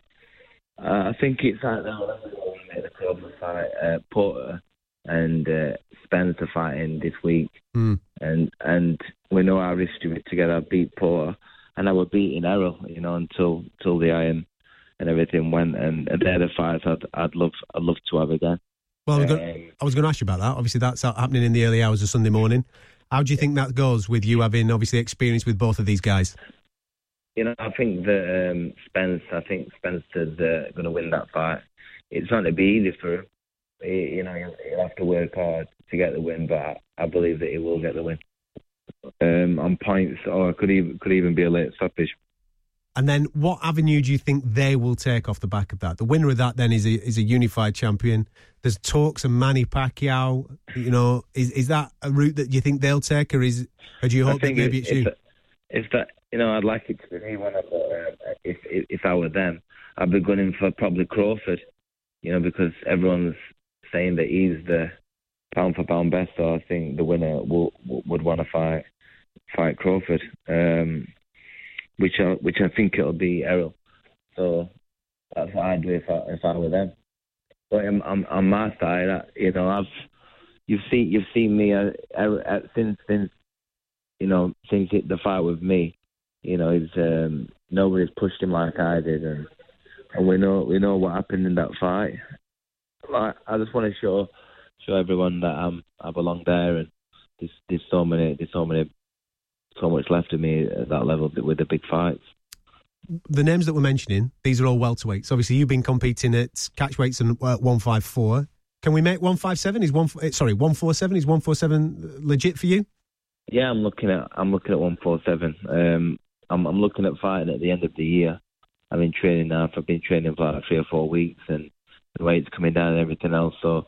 Uh, I think it's like that we want to make the Crawford fight. Uh, Porter and uh, Spencer fighting this week, Hmm. and and we know our history together. I beat Porter, and I was beating Errol, you know, until until the iron and everything went. And, and they're the fights I'd I'd love I'd love to have again. Well, I was gonna- I was going to ask you about that. Obviously, that's happening in the early hours of Sunday morning. How do you think that goes with you having obviously experience with both of these guys? You know, I think that um, Spence, I think Spencer's uh, going to win that fight. It's not going to be easy for him. He, you know, he'll, have to work hard to get the win, but I, I believe that he will get the win. Um, on points, or could even could even be a late stoppage. And then, what avenue do you think they will take off the back of that? The winner of that then is a, is a unified champion. There's talks of Manny Pacquiao. You know, is is that a route that you think they'll take, or is or do you hope that maybe it- it's you? If, if that, you know, I'd like it to be me one of the, uh, if, if if I were them, I'd be gunning for probably Crawford. You know, because everyone's saying that he's the pound for pound best. So I think the winner will, would want to fight fight Crawford, um, which I, which I think it'll be Errol. So that's what I'd do if I if I were them. But on, on my side, I, you know, I've you've seen you've seen me uh, uh, since since you know since it, the fight with me. You know, it's um, nobody's pushed him like I did, and and we know we know what happened in that fight. Like, I just want to show show everyone that I'm I belong there, and there's there's so many there's so many so much left of me at that level with the big fights. the names that we're mentioning, these are all welterweights. Obviously, you've been competing at catchweights and uh, one five four. Can we make one five seven? Is one uh, sorry one four seven? Is one four seven legit for you? Yeah, I'm looking at I'm looking at one four seven. Um, I'm I'm looking at fighting at the end of the year. I've been training now. I've been training for like three or four weeks, and the weight's coming down and everything else. So,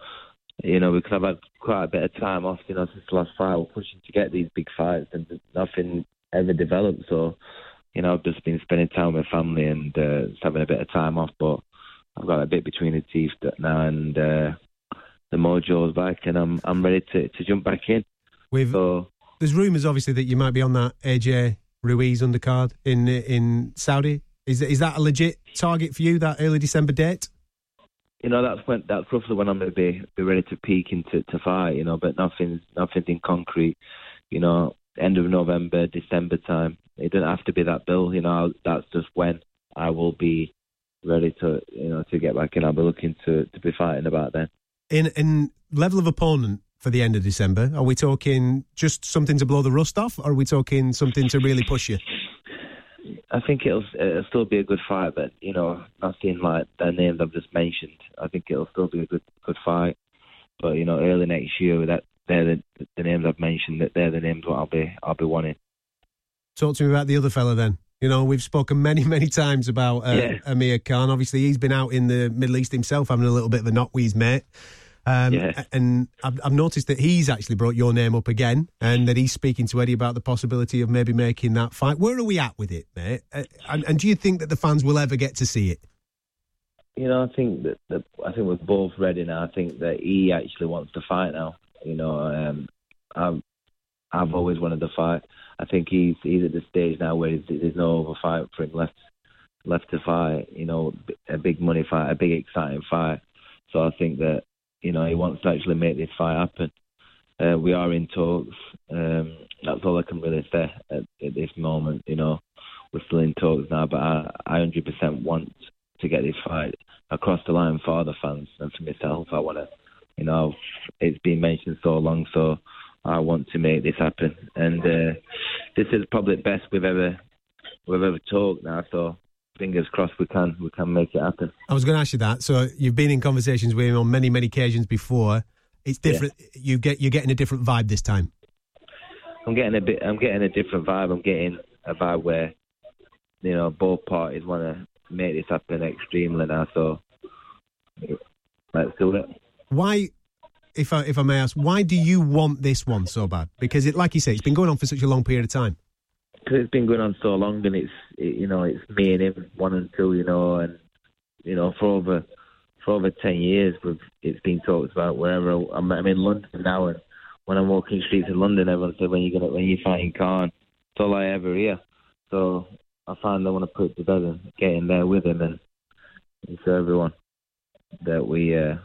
you know, we I've had quite a bit of time off, you know, since the last fight, we're pushing to get these big fights, and nothing ever developed. So, you know, I've just been spending time with family and uh, just having a bit of time off. But I've got a bit between the teeth now, and uh, the mojo's back, and I'm I'm ready to to jump back in. With there's rumours obviously that you might be on that AJ Ruiz undercard in in Saudi. Is is that a legit target for you? That early December date? You know that's when that's roughly when I'm to be be ready to peak into to fight. You know, but nothing nothing in concrete. You know, end of November, December time. It doesn't have to be that bill. You know, that's just when I will be ready to you know to get back in. I'll be looking to to be fighting about then. In in level of opponent for the end of December, are we talking just something to blow the rust off, or are we talking something to really push you? I think it'll it'll still be a good fight, but you know, nothing like the names I've just mentioned. I think it'll still be a good good fight. But you know, early next year, that they're the, the names I've mentioned. That they're the names what I'll be I'll be wanting. Talk to me about the other fella then. You know, we've spoken many, many times about uh, Yeah. Amir Khan. Obviously, he's been out in the Middle East himself, having a little bit of a knock with his mate. Um, Yeah. And I've, I've noticed that he's actually brought your name up again, and that he's speaking to Eddie about the possibility of maybe making that fight. Where are we at with it, mate? Uh, and, and do you think that the fans will ever get to see it? You know, I think that, that I think we're both ready now. I think that he actually wants to fight now. You know, um, I've I've always wanted to fight. I think he's he's at the stage now where there's no other fight for him left left to fight. You know, a big money fight, a big exciting fight. So I think that you know he wants to actually make this fight happen. Uh, we are in talks. Um, that's all I can really say at, at this moment. You know, we're still in talks now, but I, I 100% want to get this fight across the line for the fans and for myself. I want to you know, it's been mentioned so long, so I want to make this happen. And uh, this is probably the best we've ever we've ever talked now. So fingers crossed we can we can make it happen. I was going to ask you that. So you've been in conversations with him on many, many occasions before. It's different. You get you're getting a different vibe this time. I'm getting a bit. I'm getting a different vibe. I'm getting a vibe where, you know, both parties want to make this happen extremely now. So let's do it. Why, if I if I may ask, why do you want this one so bad? Because it, like you say, it's been going on for such a long period of time. Because it's been going on so long, and it's it, you know it's me and him one and two, you know, and you know for over for over ten years, we've it's been talked about wherever I'm, I'm in London now, and when I'm walking streets in London, everyone says when you gonna when you fighting Khan, it's all I ever hear. So I I want to put it together, and get in there with him, and, and show everyone that we uh,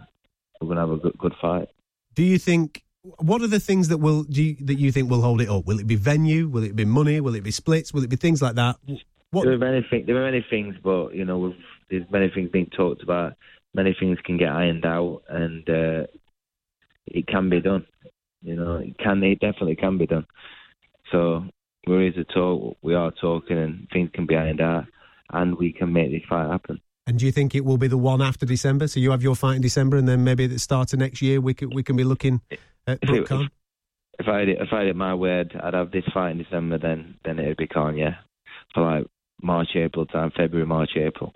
we're gonna have a good good fight. Do you think? What are the things that will do you, that you think will hold it up? Will it be venue? Will it be money? Will it be splits? Will it be things like that? What? There are many things. There are many things, but you know, we've, there's many things being talked about. Many things can get ironed out, and uh, it can be done. You know, it can. It definitely can be done. So we're here to talk. We are talking, and things can be ironed out, and we can make this fight happen. And do you think it will be the one after December? So you have your fight in December, and then maybe at the start of next year, we can we can be looking at If, it, Khan. if I had it, if I had my word, I'd have this fight in December. Then then it'd be Khan, yeah, for like March, April time, February, March, April.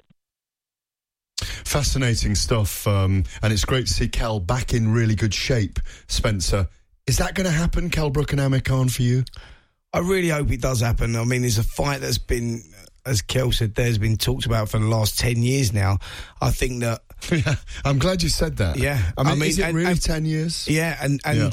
Fascinating stuff, um, and it's great to see Kel back in really good shape. Spencer, is that going to happen, Kel Brook and Amir Khan for you? I really hope it does happen. I mean, it's a fight that's been, as Kel said, there's been talked about for the last 10 years now. I think that. yeah, I'm glad you said that. Yeah. I mean, is it and- really and- 10 years? Yeah, and. and Yeah.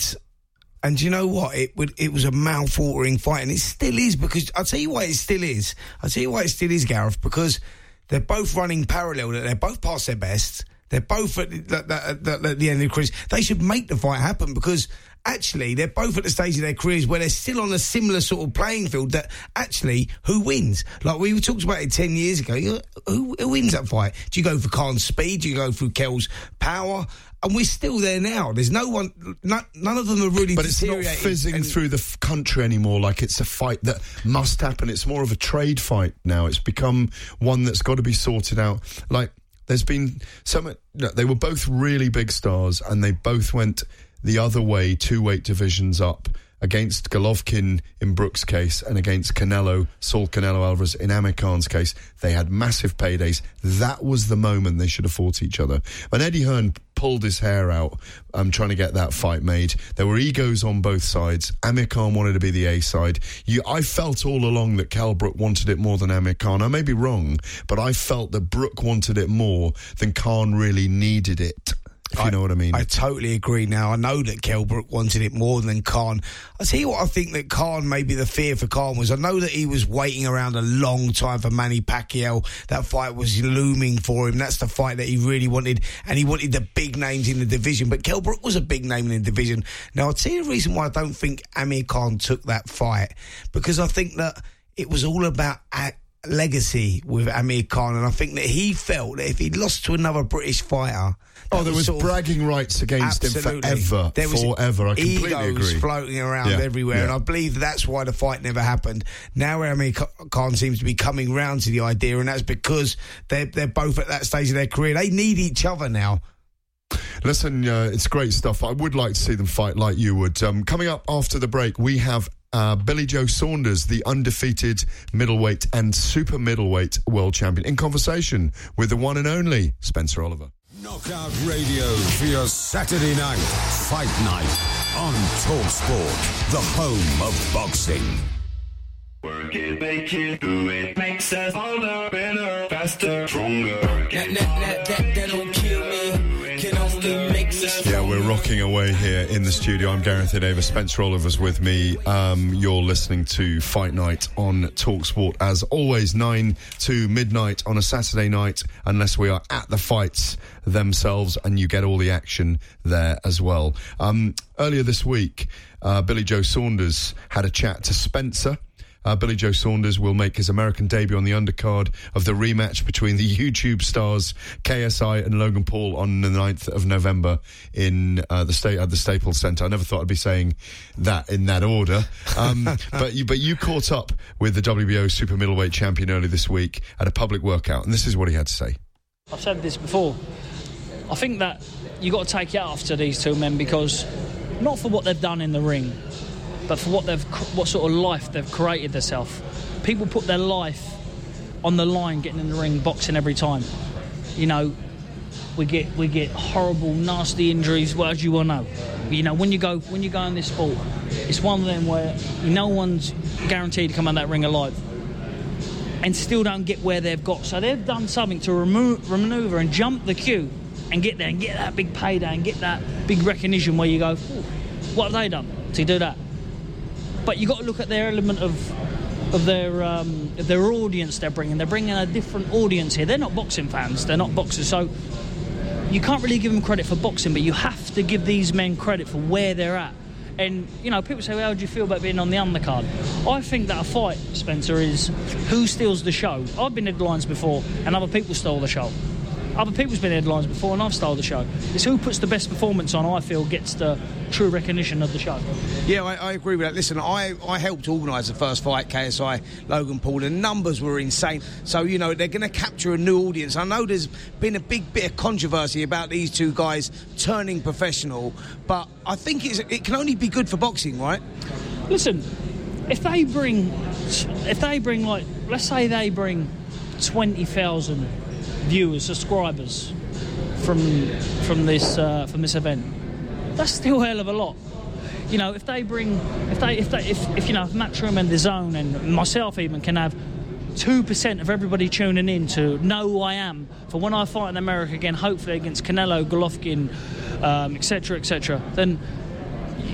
And you know what? It would. It was a mouth-watering fight, and it still is because I'll tell you why it still is. I'll tell you why it still is, Gareth, because they're both running parallel. They're both past their best. They're both at the, the, the, end of the careers. They should make the fight happen because actually they're both at the stage of their careers where they're still on a similar sort of playing field. That actually, who wins? Like we talked about it ten years ago. Who, who wins that fight? Do you go for Khan's speed? Do you go for Kel's power? And we're still there now. There's no one. No, none of them are really. But it's not fizzing And- through the f- country anymore like it's a fight that must happen. It's more of a trade fight now. It's become one that's got to be sorted out. Like, there's been so much. No, they were both really big stars, and they both went the other way, two weight divisions up. Against Golovkin in Brooks' case and against Canelo, Saul Canelo Alvarez in Amir Khan's case, they had massive paydays. That was the moment they should have fought each other. When Eddie Hearn pulled his hair out um, trying to get that fight made. There were egos on both sides. Amir Khan wanted to be the A side. You, I felt all along that Kel Brook wanted it more than Amir Khan. I may be wrong, but I felt that Brook wanted it more than Khan really needed it. If you know what I mean. I totally agree now. I know that Kel Brook wanted it more than Khan. I see what, I think that Khan, maybe the fear for Khan was, I know that he was waiting around a long time for Manny Pacquiao. That fight was looming for him. That's the fight that he really wanted. And he wanted the big names in the division. But Kel Brook was a big name in the division. Now, I'll tell you the reason why I don't think Amir Khan took that fight. Because I think that it was all about legacy with Amir Khan. And I think that he felt that if he'd lost to another British fighter, Oh, there was of- bragging rights against him forever. There was forever. I completely egos agree. floating around Yeah, everywhere, yeah. and I believe that's why the fight never happened. Now Amir Khan seems to be coming round to the idea, and that's because they're they're both at that stage of their career. They need each other now. Listen, uh, it's great stuff. I would like to see them fight like you would. Um, coming up after the break, we have uh, Billy Joe Saunders, the undefeated middleweight and super middleweight world champion, in conversation with the one and only Spencer Oliver. Knockout Radio for your Saturday night fight night on Talk Sport, the home of boxing. Work it, make it, do it. Makes us harder, better, faster, stronger. Rocking away here in the studio. I'm Gareth Davies. Spencer Oliver's with me. Um, you're listening to Fight Night on Talksport. As always, 9 to midnight on a Saturday night, unless we are at the fights themselves, and you get all the action there as well. Um, earlier this week, uh, Billy Joe Saunders had a chat to Spencer. Uh, Billy Joe Saunders will make his American debut on the undercard of the rematch between the YouTube stars KSI and Logan Paul on the 9th of November in uh, the state at the Staples Center. I never thought I'd be saying that in that order. Um, but you but you caught up with the WBO super middleweight champion early this week at a public workout, and this is what he had to say. I've said this before. I think that you've got to take it after these two men because not for what they've done in the ring, but for what they've what sort of life they've created themselves. People put their life on the line getting in the ring, boxing every time. You know, we get we get horrible, nasty injuries. Well, as you well know, you know when you go when you go in this sport, it's one of them where no one's guaranteed to come out that ring alive, and still don't get where they've got. So they've done something to remo- maneuver and jump the queue and get there and get that big payday and get that big recognition where you go, what have they done to do that? But you got to look at their element of of their um, their audience they're bringing. They're bringing a different audience here. They're not boxing fans. They're not boxers. So you can't really give them credit for boxing, but you have to give these men credit for where they're at. And you know, people say, well, "How do you feel about being on the undercard?" I think that a fight, Spencer, is who steals the show. I've been headlines before, and other people stole the show. Other people's been headlines before, and I've stole the show. It's who puts the best performance on. I feel gets the true recognition of the show. Yeah, I, I agree with that. Listen, I, I helped organise the first fight, KSI Logan Paul. The numbers were insane. So, you know, they're going to capture a new audience. I know there's been a big bit of controversy about these two guys turning professional, but I think it's, it can only be good for boxing, right? Listen, if they bring, if they bring like, let's say they bring twenty thousand viewers, subscribers from from this uh, from this event, that's still a hell of a lot. You know, if they bring, if they, if they, if, if you know, if Matchroom and the Zone and myself even can have two percent of everybody tuning in to know who I am for when I fight in America again, hopefully against Canelo, Golovkin, um, etc., etc., then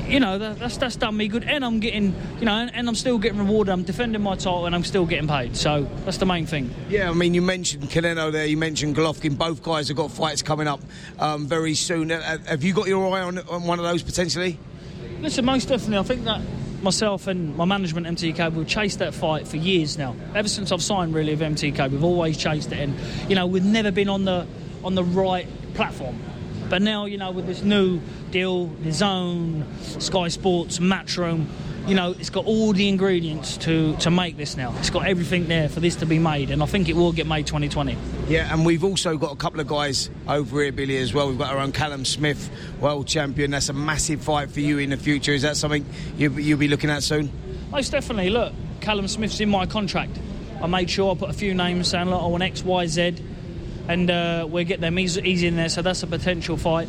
you know that, that's that's done me good, and I'm getting, you know, and, and I'm still getting rewarded. I'm defending my title, and I'm still getting paid. So that's the main thing. Yeah, I mean, you mentioned Canelo there, you mentioned Golovkin. Both guys have got fights coming up um, very soon. Uh, Have you got your eye on, on one of those potentially? Listen, most definitely, I think that myself and my management MTK we've chased that fight for years now. Ever since I've signed really with MTK, we've always chased it, and you know we've never been on the on the right platform. But now, you know, with this new deal, the Zone, Sky Sports, Matchroom, you know, it's got all the ingredients to, to make this now. It's got everything there for this to be made, and I think it will get made 2020. Yeah, and we've also got a couple of guys over here, Billy, as well. We've got our own Callum Smith, world champion. That's a massive fight for you in the future. Is that something you, you'll be looking at soon? Most definitely. Look, Callum Smith's in my contract. I made sure I put a few names saying, look, I want X, Y, Z, and uh, we'll get them easy, easy in there. So that's a potential fight.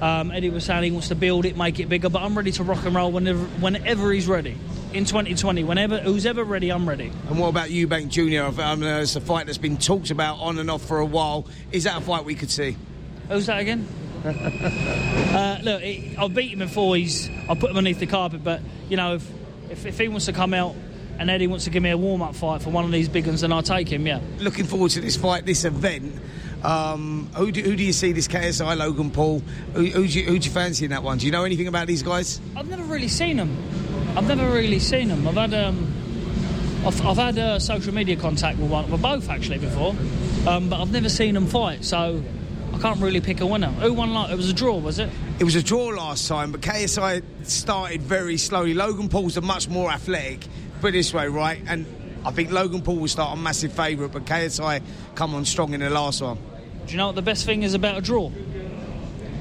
Um, Eddie was saying he wants to build it, make it bigger, but I'm ready to rock and roll whenever, whenever he's ready. In 2020, whenever who's ever ready, I'm ready. And what about Eubank Jr.? I mean, it's a fight that's been talked about on and off for a while. Is that a fight we could see? Who's that again? uh, look, he, I've beat him before. He's I put him underneath the carpet, but you know, if, if if he wants to come out and Eddie wants to give me a warm up fight for one of these big ones, then I'll take him. Yeah. Looking forward to this fight, this event. Um, who, do, who do you see this KSI Logan Paul? Who, who, do you, who do you fancy in that one? Do you know anything about these guys? I've never really seen them. I've never really seen them. I've had um, I've, I've had uh, social media contact with one, with both actually before, um, but I've never seen them fight. So I can't really pick a winner. Who won? Like it was a draw, was it? It was a draw last time, but KSI started very slowly. Logan Paul's a much more athletic, put it this way, right? And I think Logan Paul will start a massive favourite, but KSI come on strong in the last one. Do you know what the best thing is about a draw?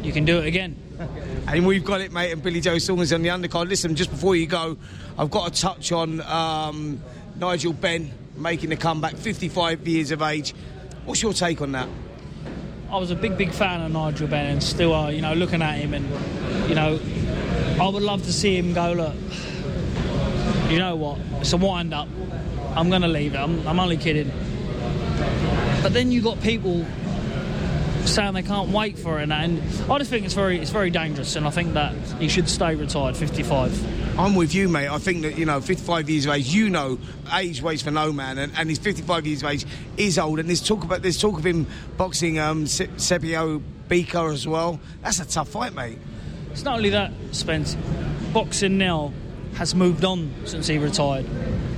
You can do it again. And we've got it, mate, and Billy Joe Saunders on the undercard. Listen, just before you go, I've got to touch on um, Nigel Benn making the comeback, 55 years of age. What's your take on that? I was a big, big fan of Nigel Benn and still are, you know, looking at him and, you know, I would love to see him go, look, you know what, it's a wind up. I'm going to leave it. I'm, I'm only kidding. But then you got people saying they can't wait for it, and I just think it's very, it's very dangerous. And I think that he should stay retired, 55. I'm with you, mate. I think that, you know, 55 years of age, you know, age waits for no man, and, and he's 55 years of age, is old. And there's talk about there's talk of him boxing um, Se- Sakio Bika as well. That's a tough fight, mate. It's not only that, Spence. Boxing now has moved on since he retired.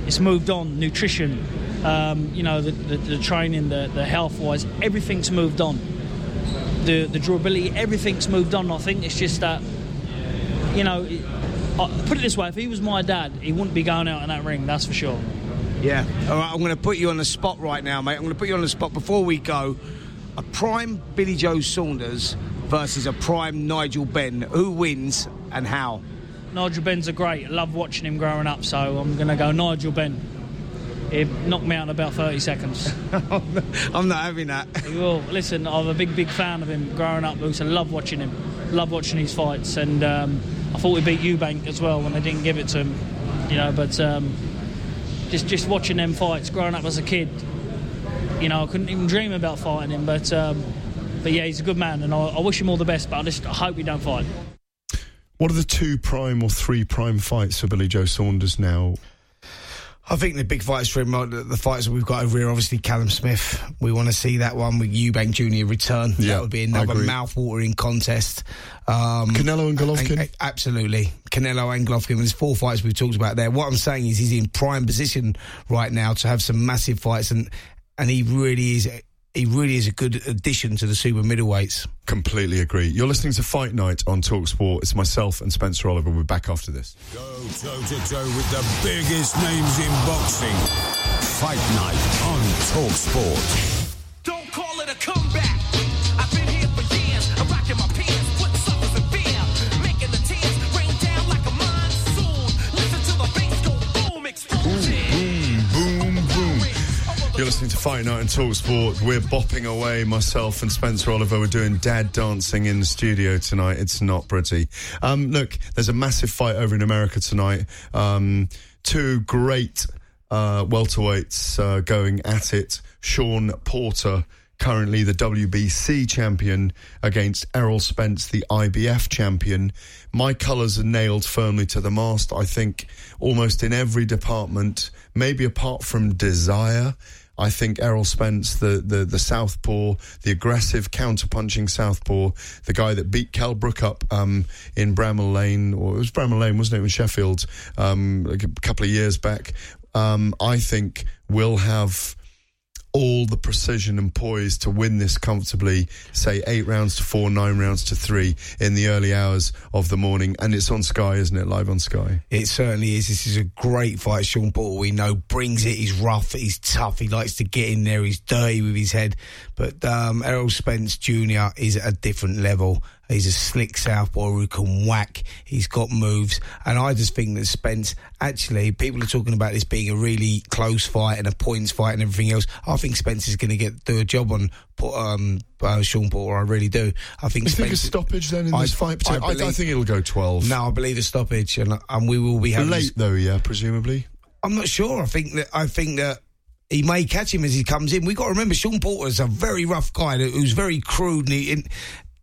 it's moved on. Nutrition, um, you know, the, the, the training, the, the health wise, everything's moved on. The the durability, everything's moved on. I think it's just that, you know, I, put it this way: if he was my dad, he wouldn't be going out in that ring. That's for sure. Yeah. All right, I'm going to put you on the spot right now, mate. I'm going to put you on the spot before we go. A prime Billy Joe Saunders versus a prime Nigel Benn. Who wins and how? Nigel Benn's a great. I love watching him growing up, so I'm going to go Nigel Benn. He knocked me out in about 30 seconds. I'm not having that. He will. Listen, I'm a big, big fan of him growing up, Bruce. I love watching him. Love watching his fights. And um, I thought we beat Eubank as well when they didn't give it to him. You know, but um, just, just watching them fights growing up as a kid, you know, I couldn't even dream about fighting him. But, um, but yeah, he's a good man, and I, I wish him all the best, but I just I hope he don't fight. What are the two prime or three prime fights for Billy Joe Saunders now? I think the big fights for him, the, the fights that we've got over here, obviously Callum Smith. We want to see that one with Eubank Jr. return. Yeah, that would be another mouth-watering contest. Um, Canelo and Golovkin? and- absolutely. Canelo and Golovkin. There's four fights we've talked about there. What I'm saying is he's in prime position right now to have some massive fights, and and he really is. He really is a good addition to the super middleweights. Completely agree. You're listening to Fight Night on Talksport. It's myself and Spencer Oliver. We're back after this. Go toe to toe with the biggest names in boxing. Fight night on Talk You're listening to Fight Night and Talk Sport. We're bopping away, myself and Spencer Oliver. We're doing dad dancing in the studio tonight. It's not pretty. Um, look, there's a massive fight over in America tonight. Um, two great uh, welterweights uh, going at it. Sean Porter currently the WBC champion against Errol Spence, the IBF champion. My colours are nailed firmly to the mast, I think, almost in every department, maybe apart from desire. I think Errol Spence, the, the, the southpaw, the aggressive counter-punching southpaw, the guy that beat Kel Brook up um, in Bramall Lane, or it was Bramall Lane, wasn't it, in Sheffield, um, like a couple of years back, um, I think will have all the precision and poise to win this comfortably, say eight rounds to four, nine rounds to three in the early hours of the morning. And it's on Sky, isn't it? Live on Sky. It certainly is. This is a great fight. Sean Porter, we know, brings it. He's rough. He's tough. He likes to get in there. He's dirty with his head. But um, Errol Spence Jr. is at a different level. He's a slick southpaw who can whack. He's got moves. And I just think that Spence, actually, people are talking about this being a really close fight and a points fight and everything else. I think Spence is going to get do a job on um, uh, Sean Porter. I really do. I think Do You think a stoppage then in I- this fight? I, I, believe- think it'll go 12. No, I believe a stoppage, and, and we will be having Late though, yeah, presumably. I'm not sure. I think that I think that he may catch him as he comes in. We've got to remember Sean Porter's a very rough guy who's very crude and, he, and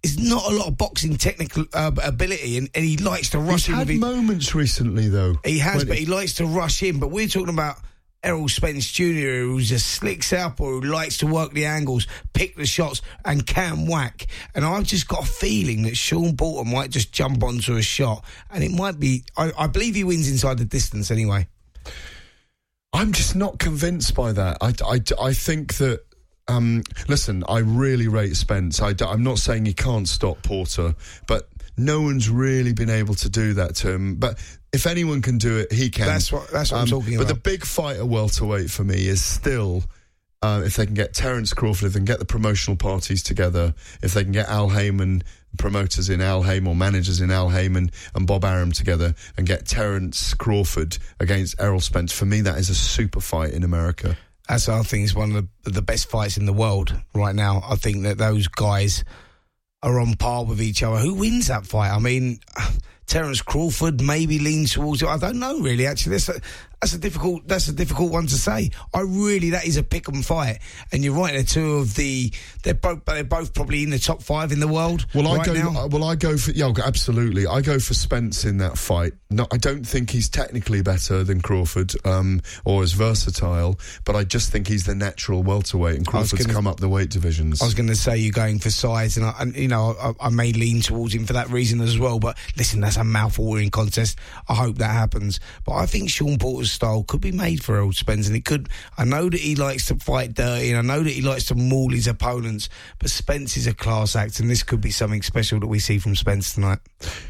there's not a lot of boxing technical uh, ability, and, and he likes to rush He's in. had his- moments recently though. he has, but he likes to rush in. But we're talking about Errol Spence Jr., who's a slick southpaw who likes to work the angles, pick the shots, and can whack. And I've just got a feeling that Sean Porter might just jump onto a shot, and it might be. I, I believe he wins inside the distance anyway. I'm just not convinced by that. I, I, I think that. Um, listen, I really rate Spence. I, am not saying he can't stop Porter, but no one's really been able to do that to him. But if anyone can do it, he can. Um, That's what- that's what I'm talking But about. But the big fight at welterweight for me is still. Uh, if they can get Terence Crawford, if they can get the promotional parties together, if they can get Al Haymon, promoters in Al Haymon or managers in Al Haymon and Bob Arum together and get Terence Crawford against Errol Spence, for me that is a super fight in America. That's I think is one of the, the best fights in the world right now. I think that those guys are on par with each other. Who wins that fight? I mean, Terence Crawford maybe leans towards it. I don't know really. Actually, that's a, that's a difficult that's a difficult one to say. I really that is a pick 'em fight, and you're right. They're two of the they're both they're both probably in the top five in the world. Well, I go. now. Well, I go for yeah, absolutely. I go for Spence in that fight. No, I don't think he's technically better than Crawford um, or as versatile, but I just think he's the natural welterweight, and Crawford's gonna- come up the weight divisions. I was going to say you're going for size, and, I, and you know I, I may lean towards him for that reason as well. But listen, that's a mouth-watering contest. I hope that happens. But I think Sean Porter's style could be made for Errol Spence, and it could. I know that he likes to fight dirty, and I know that he likes to maul his opponents, but Spence is a class act, and this could be something special that we see from Spence tonight.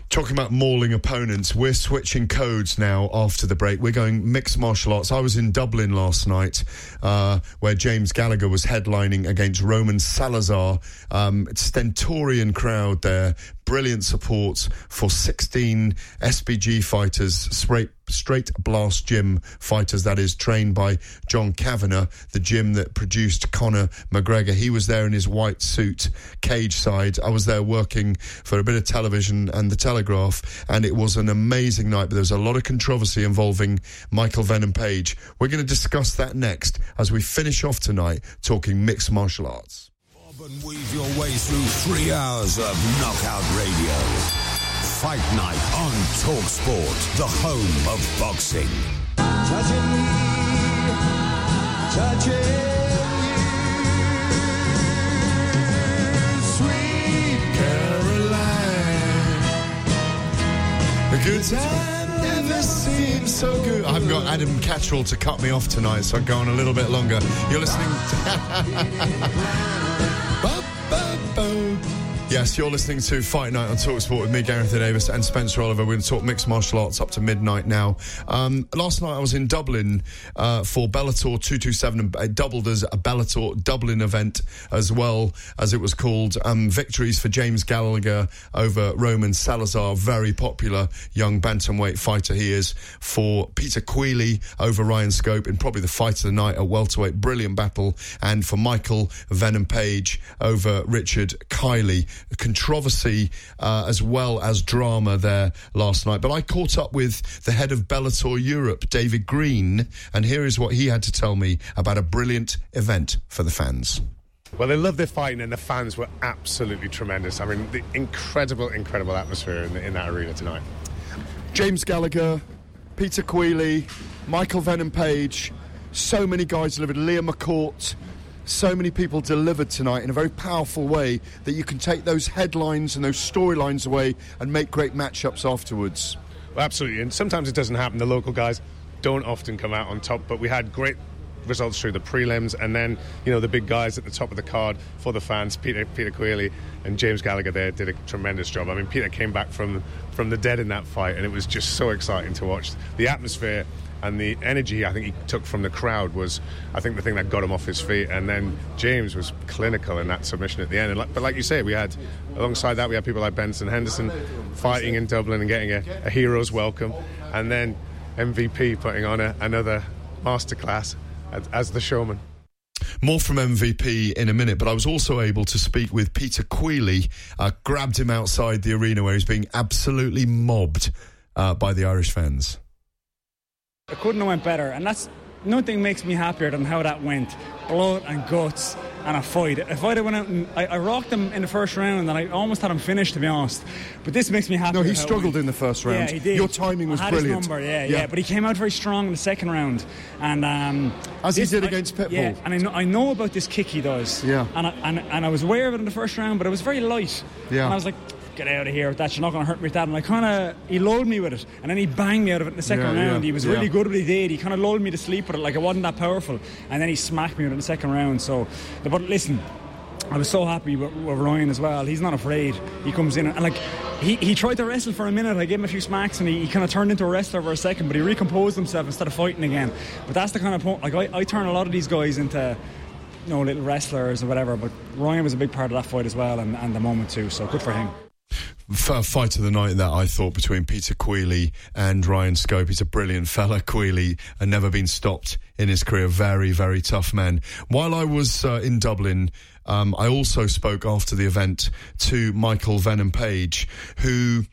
Talking about mauling opponents, we're switching codes now after the break. We're going mixed martial arts. I was in Dublin last night uh, where James Gallagher was headlining against Roman Salazar. Um, stentorian crowd there. Brilliant support for 16 SBG fighters, straight, straight blast gym fighters, that is, trained by John Kavanagh, the gym that produced Conor McGregor. He was there in his white suit, cage side. I was there working for a bit of television and the Telegraph, and it was an amazing night. But there was a lot of controversy involving Michael Venom Page. We're going to discuss that next as we finish off tonight talking mixed martial arts. And weave your way through three hours of knockout radio. Fight Night on Talk Sport, the home of boxing. Touching me, touching you, sweet Caroline. A good time never seems so good. I haven't got Adam Catterall to cut me off tonight, so I'll go on a little bit longer. You're listening to. Ba, bo. Yes, you're listening to Fight Night on Talksport with me, Gareth Davies, and Spencer Oliver. We're going to talk mixed martial arts up to midnight now. Um, last night I was in Dublin uh, for Bellator 227, and it doubled as a Bellator Dublin event as well, as it was called. Um, victories for James Gallagher over Roman Salazar, very popular young bantamweight fighter he is. For Peter Queally over Ryan Scope in probably the fight of the night at welterweight, brilliant battle. And for Michael Venom Page over Richard Kiely controversy uh, as well as drama there last night. But I caught up with the head of Bellator Europe, David Green, and here is what he had to tell me about a brilliant event for the fans. Well, they love their fighting, and the fans were absolutely tremendous. I mean, the incredible, incredible atmosphere in, the, in that arena tonight. James Gallagher, Peter Queally, Michael Venom Page, so many guys delivered. Liam McCourt, so many people delivered tonight in a very powerful way that you can take those headlines and those storylines away and make great matchups afterwards. Well, absolutely, and sometimes it doesn't happen. The local guys don't often come out on top, but we had great results through the prelims, and then you know the big guys at the top of the card for the fans, Peter Peter Queally and James Gallagher. There did a tremendous job. I mean, Peter came back from from the dead in that fight, and it was just so exciting to watch. The atmosphere and the energy I think he took from the crowd was, I think, the thing that got him off his feet. And then James was clinical in that submission at the end. Like, but like you say, we had alongside that we had people like Benson Henderson fighting in Dublin and getting a, a hero's welcome, and then MVP putting on a, another masterclass as, as the showman. More from MVP in a minute, but I was also able to speak with Peter Queally. Uh, grabbed him outside the arena where he's being absolutely mobbed uh, by the Irish fans. It couldn't have went better, and that's nothing makes me happier than how that went. Blood and guts and a fight. If I'd have went out and I, I rocked him in the first round, and I almost had him finished, to be honest. But this makes me happy. No, he struggled in the first round. Yeah, he did. Your timing was brilliant. His number, yeah, Yeah. yeah, But he came out very strong in the second round, and um, As he did I- against Pitbull. Yeah, and I know, I know about this kick he does. Yeah. and I, and and I was aware of it in the first round, but it was very light. Yeah. and I was like. Get out of here with that! You're not going to hurt me with that. And I kind of he lulled me with it, and then he banged me out of it in the second Yeah, yeah, round. He was yeah. really good what he did. He kind of lulled me to sleep with it, like it wasn't that powerful. And then he smacked me with it in the second round. So, but listen, I was so happy with, with Ryan as well. He's not afraid. He comes in and like he, he tried to wrestle for a minute. I gave him a few smacks and he, he kind of turned into a wrestler for a second, but he recomposed himself instead of fighting again. But that's the kind of point. Like I, I turn a lot of these guys into you know little wrestlers or whatever. But Ryan was a big part of that fight as well and, and the moment too. So good for him. F- fight of the night that I thought between Peter Queally and Ryan Scope. He's a brilliant fella, Queally, and never been stopped in his career. Very, very tough man. While I was uh, in Dublin, um, I also spoke after the event to Michael Venom Page, who.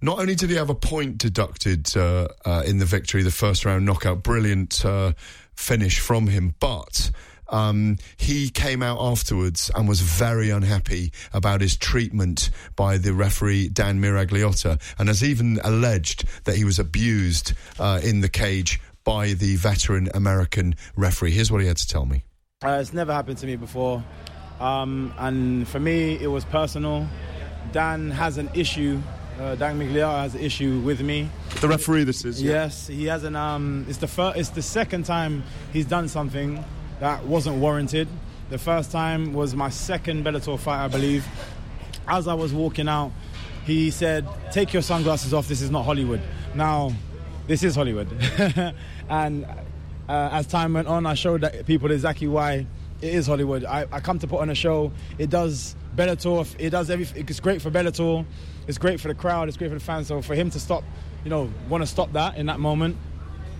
Not only did he have a point deducted uh, uh, in the victory, the first round knockout, brilliant uh, finish from him, but um, he came out afterwards and was very unhappy about his treatment by the referee Dan Miragliotta, and has even alleged that he was abused uh, in the cage by the veteran American referee. Here's what he had to tell me. Uh, it's never happened to me before. Um, and for me, it was personal. Dan has an issue. Uh, Dan Miragliotta has an issue with me. The referee, this is. yeah. Yes, he hasn't. Um, it's the first. It's the second time he's done something that wasn't warranted. The first time was my second Bellator fight, I believe. As I was walking out, he said, "Take your sunglasses off. This is not Hollywood." Now, this is Hollywood, and uh, as time went on, I showed that people exactly why it is Hollywood. I, I come to put on a show. It does Bellator. It does everything. It's great for Bellator. It's great for the crowd. It's great for the fans. So for him to stop, you know, want to stop that in that moment,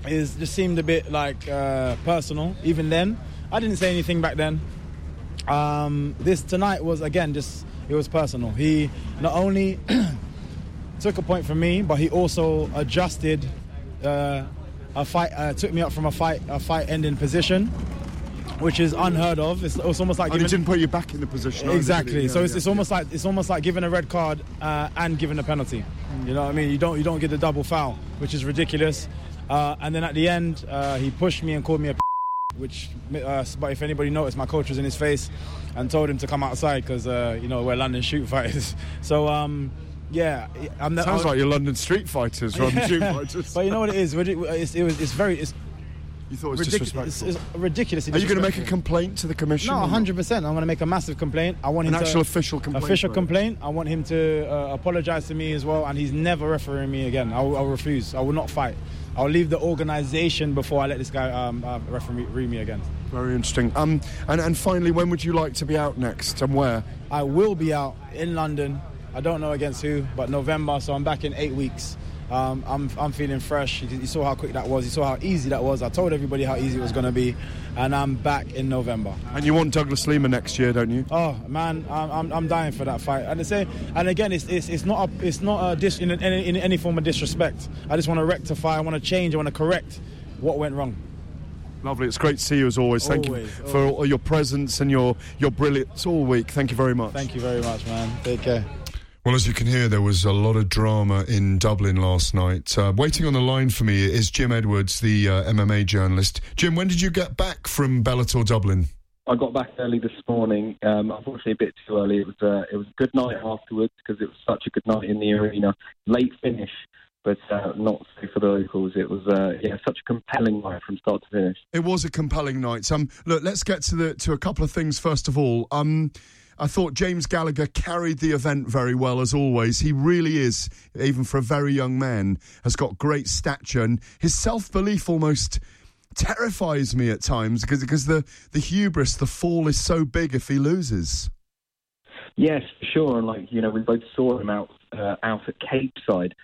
is just seemed a bit like uh, personal. Even then, I didn't say anything back then. Um, this tonight was again just it was personal. He not only took a point from me, but he also adjusted uh, a fight. Uh, took me up from a fight a fight ending position, which is unheard of. It's, it's almost like And giving- didn't put you back in the position. Exactly. he? so Yeah, it's, yeah. almost like it's almost like giving a red card uh, and giving a penalty. You know what I mean? You don't you don't get the double foul, which is ridiculous. Uh, and then at the end, uh, he pushed me and called me a which uh, but if anybody noticed, my coach was in his face and told him to come outside because uh, you know we're London shoot fighters. So um, yeah, I'm the, Sounds like you're London street fighters rather than shoot fighters. but you know what it is? It's, it was, it's very. It's, you thought it was ridic- disrespectful. It's, it's ridiculously Are you going to make a complaint to the commission? No, 100. percent I'm going to make a massive complaint. I want An him to, actual official complaint, Official complaint. I want him to uh, apologize to me as well, and he's never refereeing me again. I will, I will refuse. I will not fight. I'll leave the organisation before I let this guy um, uh, referee me again. Very interesting. Um, and, and finally, when would you like to be out next and where? I will be out in London. I don't know against who, but November. So I'm back in eight weeks. Um, I'm I'm feeling fresh. You, you saw how quick that was. You saw how easy that was. I told everybody how easy it was going to be, and I'm back in November. And you want Douglas Lima next year, don't you? Oh man, I'm, I'm, I'm dying for that fight. And say, and again, it's, it's, it's not a, it's not a dis, in, any, in any form of disrespect. I just want to rectify. I want to change. I want to correct what went wrong. Lovely. It's great to see you as always. Thank Always, you for all your presence and your, your brilliance all week. Thank you very much. Thank you very much, man. Take care. Well, as you can hear, there was a lot of drama in Dublin last night. Uh, waiting on the line for me is Jim Edwards, the uh, MMA journalist. Jim, when did you get back from Bellator Dublin? I got back early this morning. Um, unfortunately, a bit too early. It was uh, it was a good night afterwards because it was such a good night in the arena. Late finish, but uh, not so for the locals. It was uh, yeah, such a compelling night from start to finish. It was a compelling night. Um, look, let's get to the to a couple of things first of all. Um, I thought James Gallagher carried the event very well as always. He really is, even for a very young man, has got great stature and his self belief almost terrifies me at times because because the the hubris, the fall is so big if he loses. Yes, for sure. And like you know, we both saw him out uh, out at Cape Side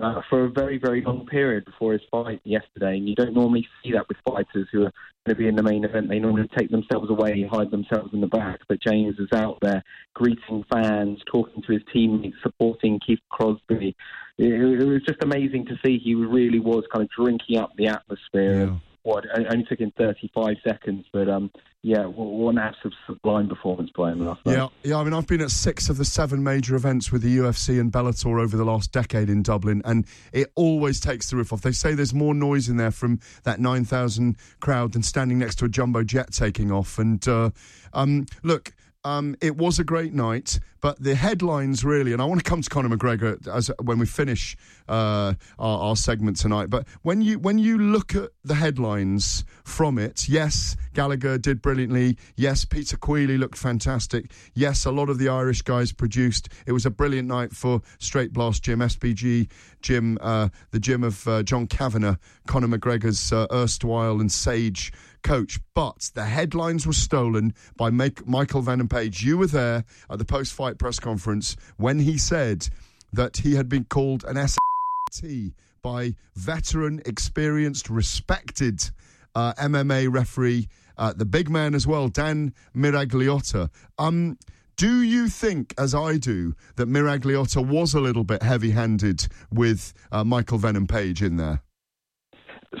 uh, for a very very long period before his fight yesterday. And you don't normally see that with fighters who are going to be in the main event. They normally take themselves away, hide themselves in the back. But James is out there greeting fans, talking to his teammates, supporting Keith Crosby. It, it was just amazing to see. He really was kind of drinking up the atmosphere. What only took him 35 seconds, but um, yeah, an absolute sublime performance by him last night. Yeah, yeah. I mean, I've been at six of the seven major events with the UFC and Bellator over the last decade in Dublin, and it always takes the roof off. They say there's more noise in there from that nine thousand crowd than standing next to a jumbo jet taking off. And uh, um, look. Um, it was a great night, but the headlines really, and I want to come to Conor McGregor as when we finish uh, our, our segment tonight. But when you when you look at the headlines from it, yes, Gallagher did brilliantly. Yes, Peter Queally looked fantastic. Yes, a lot of the Irish guys produced. It was a brilliant night for Straight Blast Gym, SBG Gym, uh, the gym of uh, John Kavanagh, Conor McGregor's uh, erstwhile and sage coach. But the headlines were stolen by Michael Venom Page. You were there at the post fight press conference when he said that he had been called an ST by veteran, experienced, respected uh, MMA referee, uh, the big man as well, Dan Miragliotta. Um, do you think, as I do, that Miragliotta was a little bit heavy handed with uh, Michael Venom Page in there?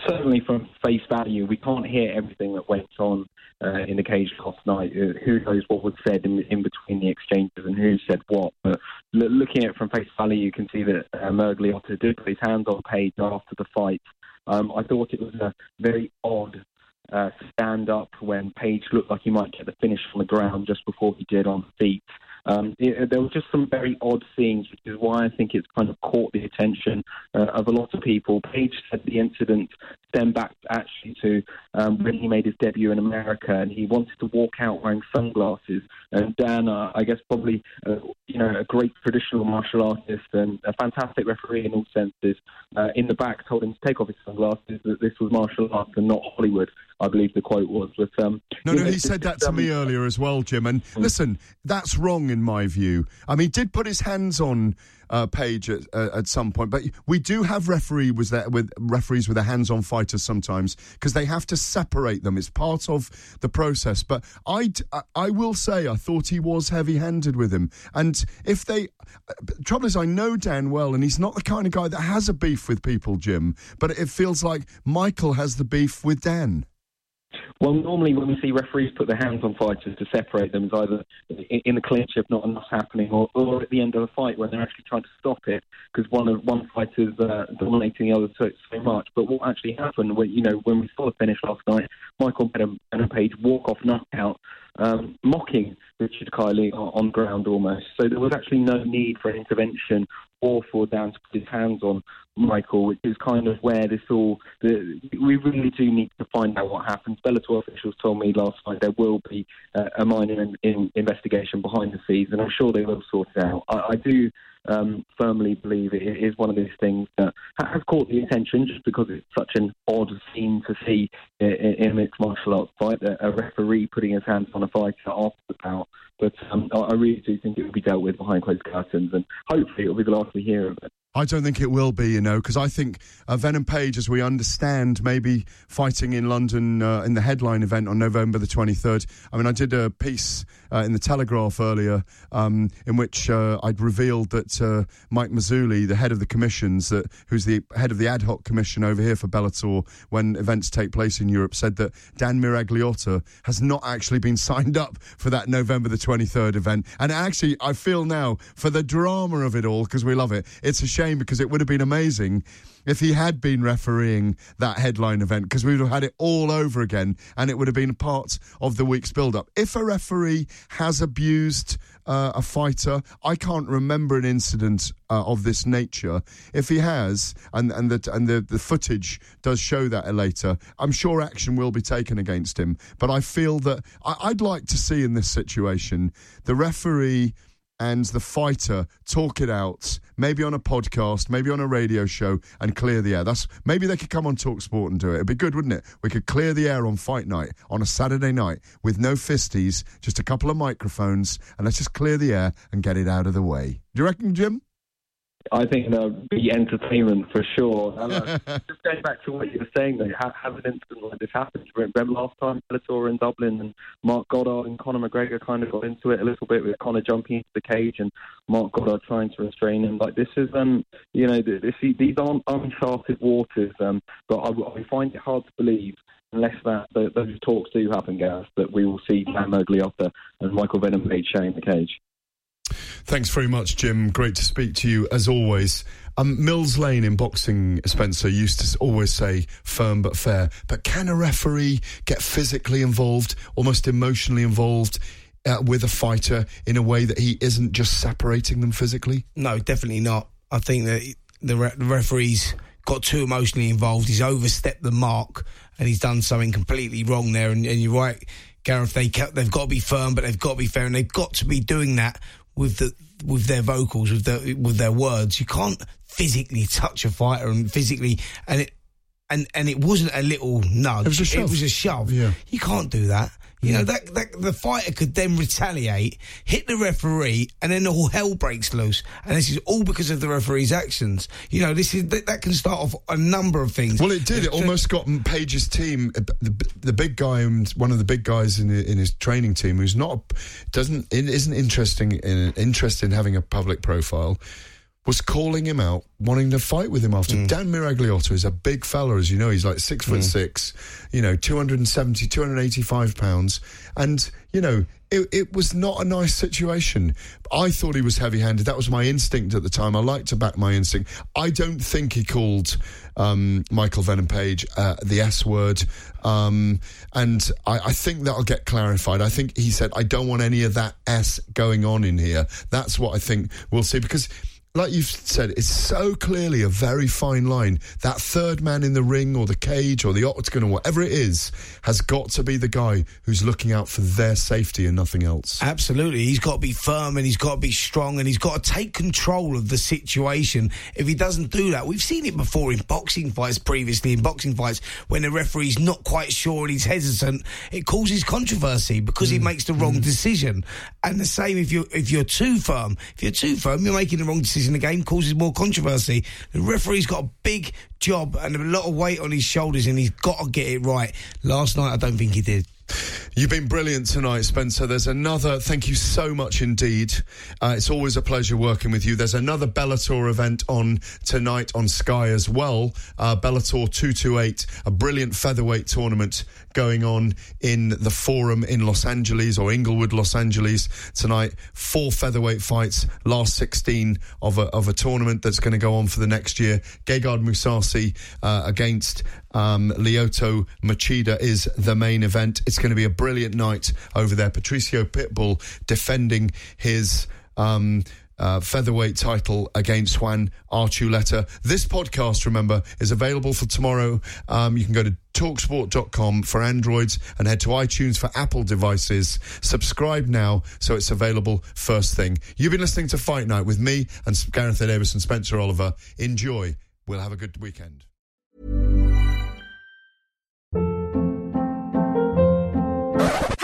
certainly from face value, we can't hear everything that went on uh, in the cage last night. Uh, who knows what was said in, in between the exchanges and who said what? But l- looking at it from face value, you can see that uh, Miragliotta did put his hands on Page after the fight. Um, I thought it was a very odd uh, stand up when Page looked like he might get the finish on the ground just before he did on the feet. Um, it, there were just some very odd scenes, which is why I think it's kind of caught the attention uh, of a lot of people. Page said the incident stemmed back actually to um, when he made his debut in America, and he wanted to walk out wearing sunglasses. And Dan, uh, I guess probably uh, you know a great traditional martial artist and a fantastic referee in all senses, uh, in the back told him to take off his sunglasses. That this was martial arts and not Hollywood. I believe the quote was. But um, No, no, know, he said that to um, me earlier as well, Jim. And listen, that's wrong in my view. I mean, he did put his hands on uh, Page at, uh, at some point, but we do have referee was there with referees with their hands on fighters sometimes because they have to separate them. It's part of the process. But I, I will say, I thought he was heavy-handed with him. And if they, uh, trouble is, I know Dan well, and he's not the kind of guy that has a beef with people, Jim. But it feels like Michael has the beef with Dan. Well, normally when we see referees put their hands on fighters to separate them, it's either in, the clinch if not enough happening, or, or at the end of the fight when they're actually trying to stop it because one of one fighter's uh, dominating the other so, so much. But what actually happened, when, you know, when we saw the finish last night, Michael Page walk off knockout, um, mocking Richard Kiely on, on ground almost. So there was actually no need for intervention or for Dan to put his hands on Michael, which is kind of where this all. The, we really do need to find out what happens. Bellator officials told me last night there will be uh, a minor in, in investigation behind the scenes, and I'm sure they will sort it out. I, I do um, firmly believe it is one of these things that has caught the attention just because it's such an odd scene to see in, in a mixed martial arts fight. A, referee putting his hands on a fighter after the bout. But um, I really do think it will be dealt with behind closed curtains, and hopefully it will be the last we hear of it. I don't think it will be, you know, because I think uh, Venom Page, as we understand, maybe fighting in London uh, in the headline event on November the 23rd. I mean, I did a piece uh, in the Telegraph earlier um, in which uh, I'd revealed that uh, Mike Mazzulli, the head of the commissions, that who's the head of the ad hoc commission over here for Bellator when events take place in Europe, said that Dan Miragliotta has not actually been signed up for that November the 23rd event. And actually, I feel now for the drama of it all, because we love it, it's a shame because it would have been amazing if he had been refereeing that headline event because we would have had it all over again and it would have been part of the week's build up. If a referee has abused uh, a fighter, I can't remember an incident uh, of this nature. If he has, and and the and the, the footage does show that later, I'm sure action will be taken against him. But I feel that I, I'd like to see in this situation the referee and the fighter talk it out, maybe on a podcast, maybe on a radio show, and clear the air. That's maybe they could come on Talk Sport and do it. It'd be good, wouldn't it? We could clear the air on fight night on a Saturday night with no fisties, just a couple of microphones, and let's just clear the air and get it out of the way. Do you reckon, Jim? I think that would be entertainment for sure. And, uh, just going back to what you were saying, though, have, have an incident like this happened. Remember last time Bellator in Dublin and Marc Goddard and Conor McGregor kind of got into it a little bit with Conor jumping into the cage and Marc Goddard trying to restrain him. Like this is, um, you know, this, these aren't uncharted waters. Um, but I, I find it hard to believe unless that, those talks do happen, Gareth, that we will see Dan Miragliotta and Michael Venom Page sharing the cage. Thanks very much, Jim. Great to speak to you as always. Um, Mills Lane in boxing, Spencer used to always say firm but fair. But can a referee get physically involved, almost emotionally involved? Uh, with a fighter in a way that he isn't just separating them physically? No, definitely not. I think that the, re- the referee's got too emotionally involved. He's overstepped the mark and he's done something completely wrong there. And, and you're right, Gareth. They they've got to be firm, but they've got to be fair, and they've got to be doing that with the with their vocals, with their with their words. You can't physically touch a fighter and physically and it and and it wasn't a little nudge. It was a shove. It was a shove. Yeah. You can't do that. You know that, that the fighter could then retaliate, hit the referee, and then all hell breaks loose. And this is all because of the referee's actions. You know, this is that, that can start off a number of things. Well, it did. It almost got Page's team, uh, the, the big guy, and one of the big guys in in his training team, who's not doesn't isn't interesting in, interested in having a public profile. Was calling him out, wanting to fight with him after. Dan Miragliotta is a big fella, as you know. He's like six foot six, you know, 270, 285 pounds. And, you know, it, it was not a nice situation. I thought he was heavy handed. That was my instinct at the time. I like to back my instinct. I don't think he called um, Michael Venom Page uh, the S word. Um, and I, I think that'll get clarified. I think he said, I don't want any of that S going on in here. That's what I think we'll see because like you've said, it's so clearly a very fine line. That third man in the ring or the cage or the octagon or whatever it is has got to be the guy who's looking out for their safety and nothing else. Absolutely. He's got to be firm and he's got to be strong and he's got to take control of the situation. If he doesn't do that, we've seen it before in boxing fights previously, in boxing fights, when the referee's not quite sure and he's hesitant, it causes controversy because he mm. makes the wrong mm. decision. And the same if you're if you're too firm. If you're too firm, you're making the wrong decision. In the game causes more controversy. The referee's got a big job and a lot of weight on his shoulders and he's got to get it right. Last night I don't think he did. You've been brilliant tonight, Spencer. There's another. Thank you so much indeed. Uh, it's always a pleasure working with you. There's another Bellator event on tonight on Sky as well. Uh, Bellator 228, a brilliant featherweight tournament going on in the Forum in Los Angeles or Inglewood, Los Angeles tonight. Four featherweight fights, last 16 of a, of a tournament that's going to go on for the next year. Gegard Mousasi uh, against um, Lyoto Machida is the main event. It's going to be a brilliant night over there. Patricio Pitbull defending his. Um, uh, featherweight title against Juan Archuleta. This podcast, remember, is available for tomorrow. Um, you can go to talksport.com for Androids and head to iTunes for Apple devices. Subscribe now so it's available first thing. You've been listening to Fight Night with me and Gareth Davies and Spencer Oliver. Enjoy. We'll have a good weekend.